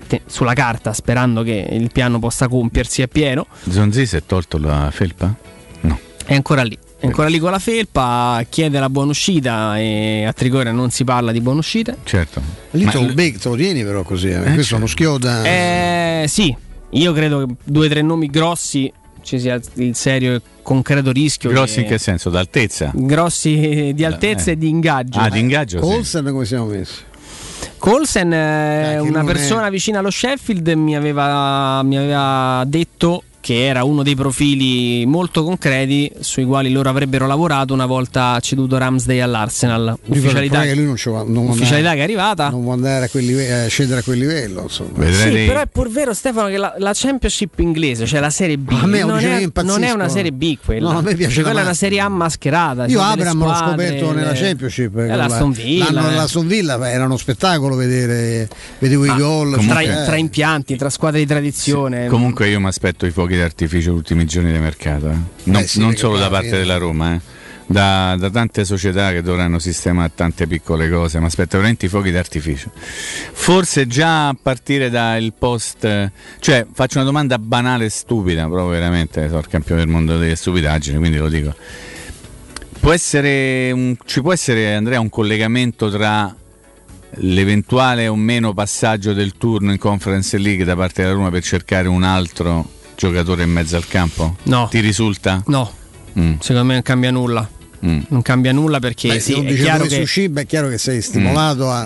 te- sulla carta, sperando che il piano possa compiersi a pieno. Zonzi si è tolto la felpa? No. È ancora lì. È ancora lì con la felpa, chiede la buona uscita e a Trigoria non si parla di buone uscite. Certo. Lì Ma te lo, tieni però così, eh, questo è uno schioda. Eh, sì, io credo che due o tre nomi grossi ci sia il serio e concreto rischio. Grossi che- in che senso? D'altezza? grossi di altezza Eh. e di ingaggio. Ah, di ingaggio? sì. Olsen come siamo messi? Colsen, eh, una non è- persona vicina allo Sheffield, mi aveva, mi aveva detto che era uno dei profili molto concreti sui quali loro avrebbero lavorato una volta ceduto Ramsday all'Arsenal. Ufficialità, che lui non, va- non ufficialità andare- che è arrivata. non vuole andare a quel livello, eh, scendere a quel livello. Insomma. Sì, però è pur vero Stefano che la, la Championship inglese, cioè la Serie B, A me non, è, non è una Serie B quella. No, a me piace Cioè, quella è una. Serie A mascherata. Io Abram l'ho scoperto nella Championship. Eh, l'Aston Villa, L'anno eh. Villa era uno spettacolo vedere, vedevo i gol. tra, cioè, tra impianti, tra squadre di tradizione. Comunque io mi aspetto i fuochi d'artificio gli ultimi giorni di mercato, eh. non, Eh sì, non solo da parte della Roma, eh. da, da tante società che dovranno sistemare tante piccole cose, mi aspetto veramente i fuochi d'artificio. Forse già a partire dal post, cioè faccio una domanda banale e stupida, proprio veramente, sono il campione del mondo delle stupidaggini, quindi lo dico. Può essere un- ci può essere Andrea un collegamento tra l'eventuale o meno passaggio del turno in Conference League da parte della Roma per cercare un altro giocatore in mezzo al campo? No. Ti risulta? No, Mm. secondo me non cambia nulla. Mm. Non cambia nulla perché beh, sì, se non è dice chiaro che uscire, beh, è chiaro che sei stimolato a.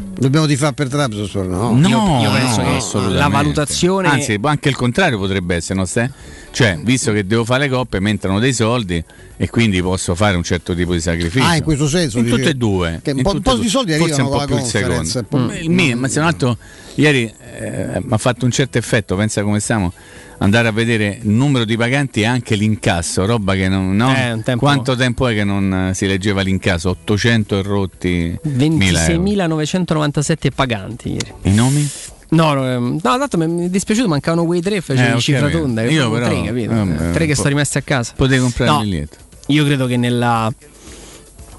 Mm. Dobbiamo tifare per Trabzonspor, no? No, io- io penso no, che la valutazione- Anzi, anche il contrario potrebbe essere, no, Ste? Cioè, visto che devo fare le coppe, mi entrano dei soldi e quindi posso fare un certo tipo di sacrificio. Ah, in questo senso, In dici- tutte e due. che un po'- po' di soldi Forse arrivano un po' più il secondo. po'- Il Milan, ma se un altro ieri eh, mi ha fatto un certo effetto, pensa come stiamo. Andare a vedere il numero di paganti e anche l'incasso, roba che non. no? Eh, tempo- Quanto tempo è che non eh, si leggeva l'incasso? 800 e rotti mila euro. 26.997 paganti ieri. I nomi? No, no, ehm, no, tanto mi è dispiaciuto, mancavano quei tre, facevi Eh, ok, cifra tonda. Io però, tre, capito? vabbè, tre che po- sono rimasti a casa. Potevi comprare No, il biglietto. Io credo che nella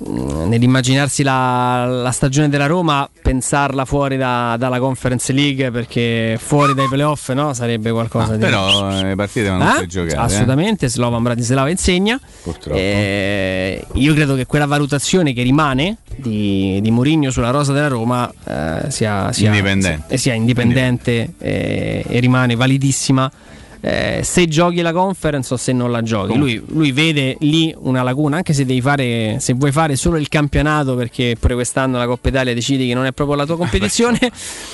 nell'immaginarsi la, la stagione della Roma, pensarla fuori da- dalla Conference League perché fuori dai playoff no, sarebbe qualcosa di Però eh, le partite vanno Eh? giocate. eh. Assolutamente, Slovan Bratislava insegna. Purtroppo. Eh, io credo che quella valutazione che rimane di, di Mourinho sulla rosa della Roma eh, sia, sia Indipendente. eh, sia indipendente eh, e rimane validissima. Eh, se giochi la conference o se non la giochi, lui, lui vede lì una lacuna. Anche se devi fare, se vuoi fare solo il campionato, perché pure quest'anno la Coppa Italia decidi che non è proprio la tua competizione,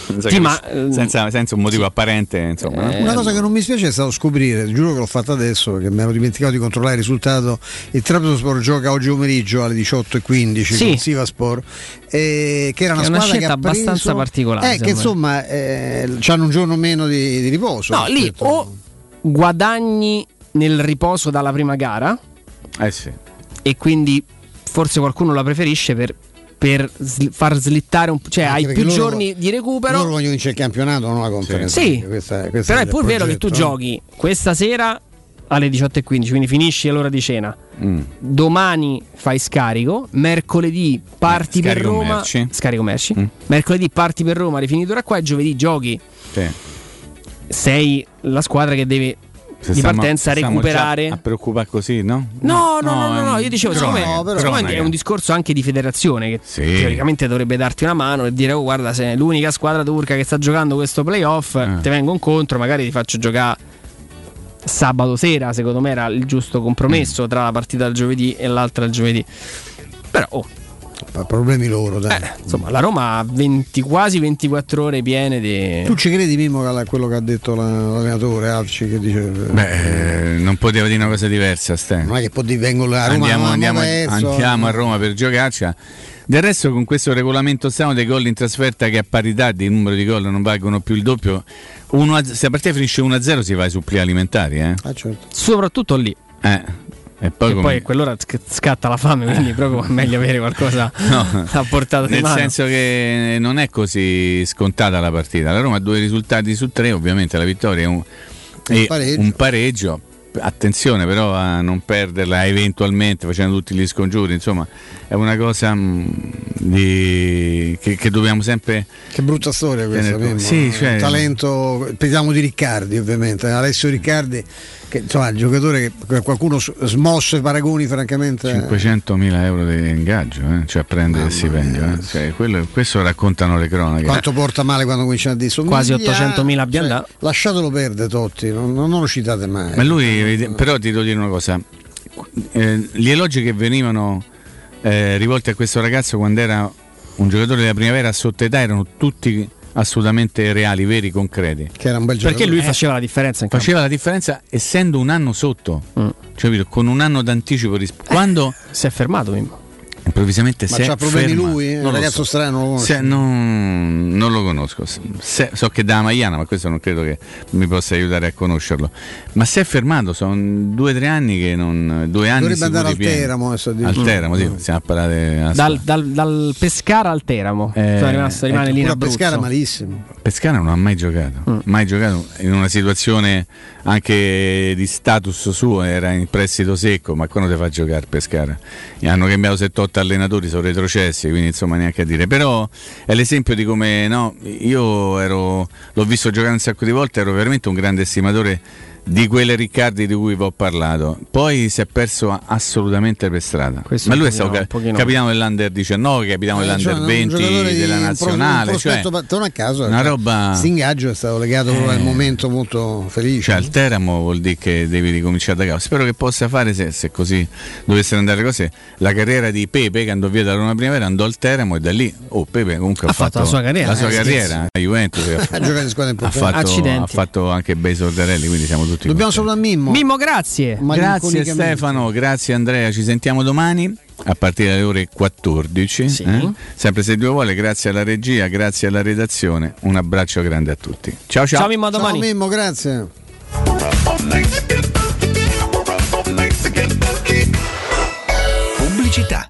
Senza, ti che- ma- senza- senza un motivo apparente, insomma. no? Una cosa che non mi spiace è stato scoprire, giuro che l'ho fatta adesso perché mi ero dimenticato di controllare il risultato. Il Trabzonspor gioca oggi pomeriggio alle 18.15 Sì. con Sivaspor, eh, che era una È una squadra che scelta ha preso, abbastanza particolare, Eh, che insomma eh, hanno un giorno meno di, di riposo. No, lì o guadagni nel riposo dalla prima gara Eh sì. e quindi forse qualcuno la preferisce per, per sl- far slittare un po', cioè Anche hai più giorni di recupero. Loro vogliono vincere il campionato, non la conferenza. Sì, Questa- questo però è il pur vero che tu no? giochi questa sera alle 18.15, quindi finisci l'ora di cena. Mm. Domani fai scarico, mercoledì parti per scarico Roma, merci. Mm. scarico merci. Mercoledì parti per Roma, rifinito da qua e giovedì giochi. Sì. Sei la squadra che deve Se di stiamo- partenza recuperare. A preoccupare così, no? No, no, no, no, no, un- io dicevo, siccome, è un discorso anche di federazione che Sì. teoricamente dovrebbe darti una mano e dire, oh guarda, se è l'unica squadra turca che sta giocando questo playoff, Eh. te vengo incontro, magari ti faccio giocare sabato sera, secondo me era il giusto compromesso Mm. tra la partita del giovedì e l'altra il giovedì. Però, oh, Problemi loro, dai. eh, insomma, la Roma ha 20 quasi 24 ore piene di... Tu ci credi Mimmo a quello che ha detto la- l'allenatore Alci che dice Beh, eh, non poteva dire una cosa diversa, Ste. non è che poi vengo là a Roma andiamo, andiamo- perso. andiamo a Roma per giocarci. Del resto, con questo regolamento strano dei gol in trasferta, che a parità di numero di gol non valgono più il doppio, uno a- se la partita finisce 1-0 si va ai suppli alimentari. Eh? Ah, certo. Soprattutto lì. Eh, E poi, come- poi a quell'ora sc- scatta la fame, quindi proprio è meglio avere qualcosa No, a portata di nel mano. senso che non è così scontata la partita. La Roma ha due risultati su tre, ovviamente la vittoria è un, e pareggio. un pareggio. Attenzione però a non perderla eventualmente facendo tutti gli scongiuri, insomma è una cosa mm, di- che, che dobbiamo sempre... Che brutta storia questa. Sì, cioè- Un talento, pensiamo di Riccardi ovviamente, Alessio Riccardi, che insomma un giocatore che qualcuno smosse i paragoni francamente. 500.000 euro di ingaggio, eh, cioè a prendere il stipendio. eh. Cioè, quello- questo raccontano le cronache. Quanto porta male quando comincia a dire Quasi 800.000 abbiamo cioè. Lasciatelo perdere Totti, non, non lo citate mai. Ma lui, però ti devo dire una cosa, eh, gli elogi che venivano eh, rivolti a questo ragazzo quando era un giocatore della primavera a sottoetà erano tutti assolutamente reali, veri, concreti. Che era un bel Perché lui Eh, faceva la differenza in campo. Faceva la differenza essendo un anno sotto, cioè, capito? con un anno d'anticipo. risp- quando si è fermato Mimmo. Improvvisamente Ma si è c'ha problemi lui? È un Non ragazzo so. strano, non lo conosci? Se- non, non lo conosco. Se- so che è da Maiana, ma questo non credo che mi possa aiutare a conoscerlo. Ma si è fermato, sono due o tre anni che non. Due anni Dovrebbe andare al pieni. Teramo adesso, Al. Teramo, sì, stiamo a parlare. Dal, dal- dal Pescara al Teramo. Eh, Sono rimasto, rimane lì in Pure a Abruzzo. pescare malissimo. Pescara non ha mai giocato, mai giocato in una situazione anche di status suo, era in prestito secco, ma quando ti fa giocare Pescara? Gli hanno cambiato 7-8 allenatori, sono retrocessi, quindi insomma neanche a dire. Però è l'esempio di come no, io ero, l'ho visto giocare un sacco di volte, ero veramente un grande estimatore di quelle Riccardi di cui vi ho parlato. Poi si è perso assolutamente per strada. Questo ma lui è stato ca- capitano dell'Under 19, capitano Eh, dell'Under cioè, un 20 giocatore di- della nazionale. un cioè, non a caso, una cioè, roba- Questo ingaggio è stato legato proprio al momento molto felice. Cioè, al Teramo vuol dire che devi ricominciare da capo. Spero che possa fare, se, se così dovessero andare le cose, la carriera di Pepe che andò via da Roma Primavera, andò al Teramo e da lì, oh Pepe comunque ha, Ha fatto la sua carriera, La sua eh, carriera, a Juventus. Ha giocato in squadre ha, importanti. fatto, Accidenti. ha fatto anche bei sordarelli, quindi siamo tutti Dobbiamo contenti. salutare Mimmo. Mimmo, grazie. Grazie. Stefano, grazie Andrea, ci sentiamo domani. a partire dalle ore 14. Sì. eh? Sempre se Dio vuole, grazie alla regia, grazie alla redazione. Un abbraccio grande a tutti. Ciao ciao. Ciao Mimmo, a Ciao domani. Mimmo, grazie. Pubblicità.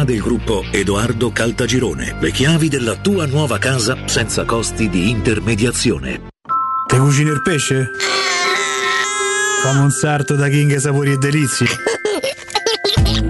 del gruppo Edoardo Caltagirone. Le chiavi della tua nuova casa senza costi di intermediazione. Te cucini il pesce? Fammi un sarto da King Sapori e Delizie.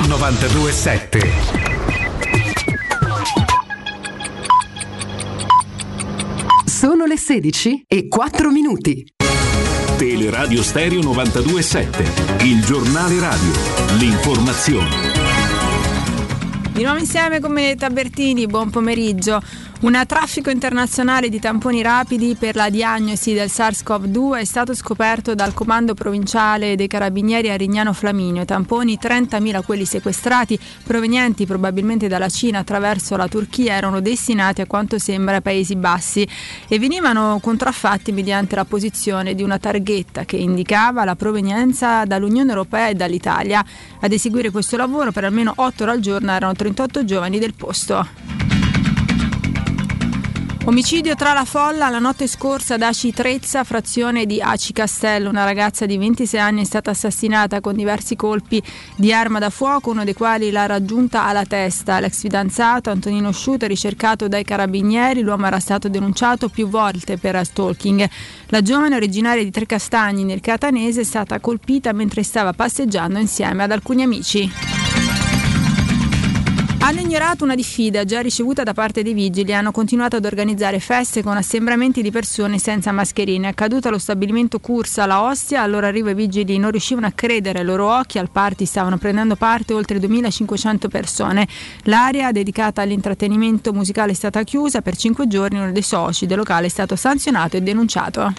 927. Sono le 16 e 4 minuti. Teleradio Stereo 927. Il giornale radio. L'informazione. Di nuovo insieme con Benedetta Bertini, buon pomeriggio. Un traffico internazionale di tamponi rapidi per la diagnosi del SARS-CoV-2 è stato scoperto dal Comando Provinciale dei Carabinieri a Rignano Flaminio. Tamponi 30.000 quelli sequestrati, provenienti probabilmente dalla Cina attraverso la Turchia, erano destinati a quanto sembra Paesi Bassi e venivano contraffatti mediante la posizione di una targhetta che indicava la provenienza dall'Unione Europea e dall'Italia. Ad eseguire questo lavoro per almeno 8 ore al giorno erano 38 giovani del posto. Omicidio tra la folla la notte scorsa ad Aci Trezza, frazione di Aci Castello. Una ragazza di 26 anni è stata assassinata con diversi colpi di arma da fuoco, uno dei quali l'ha raggiunta alla testa. L'ex fidanzato Antonino Sciuto, ricercato dai carabinieri, l'uomo era stato denunciato più volte per stalking. La giovane originaria di Trecastagni nel Catanese è stata colpita mentre stava passeggiando insieme ad alcuni amici. Hanno ignorato una diffida già ricevuta da parte dei vigili e hanno continuato ad organizzare feste con assembramenti di persone senza mascherine. È accaduto allo stabilimento Cursa alla Ostia, al loro arrivo i vigili non riuscivano a credere ai loro occhi, al party stavano prendendo parte oltre 2500 persone. L'area dedicata all'intrattenimento musicale è stata chiusa per 5 giorni, uno dei soci del locale è stato sanzionato e denunciato.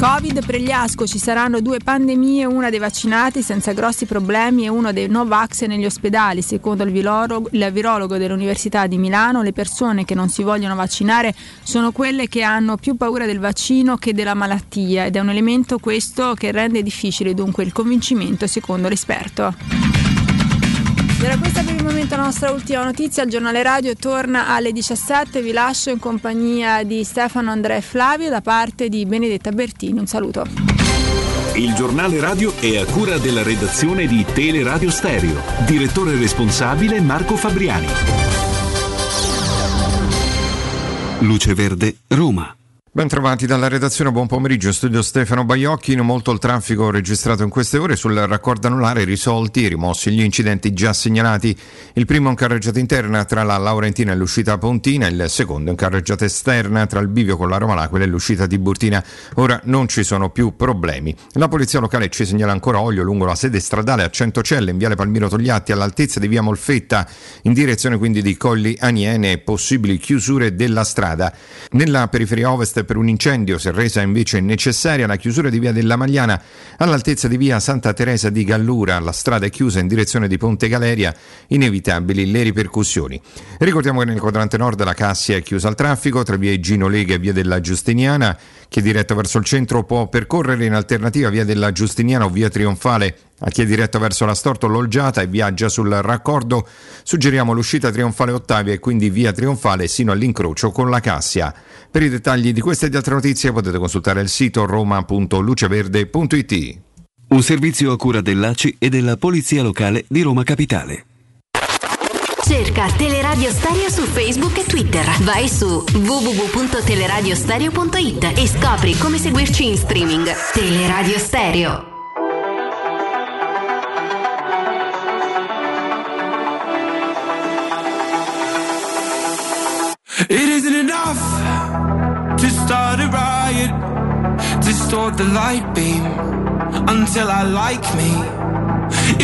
Covid per gli Asco ci saranno due pandemie, una dei vaccinati senza grossi problemi e uno dei Novax negli ospedali. Secondo il virologo, il virologo dell'Università di Milano, le persone che non si vogliono vaccinare sono quelle che hanno più paura del vaccino che della malattia ed è un elemento questo che rende difficile dunque il convincimento secondo l'esperto. Era questa per il momento la nostra ultima notizia. Il giornale radio torna alle 17. Vi lascio in compagnia di Stefano Andrea e Flavio da parte di Benedetta Bertini. Un saluto. Il giornale radio è a cura della redazione di Teleradio Stereo. Direttore responsabile Marco Fabriani. Luce Verde, Roma. Ben trovati dalla redazione, buon pomeriggio, studio Stefano Baiocchi, non molto il traffico registrato in queste ore, sul raccordo anulare risolti e rimossi gli incidenti già segnalati, il primo in carreggiata interna tra la Laurentina e l'uscita Pontina, il secondo in carreggiata esterna tra il bivio con la Roma L'Aquila e l'uscita di Burtina, ora non ci sono più problemi. La polizia locale ci segnala ancora olio lungo la sede stradale a Centocelle in viale Palmiro Togliatti all'altezza di via Molfetta, in direzione quindi di Colli Aniene e possibili chiusure della strada. Nella periferia ovest per un incendio si è resa invece necessaria la chiusura di via della Magliana all'altezza di via Santa Teresa di Gallura. La strada è chiusa in direzione di Ponte Galeria, inevitabili le ripercussioni. Ricordiamo che nel quadrante nord la Cassia è chiusa al traffico tra via Gino Lega e via della Giustiniana. Chi è diretto verso il centro può percorrere in alternativa via della Giustiniana o via Trionfale. A chi è diretto verso la Storto Lolgiata e viaggia sul raccordo, suggeriamo l'uscita trionfale Ottavia e quindi via Trionfale sino all'incrocio con la Cassia. Per i dettagli di queste e di altre notizie potete consultare il sito roma.luceverde.it. Un servizio a cura dell'ACI e della Polizia Locale di Roma Capitale. Cerca Teleradio Stereo su Facebook e Twitter. Vai su www.teleradiostereo.it e scopri come seguirci in streaming. Teleradio Stereo. It isn't enough to start a riot, distort the light beam until I like me.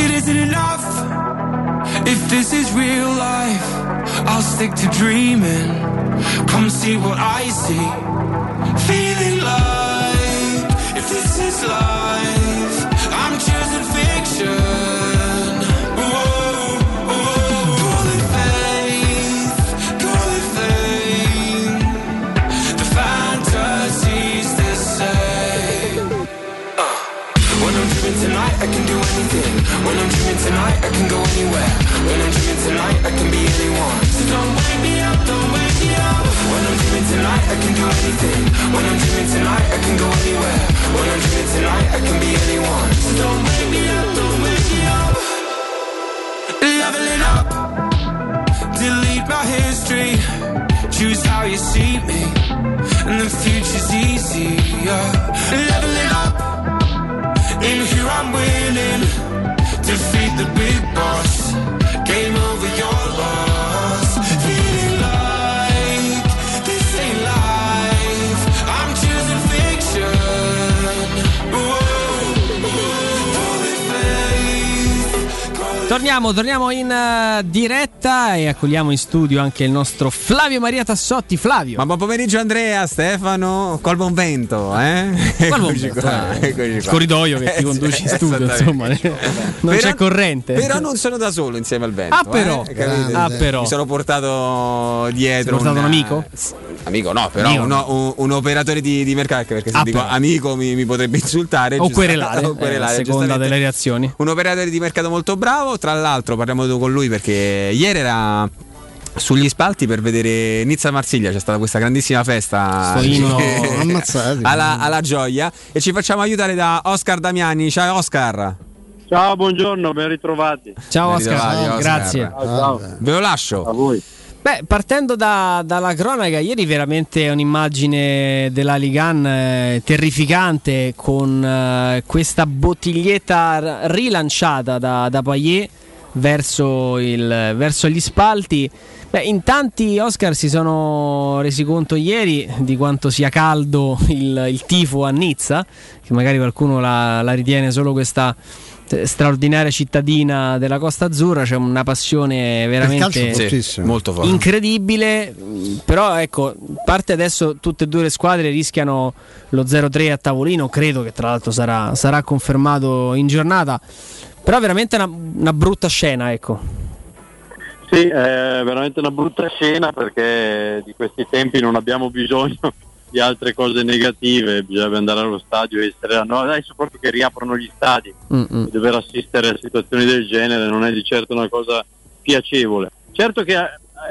It isn't enough if this is real life. I'll stick to dreaming. Come see what I see. Feeling like if this is life, I'm choosing fiction. Dreaming tonight, I can go anywhere. When I'm dreaming tonight, I can be anyone. So don't wake me up, don't wake me up. When I'm dreaming tonight, I can do anything. When I'm dreaming tonight, I can go anywhere. When I'm dreaming tonight, I can be anyone. So don't wake me up, don't wake me up. Leveling up, delete my history. Choose how you see me, and the future's easier. Leveling up. In here I'm winning. Defeat the big boss. Game over your loss. Torniamo, torniamo in eh, diretta e accogliamo in studio anche il nostro Flavio Maria Tassotti. Flavio. Ma buon pomeriggio Andrea, Stefano, col buon vento, eh? Qual buon vento, qua, eh? Il corridoio che ti Eh, conduci in studio, insomma, non Però- c'è corrente. Però non sono da solo insieme al vento. Ah, però. eh? Ah, però. Mi sono portato dietro. Sei portato un amico? Amico no, però Amico. uno- un, un operatore di, di mercato, perché se Ah, dico però. amico mi, mi potrebbe insultare. O querelare, o eh, querelare, a seconda delle reazioni. Un operatore di mercato molto bravo, tra l'altro parliamo con lui perché ieri era sugli spalti per vedere Nizza Marsiglia, c'è stata questa grandissima festa ammazzati. alla, alla gioia e ci facciamo aiutare da Oscar Damiani. Ciao Oscar. Ciao, buongiorno, ben ritrovati. Ciao Ben Oscar, ritrovati, Oscar. grazie. Ciao, ciao. Ve lo lascio. A voi. Beh, partendo da- dalla cronaca, ieri veramente un'immagine della Ligan eh, terrificante con eh, questa bottiglietta rilanciata da, da Payet verso, il, verso gli spalti. Beh, in tanti Oscar si sono resi conto ieri di quanto sia caldo il, il tifo a Nizza, che magari qualcuno la, la ritiene solo questa straordinaria cittadina della Costa Azzurra, c'è una passione veramente sì, molto forte. incredibile, però ecco, parte adesso tutte e due le squadre rischiano lo 0-3 a tavolino, credo che tra l'altro sarà, sarà confermato in giornata, però veramente una, una brutta scena, ecco. Sì, è veramente una brutta scena perché di questi tempi non abbiamo bisogno di altre cose negative, bisogna andare allo stadio e essere no, adesso proprio che riaprono gli stadi Mm-mm. dover assistere a situazioni del genere non è di certo una cosa piacevole. Certo che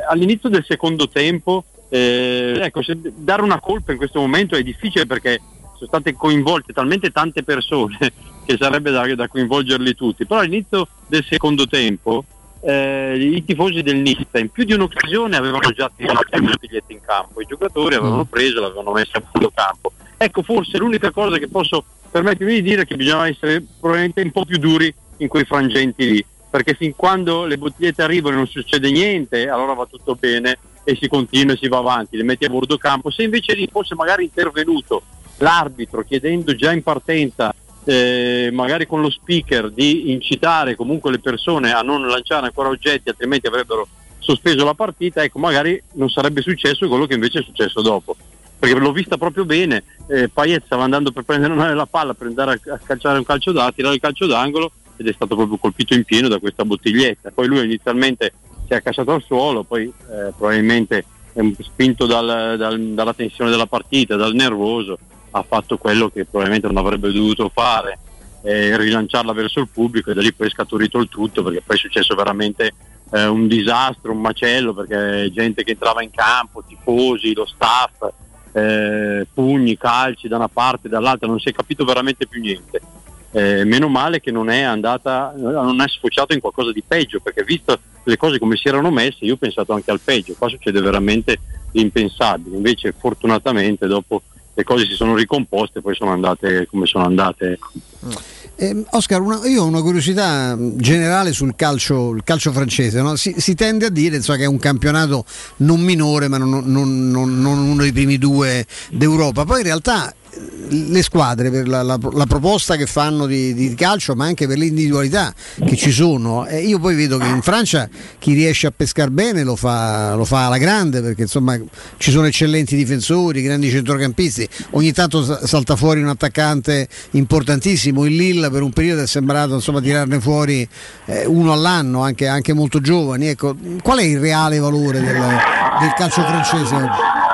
all'inizio del secondo tempo eh, ecco, se, dare una colpa in questo momento è difficile perché sono state coinvolte talmente tante persone che sarebbe da, da coinvolgerli tutti, però all'inizio del secondo tempo eh, i tifosi del Nizza in più di un'occasione avevano già tirato i biglietti in campo, i giocatori avevano preso, l'avevano messo a fondo campo. Ecco, forse l'unica cosa che posso permettermi di dire è che bisogna essere probabilmente un po' più duri in quei frangenti lì, perché fin quando le bottigliette arrivano e non succede niente, allora va tutto bene e si continua e si va avanti, le metti a bordo campo. Se invece lì fosse magari intervenuto l'arbitro chiedendo già in partenza eh, magari con lo speaker di incitare comunque le persone a non lanciare ancora oggetti, altrimenti avrebbero sospeso la partita, ecco magari non sarebbe successo quello che invece è successo dopo. Perché l'ho vista proprio bene, eh, Payet stava andando per prendere la palla per andare a, a calciare un calcio da, tirare il calcio d'angolo ed è stato proprio colpito in pieno da questa bottiglietta. Poi lui inizialmente si è accasciato al suolo, poi eh, probabilmente spinto dal, dal, dalla tensione della partita, dal nervoso, ha fatto quello che probabilmente non avrebbe dovuto fare, eh, rilanciarla verso il pubblico e da lì poi è scaturito il tutto perché poi è successo veramente eh, un disastro, un macello perché gente che entrava in campo, tifosi, lo staff, eh, pugni, calci da una parte e dall'altra, non si è capito veramente più niente. Eh, meno male che non è andata, non è sfociato in qualcosa di peggio, perché visto le cose come si erano messe, io ho pensato anche al peggio, qua succede veramente l'impensabile, invece fortunatamente dopo le cose si sono ricomposte e poi sono andate come sono andate. Eh, Oscar, una, io ho una curiosità generale sul calcio, calcio francese. No? Si, si, tende a dire insomma, che è un campionato non minore, ma non, non, non, non uno dei primi due d'Europa. Poi in realtà le squadre per la, la, la proposta che fanno di, di, calcio, ma anche per le individualità che ci sono. E io poi vedo che in Francia chi riesce a pescare bene lo fa, lo fa alla grande perché insomma ci sono eccellenti difensori, grandi centrocampisti. Ogni tanto salta fuori un attaccante importantissimo. Il Lille per un periodo è sembrato insomma, tirarne fuori eh, uno all'anno, anche, anche, molto giovani. Ecco, qual è il reale valore del, del calcio francese oggi?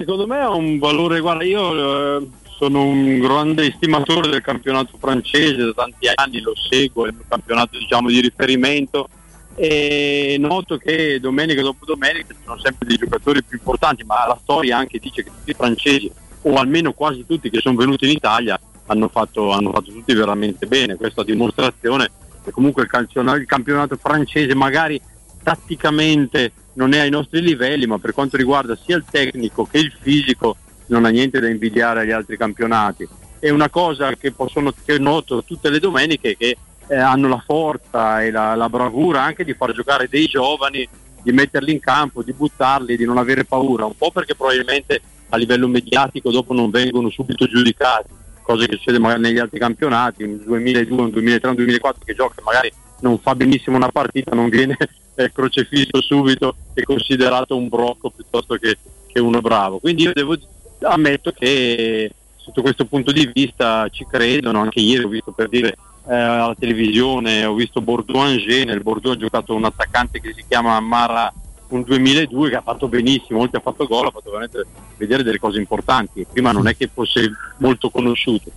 Secondo me ha un valore, guarda, io eh, sono un grande estimatore del campionato francese, da tanti anni lo seguo, è mio campionato diciamo, di riferimento. E noto che domenica dopo domenica ci sono sempre dei giocatori più importanti, ma la storia anche dice che tutti i francesi, o almeno quasi tutti che sono venuti in Italia, hanno fatto, hanno fatto tutti veramente bene, questa dimostrazione che comunque il, il campionato francese magari tatticamente non è ai nostri livelli, ma per quanto riguarda sia il tecnico che il fisico non ha niente da invidiare agli altri campionati. È una cosa che, possono, che noto tutte le domeniche che eh, hanno la forza e la, la, bravura anche di far giocare dei giovani, di metterli in campo, di buttarli, di non avere paura, un po' perché probabilmente a livello mediatico dopo non vengono subito giudicati, cosa che succede magari negli altri campionati, un 2002, un 2003, un 2004 che gioca magari non fa benissimo una partita, non viene eh, crocefisso subito e considerato un brocco piuttosto che, che, uno bravo. Quindi io devo, ammetto che sotto questo punto di vista ci credono, anche ieri ho visto per dire eh, alla televisione, ho visto Bordeaux Angers, nel Bordeaux ha giocato un attaccante che si chiama Mara un 2002 che ha fatto benissimo, oltre a fatto gol, ha fatto veramente vedere delle cose importanti, prima non è che fosse molto conosciuto.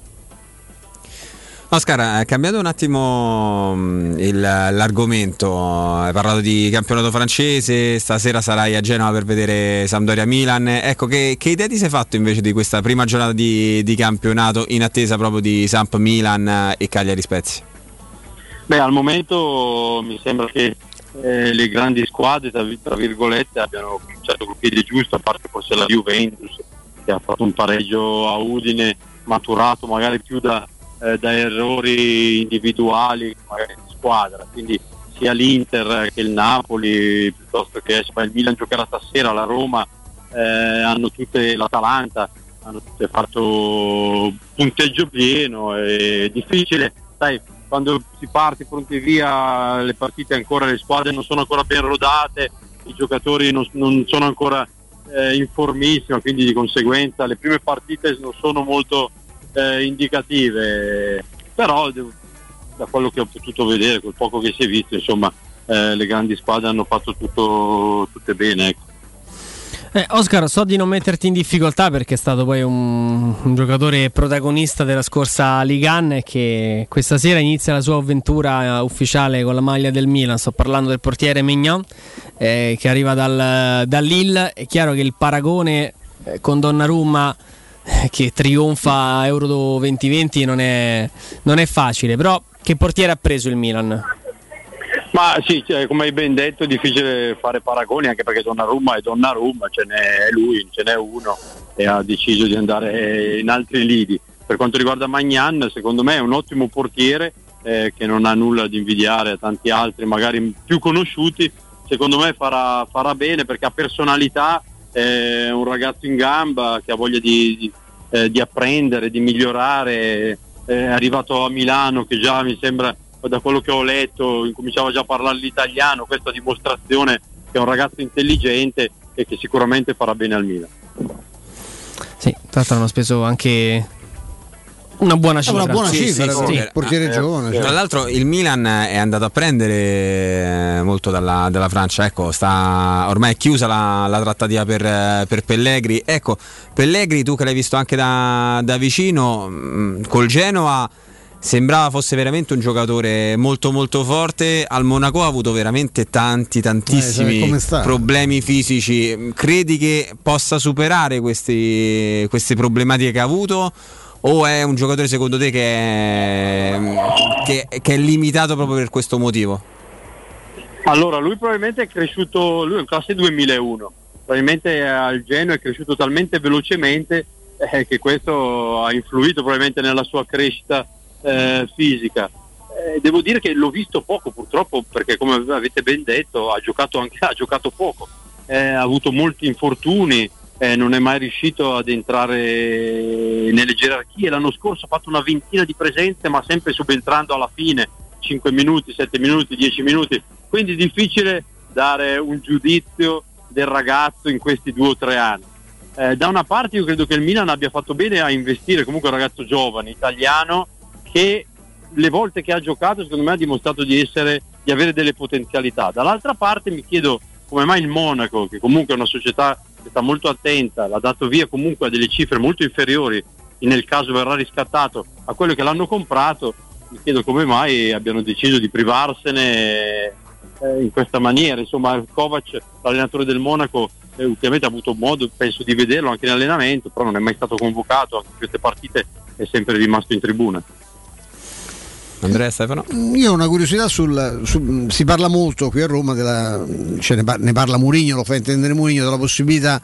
Oscar, hai cambiato un attimo mm, il, l'argomento, hai parlato di campionato francese, stasera sarai a Genova per vedere Sampdoria-Milan, ecco che, che, idea ti sei fatto invece di questa prima giornata di, di campionato in attesa proprio di Samp-Milan e Cagliari-Spezia? Beh, al momento mi sembra che eh, le grandi squadre, tra, virgolette, abbiano cominciato col piede giusto, a parte forse la Juventus che ha fatto un pareggio a Udine maturato magari più da, eh, da errori individuali magari di squadra, quindi sia l'Inter che il Napoli, piuttosto che il Milan giocherà stasera, la Roma, eh, hanno tutte l'Atalanta, hanno tutte fatto punteggio pieno, è difficile, sai, quando si parte pronti via le partite ancora, le squadre non sono ancora ben rodate, i giocatori non, non sono ancora eh, informissimi, quindi di conseguenza le prime partite non sono molto eh, indicative, però da quello che ho potuto vedere, quel poco che si è visto, insomma, eh, le grandi squadre hanno fatto tutto, tutte bene. Ecco. Eh, Oscar, so di non metterti in difficoltà perché è stato poi un, un giocatore protagonista della scorsa Ligan che questa sera inizia la sua avventura ufficiale con la maglia del Milan. Sto parlando del portiere Mignon eh, che arriva dal, dall'Ill. È chiaro che il paragone eh, con Donnarumma che trionfa Euro 2020 non è, non è facile, però che portiere ha preso il Milan? Ma sì, cioè, come hai ben detto è difficile fare paragoni anche perché Donnarumma è Donnarumma, ce n'è lui, ce n'è uno e ha deciso di andare in altri lidi. Per quanto riguarda Magnan, secondo me è un ottimo portiere eh, che non ha nulla di invidiare a tanti altri, magari più conosciuti. Secondo me farà, farà bene perché ha personalità, è un ragazzo in gamba che ha voglia di, di, eh, di apprendere, di migliorare. È arrivato a Milano che già mi sembra da quello che ho letto incominciava già a parlare l'italiano, questa dimostrazione che è un ragazzo intelligente e che sicuramente farà bene al Milan. Sì, tra l'altro hanno speso anche una buona cifra. Una buona Sì, cifra, sì, sì, sì. portiere Eh, giovane. eh, cioè. Tra l'altro il Milan è andato a prendere eh, molto dalla, dalla Francia, ecco, sta, ormai è chiusa la, la trattativa per, eh, per Pellegri. Ecco, Pellegri tu che l'hai visto anche da, da vicino, mh, col Genoa sembrava fosse veramente un giocatore molto molto forte, al Monaco ha avuto veramente tanti Eh, tantissimi sta. problemi fisici. Credi che possa superare questi, queste problematiche che ha avuto? O è un giocatore secondo te che è, che, che è limitato proprio per questo motivo? Allora, lui probabilmente è cresciuto, lui è in classe 2001, probabilmente al Genoa è cresciuto talmente velocemente eh, che questo ha influito probabilmente nella sua crescita eh, fisica. Eh, devo dire che l'ho visto poco purtroppo perché come avete ben detto ha giocato anche ha giocato poco, Eh, ha avuto molti infortuni, eh, non è mai riuscito ad entrare nelle gerarchie. L'anno scorso ha fatto una ventina di presenze ma sempre subentrando alla fine, 5 minuti, 7 minuti, 10 minuti. Quindi è difficile dare un giudizio del ragazzo in questi due o tre anni. Eh, da una parte io credo che il Milan abbia fatto bene a investire comunque un ragazzo giovane, italiano, che le volte che ha giocato secondo me ha dimostrato di, essere, di avere delle potenzialità. Dall'altra parte mi chiedo come mai il Monaco, che comunque è una società sta molto attenta, l'ha dato via comunque a delle cifre molto inferiori, nel caso verrà riscattato a quello che l'hanno comprato, mi chiedo come mai abbiano deciso di privarsene eh, in questa maniera. Insomma, Kovac, l'allenatore del Monaco, eh, ultimamente ha avuto modo, penso, di vederlo anche in allenamento, però non è mai stato convocato, anche in queste partite è sempre rimasto in tribuna. Andrea Stefano? Io ho una curiosità sul, su- si parla molto qui a Roma della, cioè ne parla Murigno, lo fa intendere Murigno della possibilità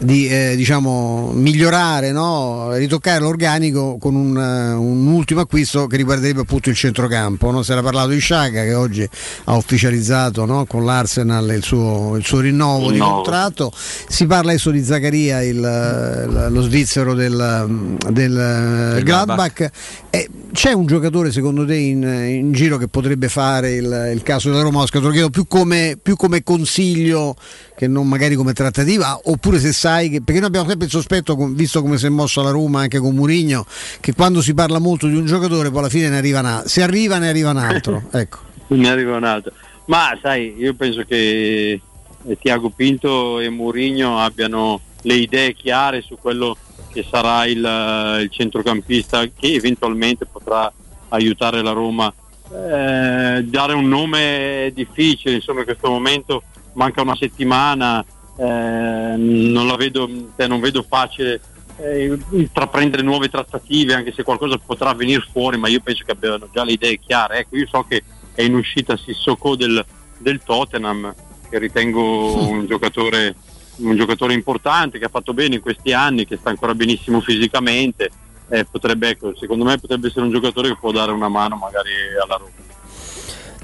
di eh, diciamo, migliorare, no? ritoccare l'organico con un, eh, un ultimo acquisto che riguarderebbe appunto il centrocampo. No? Si era parlato di Sciaga che oggi ha ufficializzato no? con l'Arsenal il suo, il suo rinnovo di Rinnovo. contratto. Si parla adesso di Zaccaria, il, lo svizzero del, del eh, Gladbach. Eh, c'è un giocatore secondo te in, in giro che potrebbe fare il, il caso della Roma? Te lo chiedo più come, più come consiglio che non magari come trattativa, oppure se sai che. Perché noi abbiamo sempre il sospetto, visto come si è mossa la Roma anche con Murigno, che quando si parla molto di un giocatore poi alla fine ne arriva un altro. Se arriva ne arriva un altro. ecco. Ne arriva un altro. Ma sai, io penso che eh, Tiago Pinto e Mourinho abbiano le idee chiare su quello che sarà il, eh, il centrocampista che eventualmente potrà aiutare la Roma. Eh, dare un nome è difficile, insomma in questo momento manca una settimana, eh, non la vedo, cioè, non vedo facile eh, intraprendere nuove trattative anche se qualcosa potrà venire fuori ma io penso che abbiano già le idee chiare. Ecco io so che è in uscita Sissoko del, del Tottenham che ritengo un giocatore un giocatore importante che ha fatto bene in questi anni che sta ancora benissimo fisicamente eh, potrebbe ecco, secondo me potrebbe essere un giocatore che può dare una mano magari alla Roma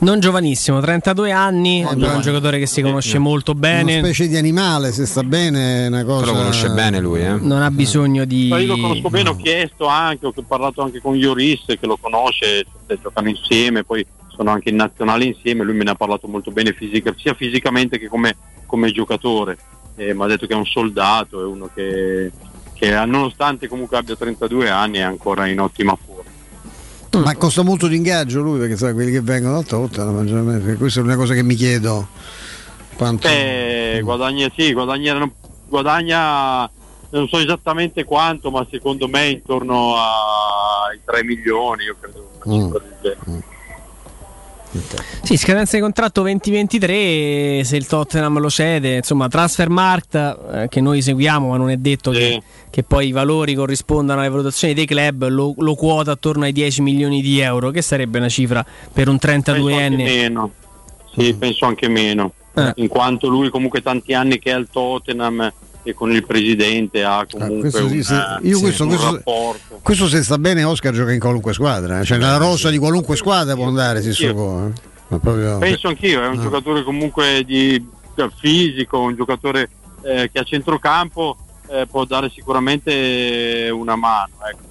Non giovanissimo, 32 anni, è un giocatore che si conosce molto bene. Una specie di animale, se sta bene, è una cosa. Lo conosce bene lui, eh? Non ha bisogno di. Ma io lo conosco bene, ho chiesto anche, ho parlato anche con Ioris che lo conosce, cioè, giocano insieme, poi sono anche in nazionale insieme, lui me ne ha parlato molto bene fisica, sia fisicamente che come, come giocatore. Eh, mi ha detto che è un soldato, è uno che, che nonostante comunque abbia 32 anni è ancora in ottima forma. Ma costa molto di ingaggio lui perché sai quelli che vengono Tottenham maggiormente. Questa è una cosa che mi chiedo. Quanto... Eh, guadagna sì, guadagna, guadagna non so esattamente quanto, ma secondo me intorno ai 3 milioni, io credo Mm. Sì, scadenza di contratto 2023, se il Tottenham lo cede, insomma, Transfermarkt eh, che noi seguiamo, ma non è detto che, che poi i valori corrispondano alle valutazioni dei club, lo, lo quota attorno ai 10 milioni di euro, che sarebbe una cifra per un Penso anche 32enne. meno. Sì, penso anche meno. Eh. In quanto lui comunque tanti anni che è al Tottenham e con il presidente ha comunque questo sì, un, sì. eh, Io questo- un questo- rapporto. Questo se sta bene Oscar gioca in qualunque squadra, eh. cioè nella rosa di qualunque squadra può andare Sissoko. eh. Ma proprio... Penso anch'io, è un Ah. giocatore comunque di cioè, fisico, un giocatore eh, che a centrocampo eh, può dare sicuramente una mano. ecco.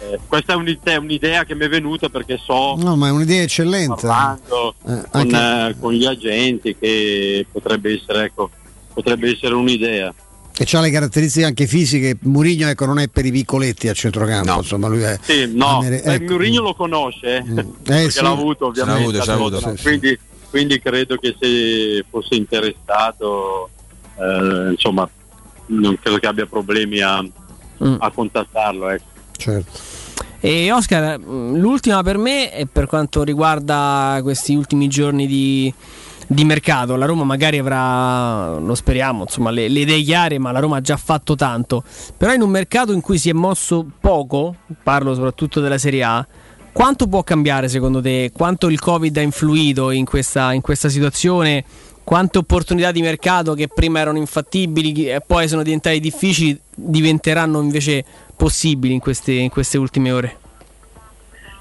Eh, questa è un'idea, un'idea che mi è venuta perché so No, ma è un'idea eccellente. parlando Eh, con, anche- eh, con gli agenti che potrebbe essere, ecco, potrebbe essere un'idea. E ha le caratteristiche anche fisiche. Murigno ecco, non è per i piccoletti a centrocampo, insomma lui è. Sì, no, eh, ecco. Mourinho lo conosce, eh, perché sì. l'ha avuto ovviamente. L'ha avuto, l'ha avuto, quindi, quindi credo che se fosse interessato, eh, insomma, non credo che abbia problemi a, a contattarlo. Ecco. Certo. E Oscar, mh, l'ultima per me è per quanto riguarda questi ultimi giorni di, di mercato. La Roma magari avrà, lo speriamo, insomma, le, le idee chiare, ma la Roma ha già fatto tanto. Però in un mercato in cui si è mosso poco, parlo soprattutto della Serie A, quanto può cambiare secondo te? Quanto il Covid ha influito in questa, in questa situazione? Quante opportunità di mercato che prima erano infattibili e poi sono diventate difficili diventeranno invece possibili in queste, in queste ultime ore?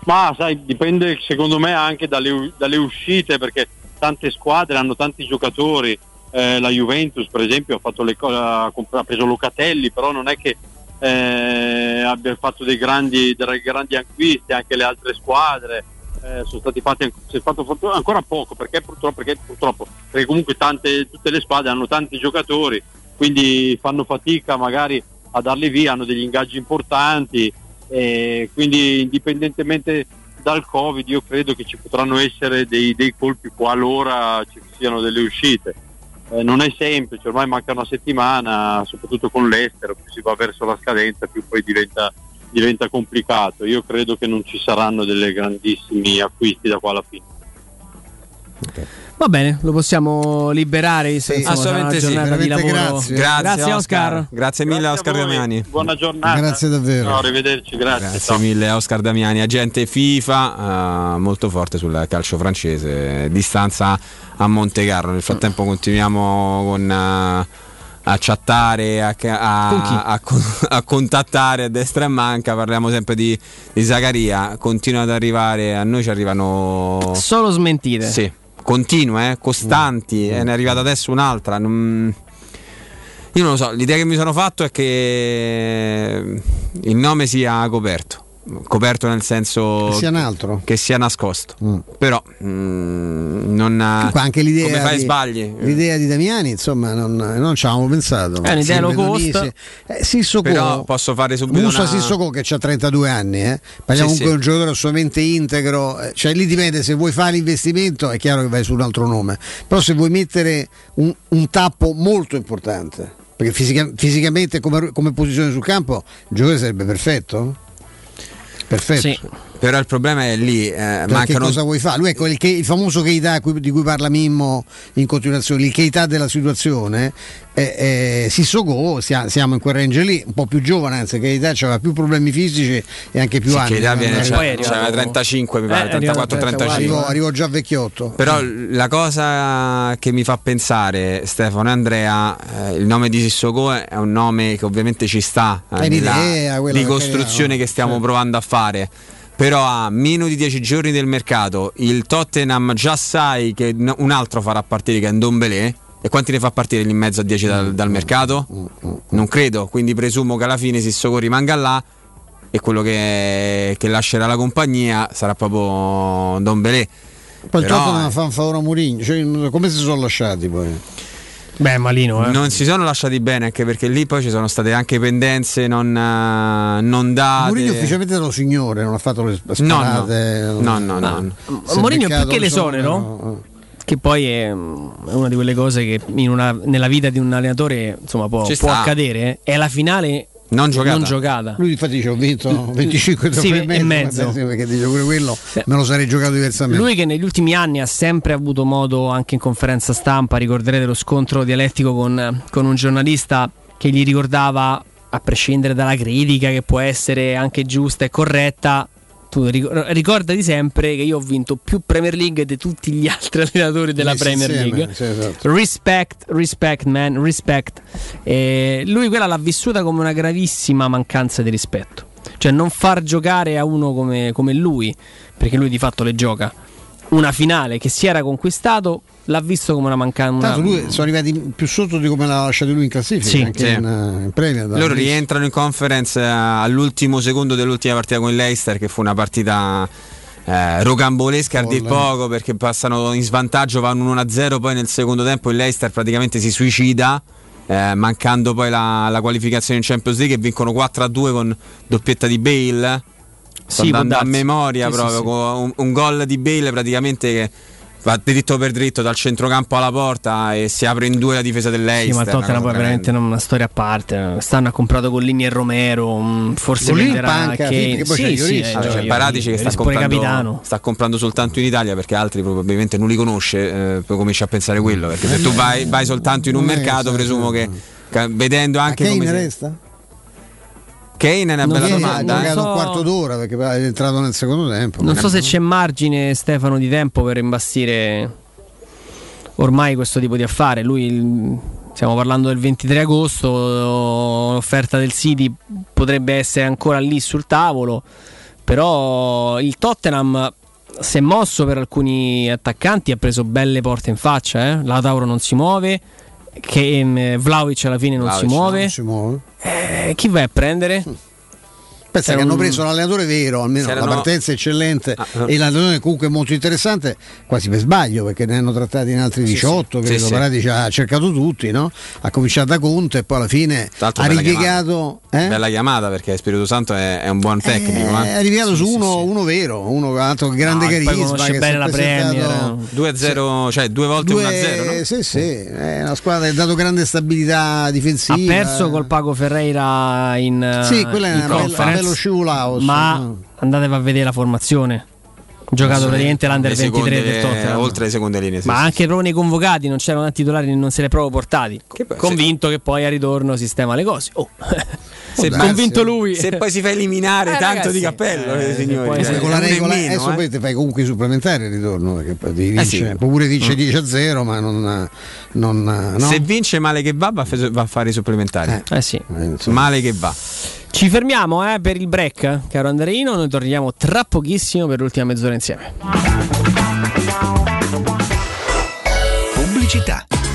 Ma sai, dipende secondo me anche dalle, dalle uscite perché tante squadre hanno tanti giocatori. Eh, la Juventus, per esempio, ha, co- ha preso Locatelli, però non è che eh, abbia fatto dei grandi, dei grandi acquisti, anche le altre squadre. eh, sono stati fatti fatto, ancora poco perché purtroppo, perché purtroppo perché comunque tante, tutte le squadre hanno tanti giocatori quindi fanno fatica magari a darli via hanno degli ingaggi importanti e quindi indipendentemente dal covid io credo che ci potranno essere dei, dei colpi qualora ci siano delle uscite Eh, non è semplice ormai manca una settimana soprattutto con l'estero più si va verso la scadenza più poi diventa diventa complicato. Io credo che non ci saranno delle grandissimi acquisti da qua alla fine. Va bene, lo possiamo liberare. visto una assolutamente sì. lavoro. grazie. grazie Oscar. Grazie mille Oscar Damiani. Buona giornata. Grazie davvero. No, arrivederci, grazie. Grazie mille Oscar Damiani, agente FIFA, eh, molto forte sul calcio francese, distanza a Monte Carlo. Nel frattempo continuiamo con... eh, a chattare, a, a- Con a a contattare a destra e manca, parliamo sempre di, di Zaccaria, continua ad arrivare, a noi ci arrivano... Solo smentite. Sì, continue, eh, costanti, e ne è arrivata adesso un'altra. non- Io non lo so, l'idea che mi sono fatto è che il nome sia coperto. Coperto nel senso Che sia un altro. che sia nascosto. Però mm, non Qua anche l'idea come fai di, sbagli. L'idea di Damiani, insomma, non, non ci avevamo pensato. È un'idea low cost. Eh, Sissoko, Però posso fare subito Musa una- Sissoko che ha 32 anni, eh. parliamo Sì, comunque sì. di un giocatore assolutamente integro, eh, cioè lì dipende se vuoi fare l'investimento è chiaro che vai su un altro nome, però se vuoi mettere un, un tappo molto importante, perché fisica- fisicamente come, come posizione sul campo il giocatore sarebbe perfetto. Perfetto. Però il problema è lì, eh, mancano cosa vuoi fare? Lui ecco il, che- il famoso Keita di cui parla Mimmo in continuazione, il Keita della situazione. Eh, eh, Sissoko, sia- siamo in quel range lì, un po' più giovane, anzi Keita aveva più problemi fisici e anche più Sì, anni. Keita viene- c'ha- c'aveva 35 mi pare, Eh, arrivò- 34-35. Arrivò, arrivò già vecchiotto. Però la cosa che mi fa pensare, Stefano e Andrea, eh, il nome di Sissoko è un nome che ovviamente ci sta eh, È nella quella di costruzione che stiamo provando a fare. Però a meno di 10 giorni del mercato il Tottenham già sai che un altro farà partire che è Ndombele e quanti ne fa partire lì in mezzo a 10 dal, dal mercato? Non credo, quindi presumo che alla fine Sissoko rimanga là e quello che, che lascerà la compagnia sarà proprio Ndombele. Poi il Tottenham fa un favore a Mourinho, cioè, come si sono lasciati poi? Beh, malino, eh. Non si sono lasciati bene anche perché lì poi ci sono state anche pendenze non, eh, non date. Mourinho ufficialmente era lo signore, non ha fatto le No, sparate. no, no, no, no. Si è Mourinho più beccato che il l'esonero, somero, che poi è, una di quelle cose che in una- nella vita di un allenatore insomma, può, Ci può accadere, è la finale non giocata. Non giocata. Lui infatti dice ho vinto 25 Sì, e mezzo. perché dice pure quello me lo sarei giocato diversamente. Lui che negli ultimi anni ha sempre avuto modo, anche in conferenza stampa, ricorderete lo scontro dialettico con, con un giornalista che gli ricordava, a prescindere dalla critica che può essere anche giusta e corretta, tu ricor- ricordati sempre che io ho vinto più Premier League di tutti gli altri allenatori della Messi Premier insieme, League. sì, esatto. Respect, respect, man, respect. E lui quella l'ha vissuta come una gravissima mancanza di rispetto. Cioè non far giocare a uno come, come lui, perché lui di fatto le gioca, una finale che si era conquistato, l'ha visto come una mancanza. Tanto lui sono arrivati più sotto di come l'ha lasciato lui in classifica, Sì. anche Sì. in, eh, in Premier. Loro rientrano in conference eh, all'ultimo secondo dell'ultima partita con il Leicester, che fu una partita eh, rocambolesca a dir poco perché passano in svantaggio, vanno 1-0, poi nel secondo tempo il Leicester praticamente si suicida. eh, mancando poi la, la qualificazione in Champions League e vincono 4-2 con doppietta di Bale sto Sì, andando a memoria Sì, sì, proprio sì. con un, un gol di Bale praticamente che va dritto per dritto dal centrocampo alla porta e si apre in due la difesa del Sì, ma il Tottenham poi veramente una storia a parte. Stanno ha comprato Gollini e Romero. mm, Forse Gollini venderà che c'è Sì, sì, Lloris. eh, c'è Lloris. Paratici che sta comprando, capitano. sta comprando soltanto in Italia perché altri probabilmente non li conosce, eh, poi cominci a pensare quello, perché se tu vai, vai soltanto in un mercato presumo che vedendo anche come si- resta? Kane è una Non bella ha domanda. non eh. giocato so- un quarto d'ora perché è entrato nel secondo tempo. Non so se c'è margine, Stefano, di tempo per imbastire ormai questo tipo di affare. Lui, stiamo parlando del 23 agosto, l'offerta del City potrebbe essere ancora lì sul tavolo, però il Tottenham si è mosso per alcuni attaccanti, ha preso belle porte in faccia, eh? la Tauro non si muove, che ehm, Vlaovic alla fine non Vlahovic si muove. Non si muove. Eh, chi vai a prendere? Pensa che hanno un- preso l'allenatore vero, almeno C'erano- la partenza è eccellente Ah, ah. e l'allenatore comunque molto interessante, quasi per sbaglio perché ne hanno trattati in altri 18, sì. credo, Sì, sì. Paratici ha cercato tutti, no? ha cominciato da Conte e poi alla fine l'altro ha bella ripiegato... eh? Bella chiamata perché Spirito Santo è, è un buon tecnico. Eh, eh. è ripiegato su uno, uno vero, uno altro grande No, poi carisma che bene la Premier. 2-0, cioè due volte Due- 1-0. No? Sì, sì, è una squadra che ha dato grande stabilità difensiva. Ha perso col Pago Ferreira in, Sì, eh, quello è in un bello scivolato, Ma no. andatevi a vedere la formazione. Giocato Sì, praticamente l'under le 23 seconde- del Tottenham. oltre le seconde linee. sì, ma sì, anche proprio nei convocati non c'erano titolari, non se li è proprio portati. poi- Convinto che poi a ritorno sistema le cose. Oh. Se darsi, convinto eh. lui. Se poi si fa eliminare Eh, tanto ragazzi, di cappello, eh, eh, signori. poi- Poi con la regola meno, adesso eh. poi ti fai comunque i supplementari il ritorno perché poi devi Eh sì. vincere. può pure vince Mm. 10 a 0 ma non, non no? Se vince male che va, va a fare i supplementari. Eh sì. Eh. Male che va. Ci fermiamo eh, per il break, caro Andreino. Noi torniamo tra pochissimo per l'ultima mezz'ora insieme. Pubblicità.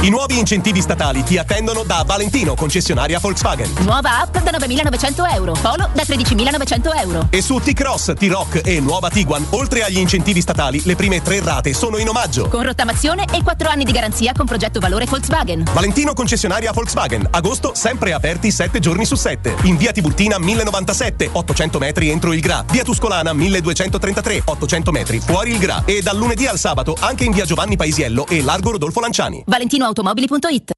I nuovi incentivi statali ti attendono da Valentino, concessionaria Volkswagen. Nuova app da 9.900 euro. Polo da 13.900 euro. E su T-Cross, T-Rock e nuova Tiguan, oltre agli incentivi statali, le prime tre rate sono in omaggio. Con rottamazione e 4 anni di garanzia con progetto valore Volkswagen. Valentino, concessionaria Volkswagen. Agosto, sempre aperti 7 giorni su 7. In via Tiburtina 1097, 800 metri entro il Gra. Via Tuscolana 1233, 800 metri fuori il Gra. E dal lunedì al sabato anche in via Giovanni Paisiello e Largo Rodolfo Lanciani. ValentinoAutomobili.it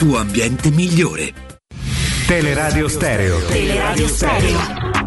tuo ambiente migliore. Teleradio Stereo. Teleradio Stereo.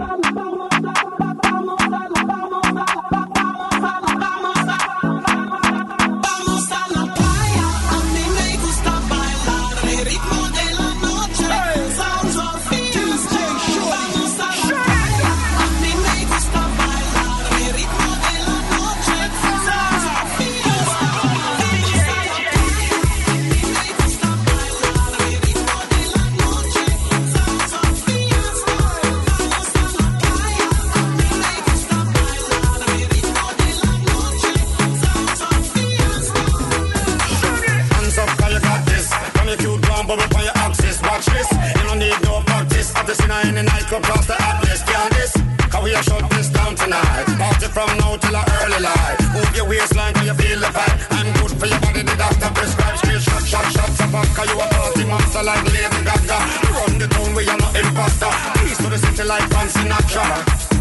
Scene in the nightclub, cross the atlas. Can this? Cause we are shut this down tonight. Party from now till the early light. Move your waistline till you feel the vibe. I'm good for your body, the doctor prescribes. Straight shot, shot, shots up. Cause you a party monster like Lady Gaga. Run the town where you're not imposter. Peace to the city like Frank Sinatra.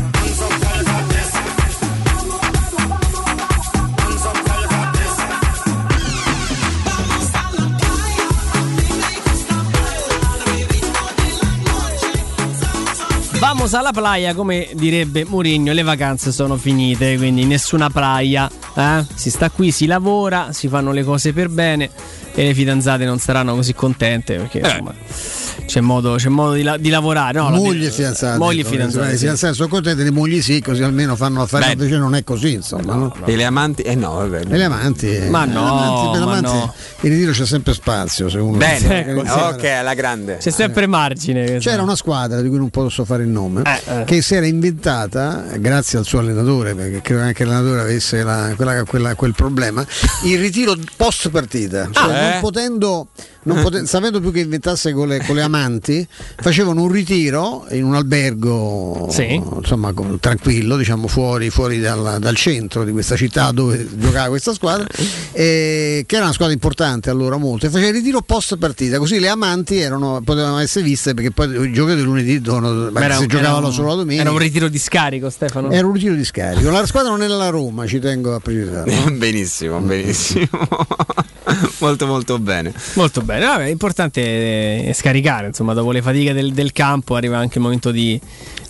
Vamos alla playa, come direbbe Mourinho, le vacanze sono finite, quindi nessuna playa. eh? Si sta qui, si lavora, si fanno le cose per bene e le fidanzate non saranno così contente perché insomma, c'è modo, c'è modo di, la- di lavorare. No, la- mogli e fidanzati. Mogli e ecco, fidanzati. I sì. fidanzati sono contenti, le mogli sì, così almeno fanno affari. Invece non è così, insomma. no? E le amanti? Eh no, vabbè. E le amanti? Ma eh, no, le amanti- per le ma amanti no. in ritiro c'è sempre spazio, se uno Bene, Sì. ok, alla grande. C'è sempre margine. C'era una squadra di cui non posso fare il nome che si era inventata, grazie al suo allenatore, perché credo anche l'allenatore avesse la- quella- quella- quel problema, il ritiro post partita. Cioè, Ah, non eh? potendo, non poten- sapendo più che inventasse con le, con le amanti, facevano un ritiro in un albergo insomma, con- tranquillo, diciamo fuori, fuori dal, dal centro di questa città dove giocava questa squadra, e- che era una squadra importante allora molto, e faceva il ritiro post partita, così le amanti erano- potevano essere viste perché poi i giocatori lunedì dovevano, Ma era- se giocavano solo la domenica. Era un ritiro di scarico, Stefano. Era un ritiro di scarico. La squadra non era la Roma, ci tengo a precisare. benissimo, benissimo. molto molto bene. Molto bene, Vabbè, l'importante è scaricare, insomma, dopo le fatiche del, del campo arriva anche il momento di,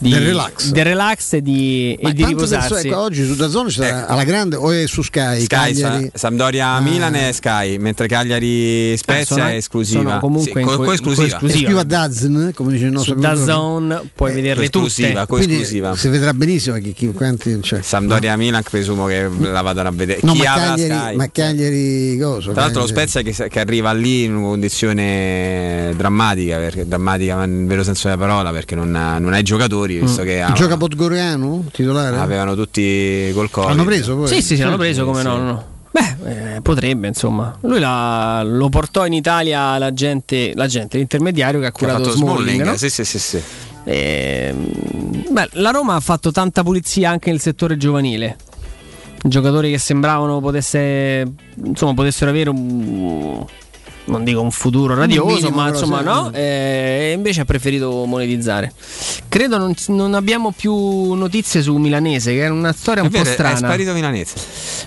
di- Del relax. del relax e di, Ma e di riposarsi. ecco, oggi su Dazzone c'è alla grande o è su Sky? Sky, Sampdoria Milan è Sky, mentre Cagliari Spezia sono- è esclusiva. sono comunque Sì, co- co- coesclusiva. Esclusiva Dazn, come dice il nostro DAZN puoi vederle coesclusiva, tutte. coesclusiva. Quindi si vedrà benissimo chi, chi- quanti c'è. Sampdoria Milan presumo che la vadano a vedere. No, Chi ma Cagliari, Sky? ma Cagliari cosa? Tra l'altro lo Spezia che, che arriva lì in una condizione drammatica, perché, drammatica ma nel vero senso della parola, perché non ha, non ha i giocatori, visto che ha- Gioca Podgoriano, titolare? avevano tutti col Covid. Hanno preso poi? Sì, sì, sì, l'hanno preso come sì. no, no, no. Beh, eh, potrebbe, insomma. Lui la- lo portò in Italia la gente, la gente, l'intermediario che ha Che ha curato fatto Smalling, Smalling, no? sì, sì, sì, sì. Ehm, beh, la Roma ha fatto tanta pulizia anche nel settore giovanile. Giocatori che sembravano potesse, insomma, potessero avere un. Non dico un futuro radioso, minimo, ma insomma, no. E invece ha preferito monetizzare. Credo non, non abbiamo più notizie su Milanese, che è una storia È un po' vero, è strana. sparito Milanese.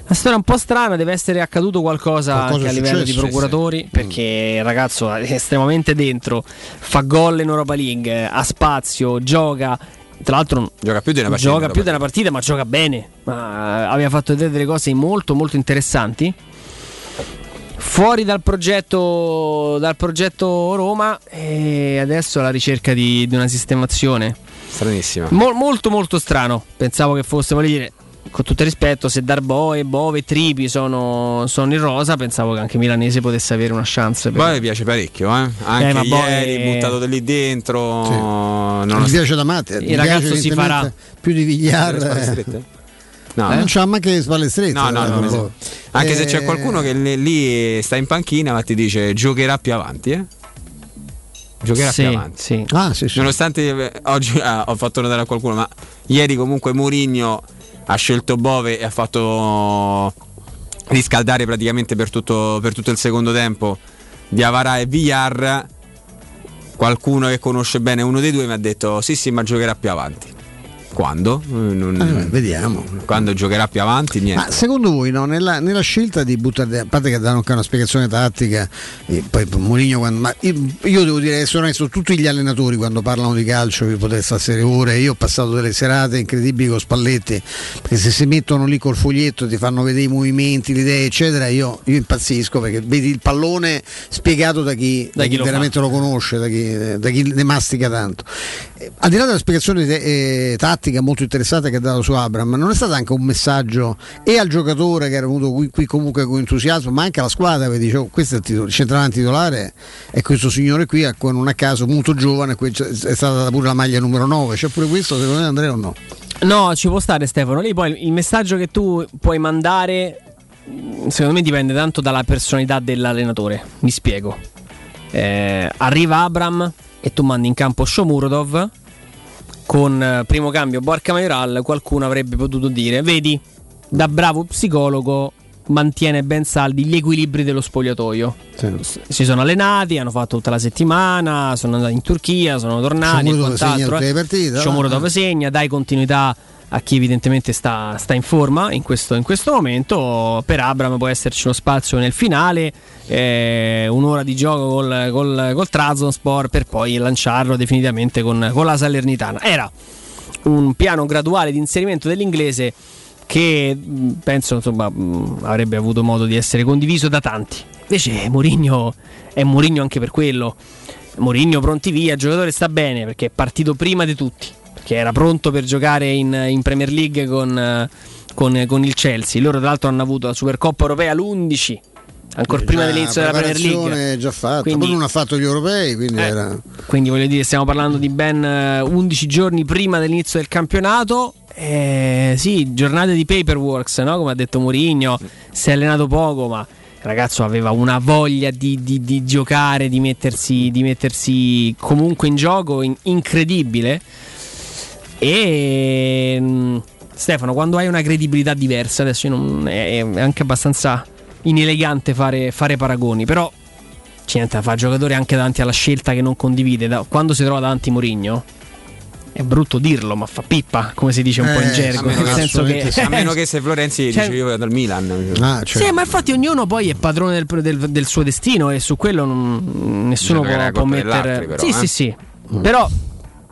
Una storia un po' strana, deve essere accaduto qualcosa, Qualcosa anche a è livello di successo, sì, procuratori, perché il ragazzo è estremamente dentro, fa gol in Europa League, ha spazio, gioca. Tra l'altro Gioca più di una partita. gioca più della partita, ma gioca bene. Ma aveva fatto vedere delle cose molto molto interessanti. Fuori dal progetto, dal progetto Roma e adesso alla ricerca di, di una sistemazione. Stranissima. Mol- molto molto strano. Pensavo che fosse, voglio dire, con tutto il rispetto, se Darboe, Bove e Tripi sono, sono in rosa, pensavo che anche Milanese potesse avere una chance. per- mi piace parecchio, eh? Anche Eh, ma poi- ieri buttato da lì dentro. Mi nonostante- piace da mate. Il ragazzo si farà. più di Vigliar. Eh. No, Eh, non c'ha manche le spalle strette. No, no, eh, no, proprio. Anche se Eh, c'è qualcuno che lì- lì sta in panchina, ma ti dice giocherà più avanti, eh? Giocherà Sì, più avanti. sì. Ah, sì, sì. Nonostante eh, oggi ah, ho fatto notare a qualcuno, ma ieri comunque Mourinho ha scelto Bove e ha fatto riscaldare praticamente per tutto, per tutto il secondo tempo Diavara e Villar. Qualcuno che conosce bene uno dei due mi ha detto sì sì ma giocherà più avanti. Quando? Eh, non- Eh, vediamo. Quando giocherà più avanti? Niente. Ma secondo voi no, nella, nella scelta di buttare, a parte che danno anche una spiegazione tattica, e poi Mourinho quando, ma io, io devo dire, essere onesto, tutti gli allenatori quando parlano di calcio vi potete stare ore, io ho passato delle serate incredibili con Spalletti, perché se si mettono lì col foglietto ti fanno vedere i movimenti, le idee, eccetera, io, io impazzisco perché vedi il pallone spiegato da chi, da chi chi lo veramente lo conosce, da chi, da chi ne mastica tanto. Eh, Al di là della spiegazione eh, tattica molto interessante che ha dato su Abram, non è stato anche un messaggio e al giocatore che era venuto qui, qui comunque con entusiasmo, ma anche alla squadra che dice: oh, questo è il, il centravanti titolare, è questo signore qui, non a caso molto giovane, è stata pure la maglia numero 9. C'è pure questo, secondo me Andrea o no? No, ci può stare Stefano. Lì poi il messaggio che tu puoi mandare, secondo me, dipende tanto dalla personalità dell'allenatore. Mi spiego. Eh, arriva Abram e tu mandi in campo Shomurodov con eh, primo cambio Borca Majoral. Qualcuno avrebbe potuto dire: Vedi, da bravo psicologo mantiene ben saldi gli equilibri dello spogliatoio. S- Si sono allenati, hanno fatto tutta la settimana, sono andati in Turchia, sono tornati. e Shomurodov segna eh. le partite, Shomurodov ah. segna, dai continuità a chi evidentemente sta, sta in forma in questo, in questo momento. Per Abram può esserci uno spazio nel finale, eh, un'ora di gioco col, col, col Trabzonspor per poi lanciarlo definitivamente con, con la Salernitana. Era un piano graduale di inserimento dell'inglese che mh, penso insomma, mh, avrebbe avuto modo di essere condiviso da tanti. Invece Mourinho è Mourinho anche per quello. Mourinho pronti via, il giocatore sta bene perché è partito prima di tutti, perché era pronto per giocare in, in Premier League con, eh, con- con il Chelsea. Loro tra l'altro hanno avuto la Supercoppa europea l'11, ancora prima Già, dell'inizio della Premier League. già fatta, Quindi- poi non ha fatto gli europei, quindi Eh, era... Quindi voglio dire, stiamo parlando di ben eh, 11 giorni prima dell'inizio del campionato. Eh, sì, giornate di paperworks, no? come ha detto Mourinho. Si è allenato poco, ma il ragazzo aveva una voglia di, di- di giocare, di mettersi, di mettersi comunque in gioco in- incredibile. E mm, Stefano, quando hai una credibilità diversa, adesso non- è, è anche abbastanza inelegante fare, fare paragoni, però c'è niente da fare, giocatore anche davanti alla scelta che non condivide. Da- quando si trova davanti Mourinho, è brutto dirlo, ma fa pippa, come si dice un po' in Eh, gergo. A meno, Nel che, senso che, a meno che se Florenzi Cioè- dice io vado al Milan. Ah, Sì, ma infatti ognuno poi è padrone del, del- del suo destino e su quello non- nessuno può, può mettere. altri, sì, però, sì, eh. sì. Però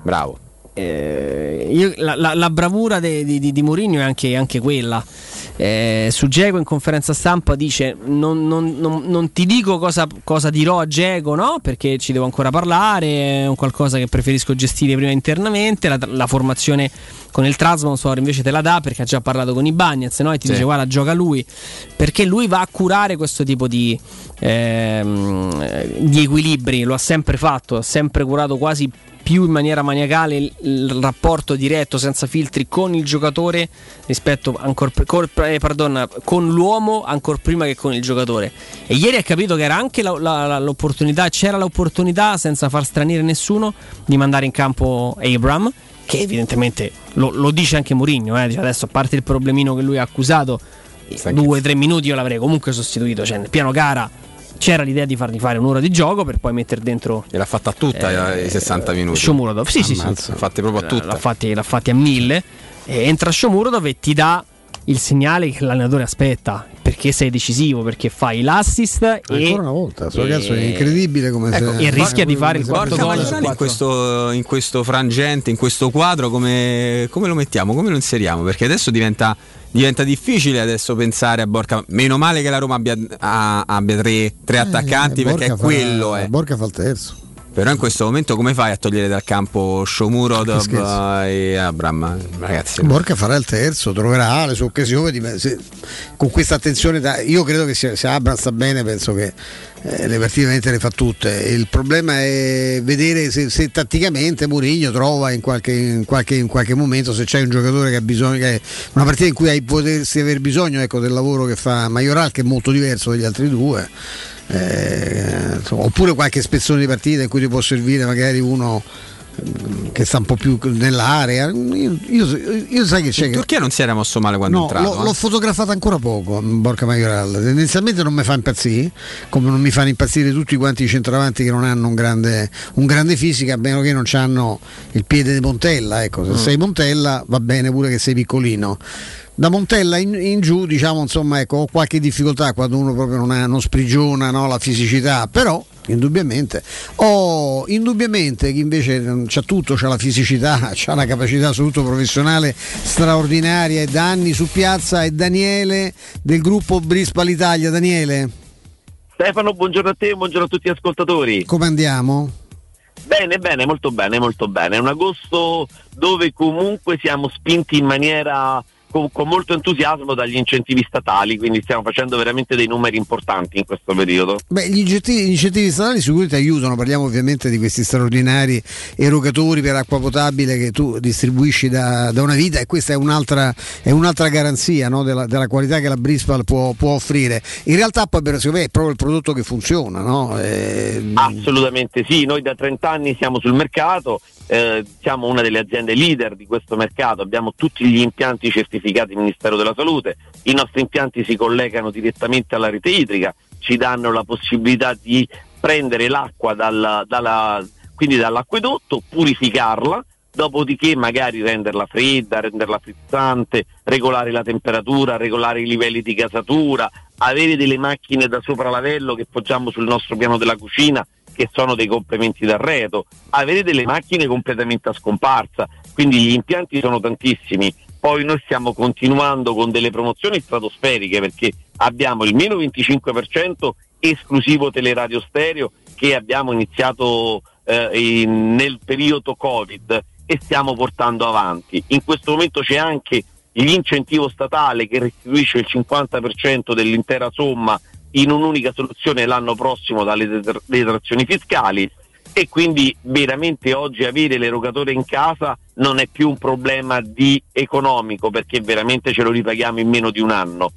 Bravo. Eh, io- la, la- la bravura de- di, di, di Mourinho è anche, anche quella. Eh, su Geco in conferenza stampa dice non, non- non- non ti dico cosa, cosa dirò a Geco no? perché ci devo ancora parlare è un qualcosa che preferisco gestire prima internamente la, la formazione con il Trasmonsor invece te la dà perché ha già parlato con i Bagnets no? e ti Sì. dice guarda gioca lui perché lui va a curare questo tipo di, ehm, di equilibri lo ha sempre fatto ha sempre curato quasi più in maniera maniacale il, il rapporto diretto senza filtri con il giocatore rispetto ancora pr- col- eh, pardon, con l'uomo ancora prima che con il giocatore. E ieri ha capito che era anche la- la- l'opportunità c'era l'opportunità senza far stranire nessuno di mandare in campo Abram che evidentemente lo, lo dice anche Mourinho eh, adesso a parte il problemino che lui ha accusato due o tre minuti io l'avrei comunque sostituito cioè nel piano gara c'era l'idea di fargli fare un'ora di gioco per poi mettere dentro E l'ha fatta tutta Eh, i 60 minuti. Shomurodov sì sì sì L'ha fatte proprio a tutte. l'ha fatti, l'ha fatti a mille e entra Shomurodov e ti dà il segnale che l'allenatore aspetta perché sei decisivo perché fai l'assist e Ancora una volta, questo ragazzo è incredibile come Ecco, se- e rischia di fare il quarto gol in questo, in questo frangente, in questo quadro, come, come lo mettiamo? Come lo inseriamo? Perché adesso diventa, diventa difficile adesso pensare a Borca. Meno male che la Roma abbia, ha- abbia tre, tre attaccanti Eh, perché Borca fa- quello è. Borca fa il terzo. Però in questo momento come fai a togliere dal campo scherzo. e Abram? Ragazzi, Borca farà il terzo, troverà le sue occasioni. di- se- con questa attenzione, da- io credo che se, se Abram sta bene, penso che eh, le partite le fa tutte. Il problema è vedere se, se tatticamente Mourinho trova in qualche, in, qualche, in qualche momento se c'è un giocatore che ha bisogno, che una partita in cui hai, potersi aver bisogno ecco, del lavoro che fa Majoral, che è molto diverso dagli altri due. Eh, insomma, oppure qualche spezzone di partita in cui ti può servire magari uno che sta un po' più nell'area. Io, io- io sai che c'è in. Turchia non si era mosso male quando No, è entrato. l'ho, eh. l'ho fotografata ancora poco, Borca Majoral. Tendenzialmente non mi fa impazzire, come non mi fanno impazzire tutti quanti i centravanti che non hanno un grande, un grande fisico, a meno che non hanno il piede di Montella. Ecco, se Mm. sei Montella va bene pure che sei piccolino. Da Montella in, in giù, diciamo, insomma, ecco, ho qualche difficoltà quando uno proprio non, ha, non sprigiona no, la fisicità, però indubbiamente. Ho indubbiamente chi invece mm, c'ha tutto, c'ha la fisicità, c'ha una capacità soprattutto professionale straordinaria e da anni su piazza è Daniele del gruppo Brispa l'Italia. Daniele, Stefano, buongiorno a te, buongiorno a tutti gli ascoltatori. come andiamo? Bene, bene, molto bene, molto bene. È un agosto dove comunque siamo spinti in maniera con, con molto entusiasmo dagli incentivi statali, quindi stiamo facendo veramente dei numeri importanti in questo periodo. Beh, gli incentivi, gli incentivi statali sicuramente aiutano, parliamo ovviamente di questi straordinari erogatori per acqua potabile che tu distribuisci da, da una vita e questa è un'altra, è un'altra garanzia no, della, della qualità che la Brispal può, può offrire. In realtà poi per, secondo me è proprio il prodotto che funziona. No? Eh, Assolutamente sì, noi da 30 anni siamo sul mercato, eh, siamo una delle aziende leader di questo mercato, abbiamo tutti gli impianti certificati Ministero della Salute, i nostri impianti si collegano direttamente alla rete idrica, ci danno la possibilità di prendere l'acqua dalla- dalla- quindi dall'acquedotto, purificarla, dopodiché magari renderla fredda, renderla frizzante, regolare la temperatura, regolare i livelli di gasatura, avere delle macchine da sopralavello che poggiamo sul nostro piano della cucina che sono dei complementi d'arredo, avere delle macchine completamente a scomparsa, quindi gli impianti sono tantissimi. Poi noi stiamo continuando con delle promozioni stratosferiche perché abbiamo il meno 25% esclusivo teleradio stereo che abbiamo iniziato eh, in- nel periodo Covid e stiamo portando avanti. In questo momento c'è anche l'incentivo statale che restituisce il 50% dell'intera somma in un'unica soluzione l'anno prossimo dalle detr- detrazioni fiscali e quindi veramente oggi avere l'erogatore in casa non è più un problema di economico perché veramente ce lo ripaghiamo in meno di un anno.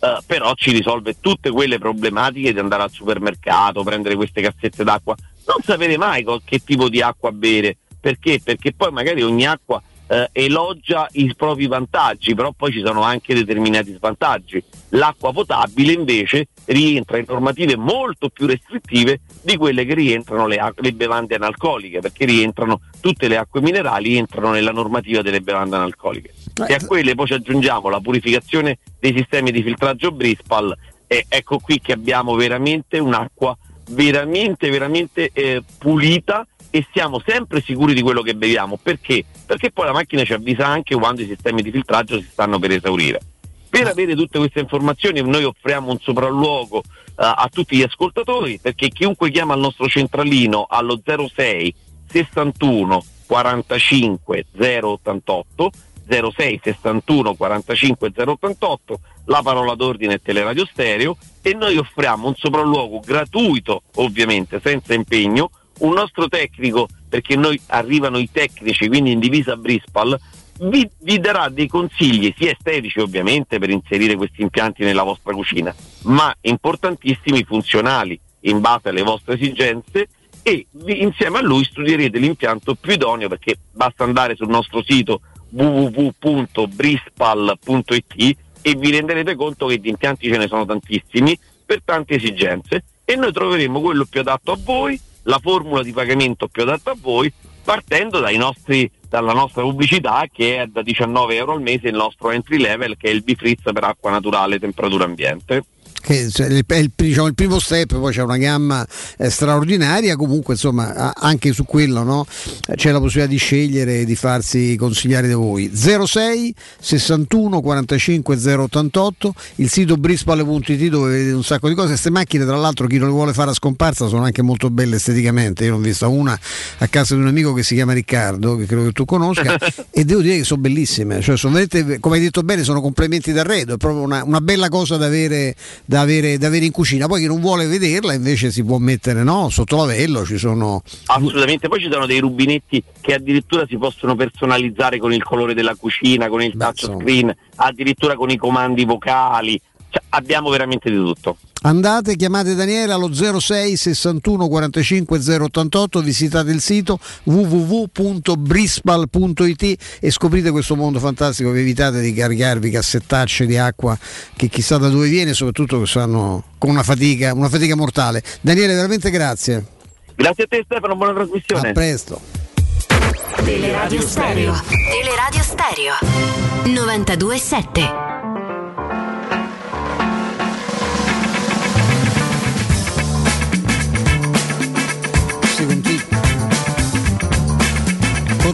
Eh, però ci risolve tutte quelle problematiche di andare al supermercato, prendere queste cassette d'acqua, non sapere mai che tipo di acqua bere, perché? Perché poi magari ogni acqua eh, elogia i propri vantaggi, però poi ci sono anche determinati svantaggi. L'acqua potabile invece rientra in normative molto più restrittive di quelle che rientrano le, le bevande analcoliche, perché rientrano tutte le acque minerali entrano nella normativa delle bevande analcoliche. E a quelle poi ci aggiungiamo la purificazione dei sistemi di filtraggio Brispal e ecco qui che abbiamo veramente un'acqua veramente veramente eh, pulita e siamo sempre sicuri di quello che beviamo. Perché? Perché poi la macchina ci avvisa anche quando i sistemi di filtraggio si stanno per esaurire. Per avere tutte queste informazioni noi offriamo un sopralluogo uh, a tutti gli ascoltatori perché chiunque chiama al nostro centralino allo 06 61 45 088 06 61 45 088 la parola d'ordine è Teleradio Stereo e noi offriamo un sopralluogo gratuito ovviamente senza impegno un nostro tecnico, perché noi arrivano i tecnici, quindi in divisa Brispal, vi, vi, darà dei consigli, sia estetici ovviamente, per inserire questi impianti nella vostra cucina, ma importantissimi funzionali in base alle vostre esigenze e vi, insieme a lui studierete l'impianto più idoneo perché basta andare sul nostro sito www.brispal.it e vi renderete conto che di impianti ce ne sono tantissimi per tante esigenze e noi troveremo quello più adatto a voi la formula di pagamento più adatta a voi partendo nostri, dalla nostra pubblicità che è da 19 euro al mese il nostro entry level che è il Bifrizz per acqua naturale temperatura ambiente che è il, diciamo, il, primo step, poi c'è una gamma eh, straordinaria, comunque insomma anche su quello no? c'è la possibilità di scegliere e di farsi consigliare da voi. 06 61 45 088, il sito brispale.it dove vedete un sacco di cose, queste macchine tra l'altro chi non le vuole fare a scomparsa sono anche molto belle esteticamente, io ne ho vista una a casa di un amico che si chiama Riccardo, che credo che tu conosca, e devo dire che sono bellissime, cioè sono veramente, come hai detto bene, sono complementi d'arredo, è proprio una, una bella cosa da avere da avere, da avere, in cucina. Poi chi non vuole vederla invece si può mettere no? sotto lavello, ci sono... Assolutamente, poi ci sono dei rubinetti che addirittura si possono personalizzare con il colore della cucina, con il touchscreen, addirittura con i comandi vocali. Cioè, abbiamo veramente di tutto. Andate, chiamate Daniele allo 06 61 45 088, visitate il sito www.brispal.it e scoprite questo mondo fantastico. Vi evitate di caricarvi cassettacce di acqua che chissà da dove viene, soprattutto che stanno con una fatica, una fatica mortale. Daniele, veramente grazie. Grazie a te Stefano, buona trasmissione. A presto. Teleradio Stereo. Teleradio Stereo. 927.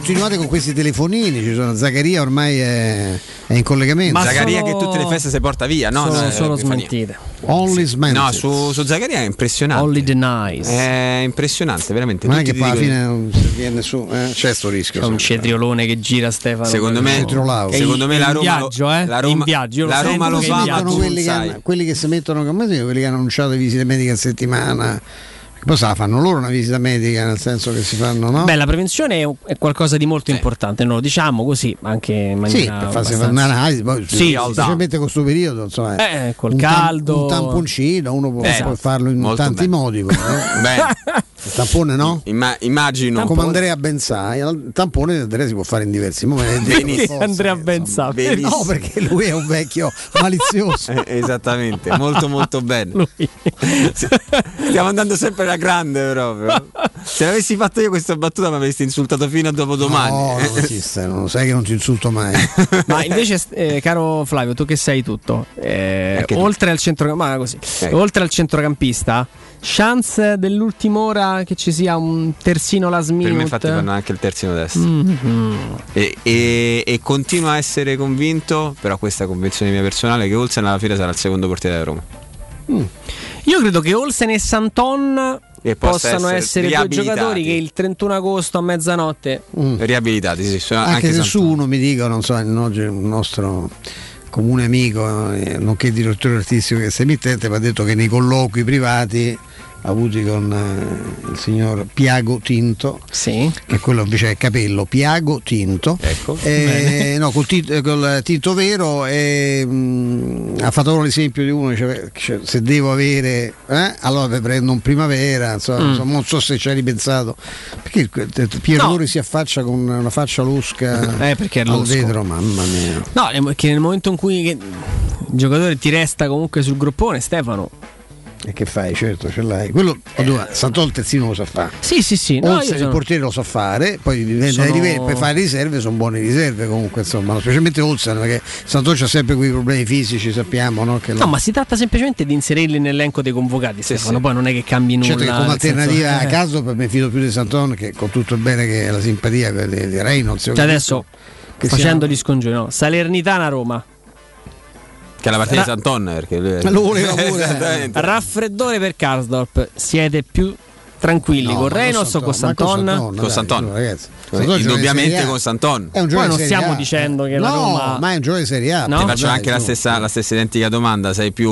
Continuate con questi telefonini, ci sono Zaccaria ormai è, è in collegamento. Ma Zaccaria sono... che tutte le feste si porta via, no? Sono, no, sono smentite. Only smentite. No, su, su Zaccaria è impressionante. Only denies. È impressionante, veramente. Non è che poi alla fine non viene su, eh? c'è sto rischio. C'è un cetriolone che gira Stefano. Secondo me, secondo me la Roma, viaggio, eh? la Roma, in viaggio, la Roma lo fa. Quelli che, hanno, quelli che si mettono come quelli che hanno annunciato visite mediche a settimana poi se la fanno loro una visita medica, nel senso che si fanno, no? Beh, la prevenzione è, è qualcosa di molto importante, non lo diciamo così, anche in maniera. Sì, per farsi fare un'analisi, poi sì, specialmente con questo periodo, insomma. Eh, col un caldo. Tam- un tamponcino, uno può, Eh, può farlo in molto tanti bene. modi. però, no? Il tampone no? imma- immagino. Come Andrea Benzai, il tampone di Andrea si può fare in diversi momenti. Forza, Andrea. Benzà? Benissimo. No, perché lui è un vecchio malizioso. Eh, esattamente, molto molto bene. Stiamo andando sempre alla grande proprio. Se l'avessi fatto io questa battuta mi avresti insultato fino a dopodomani. No, non esiste, non sai che non ti insulto mai. Ma invece, eh, caro Flavio, tu che sei tutto, eh, oltre, al centro, ma così, oltre al centrocampista, chance dell'ultima ora che ci sia un terzino last Per minute? me infatti fanno anche il terzino destro. Mhm. E, e, e continuo a essere convinto, però questa è convinzione mia personale, che Olsen alla fine sarà il secondo portiere della Roma. Io credo che Olsen e Santon E possa possano essere essere due giocatori che il 31 agosto a mezzanotte Riabilitati, sì, Anche, anche se Santon. su uno mi dicono, non so, un nostro comune amico, eh, nonché direttore artistico sei emittente, mi ha detto che nei colloqui privati avuti con eh, il signor Piago Tinto, che è quello invece è capello, Piago Tinto, ecco. Eh, no, col, tit- col tinto vero e, mh, ha fatto l'esempio di uno, cioè, cioè, se devo avere, eh, allora prendo un primavera, insomma, Mm. insomma, non so se ci hai ripensato, perché Piero No. Lori si affaccia con una faccia losca Eh, perché è al losco. vetro, mamma mia. No, che nel momento in cui il giocatore ti resta comunque sul groppone, Stefano. E che fai? Certo, ce l'hai. Quello, oddio, Sant'Ol il terzino lo sa fare. Sì, sì, sì. No, Olsen io il sono- portiere lo sa fare, poi dipende Sono- livelli, per fare riserve sono buone riserve comunque, insomma, specialmente Olsen, perché Sant'Ol c'ha sempre quei problemi fisici, sappiamo, no? Che No, ma si tratta semplicemente di inserirli nell'elenco dei convocati, Stefano. Poi non è che cambi nulla. Certo che come nel senso- alternativa a eh. caso per me fido più di Santon che con tutto il bene che la simpatia di, di Reynolds. Cioè adesso, facendo siamo- gli scongiuri, no? Salernitana Roma. Che è la partita Ra- di Santon perché lui Lo voleva pure. Raffreddore per Karsdorp. Siete più tranquilli No, con Reynolds o con Santon, con Santon? Ragazzi. Eh, Indubbiamente con Santon. Poi non stiamo dicendo che la no, Roma- ma è un giocatore di Serie A. No? Ti faccio dai, anche la stessa, la stessa identica domanda. Sei più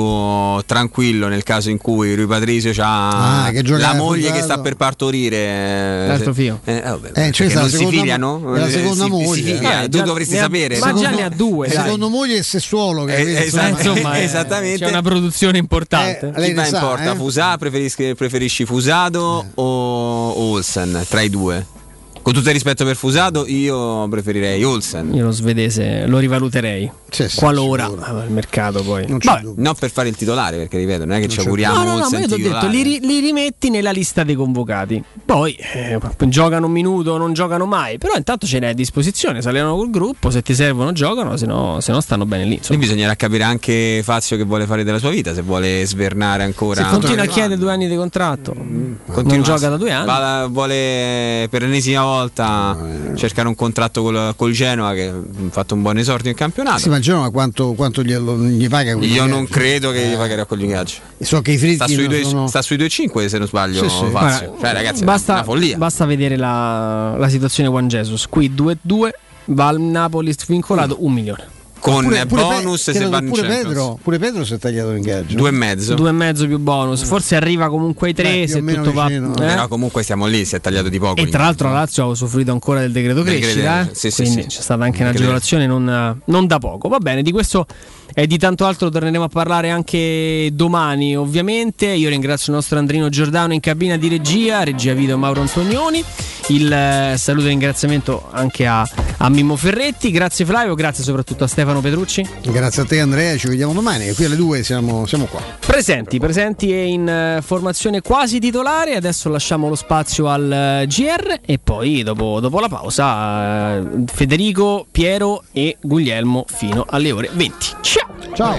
tranquillo nel caso in cui Rui Patrizio ha Ah, che la moglie Fusato. che sta per partorire? L'altro figlio. Eh, eh, vabbè, Eh, cioè, non la si seconda filiano? è la Eh, seconda si- moglie. Si filia, Eh, tu già- dovresti ha- sapere. ma già ne ha due, La dai. seconda moglie è sessuolo. Che Eh, vedi, esatto. insomma. Eh, Esattamente. c'è una produzione importante. Eh, Chi lei va ne in sa, porta? eh? Fusa, preferisci, Fusato o Olsen tra i due? Con tutto il rispetto per Fusato, io preferirei Olsen. Io lo svedese lo rivaluterei. Sì, sì, Qualora sicuro. ah, il mercato poi. Non c'è Vabbè. dubbio. Non per fare il titolare, perché ripeto, non è che ci auguriamo No, no, no, ma io ti ho detto, li, li rimetti nella lista dei convocati. Poi eh, giocano un minuto, non giocano mai. Però intanto ce n'è a disposizione. Se allenano col gruppo, se ti servono, giocano, se no, se no stanno bene lì. insomma. Quindi bisognerà capire anche Fazio che vuole fare della sua vita, se vuole svernare ancora. Se continua a chiedere due anni di contratto, non Continua- gioca da due anni. va- vuole per l'ennesima volta cercare un contratto col, col Genoa che ha fatto un buon esordio in campionato. Sì, ma il Genoa quanto, quanto glielo- gli paga Io non credo che gli pagherà con gli ingaggi. So che i fritti Sta sui, due, sono- sta sui 2,5 se non sbaglio. Sì, sì. Fazio. Guarda, Cioè, ragazzi, è basta, una follia. basta vedere la, la situazione Juan Jesus. Qui 2-2, va al Napoli svincolato un milione. Con Pure- pure Pe- bonus se credo va in pure. Pedro, pure Pedro si è tagliato l'ingaggio. Due e mezzo. Due e mezzo più bonus. Forse arriva comunque ai tre Beh, se tutto va. eh? Però comunque siamo lì, si è tagliato di poco. E tra l'altro la Lazio ha usufruito ancora del decreto crescita, decreto, eh? sì, sì, quindi sì. c'è stata anche un'agevolazione non, non da poco. Va bene, di questo e di tanto altro torneremo a parlare anche domani, ovviamente. Io ringrazio il nostro Andrino Giordano in cabina di regia, regia video Mauro Antonioni. Il eh, saluto e ringraziamento anche a, a Mimmo Ferretti. Grazie Flavio, grazie soprattutto a Stefano Petrucci. Grazie a te Andrea, ci vediamo domani. Qui alle due siamo, siamo qua. Presenti, presenti e in eh, formazione quasi titolare. Adesso lasciamo lo spazio al eh, GR e poi dopo, dopo la pausa eh, Federico, Piero e Guglielmo fino alle ore 20. Ciao! Ciao!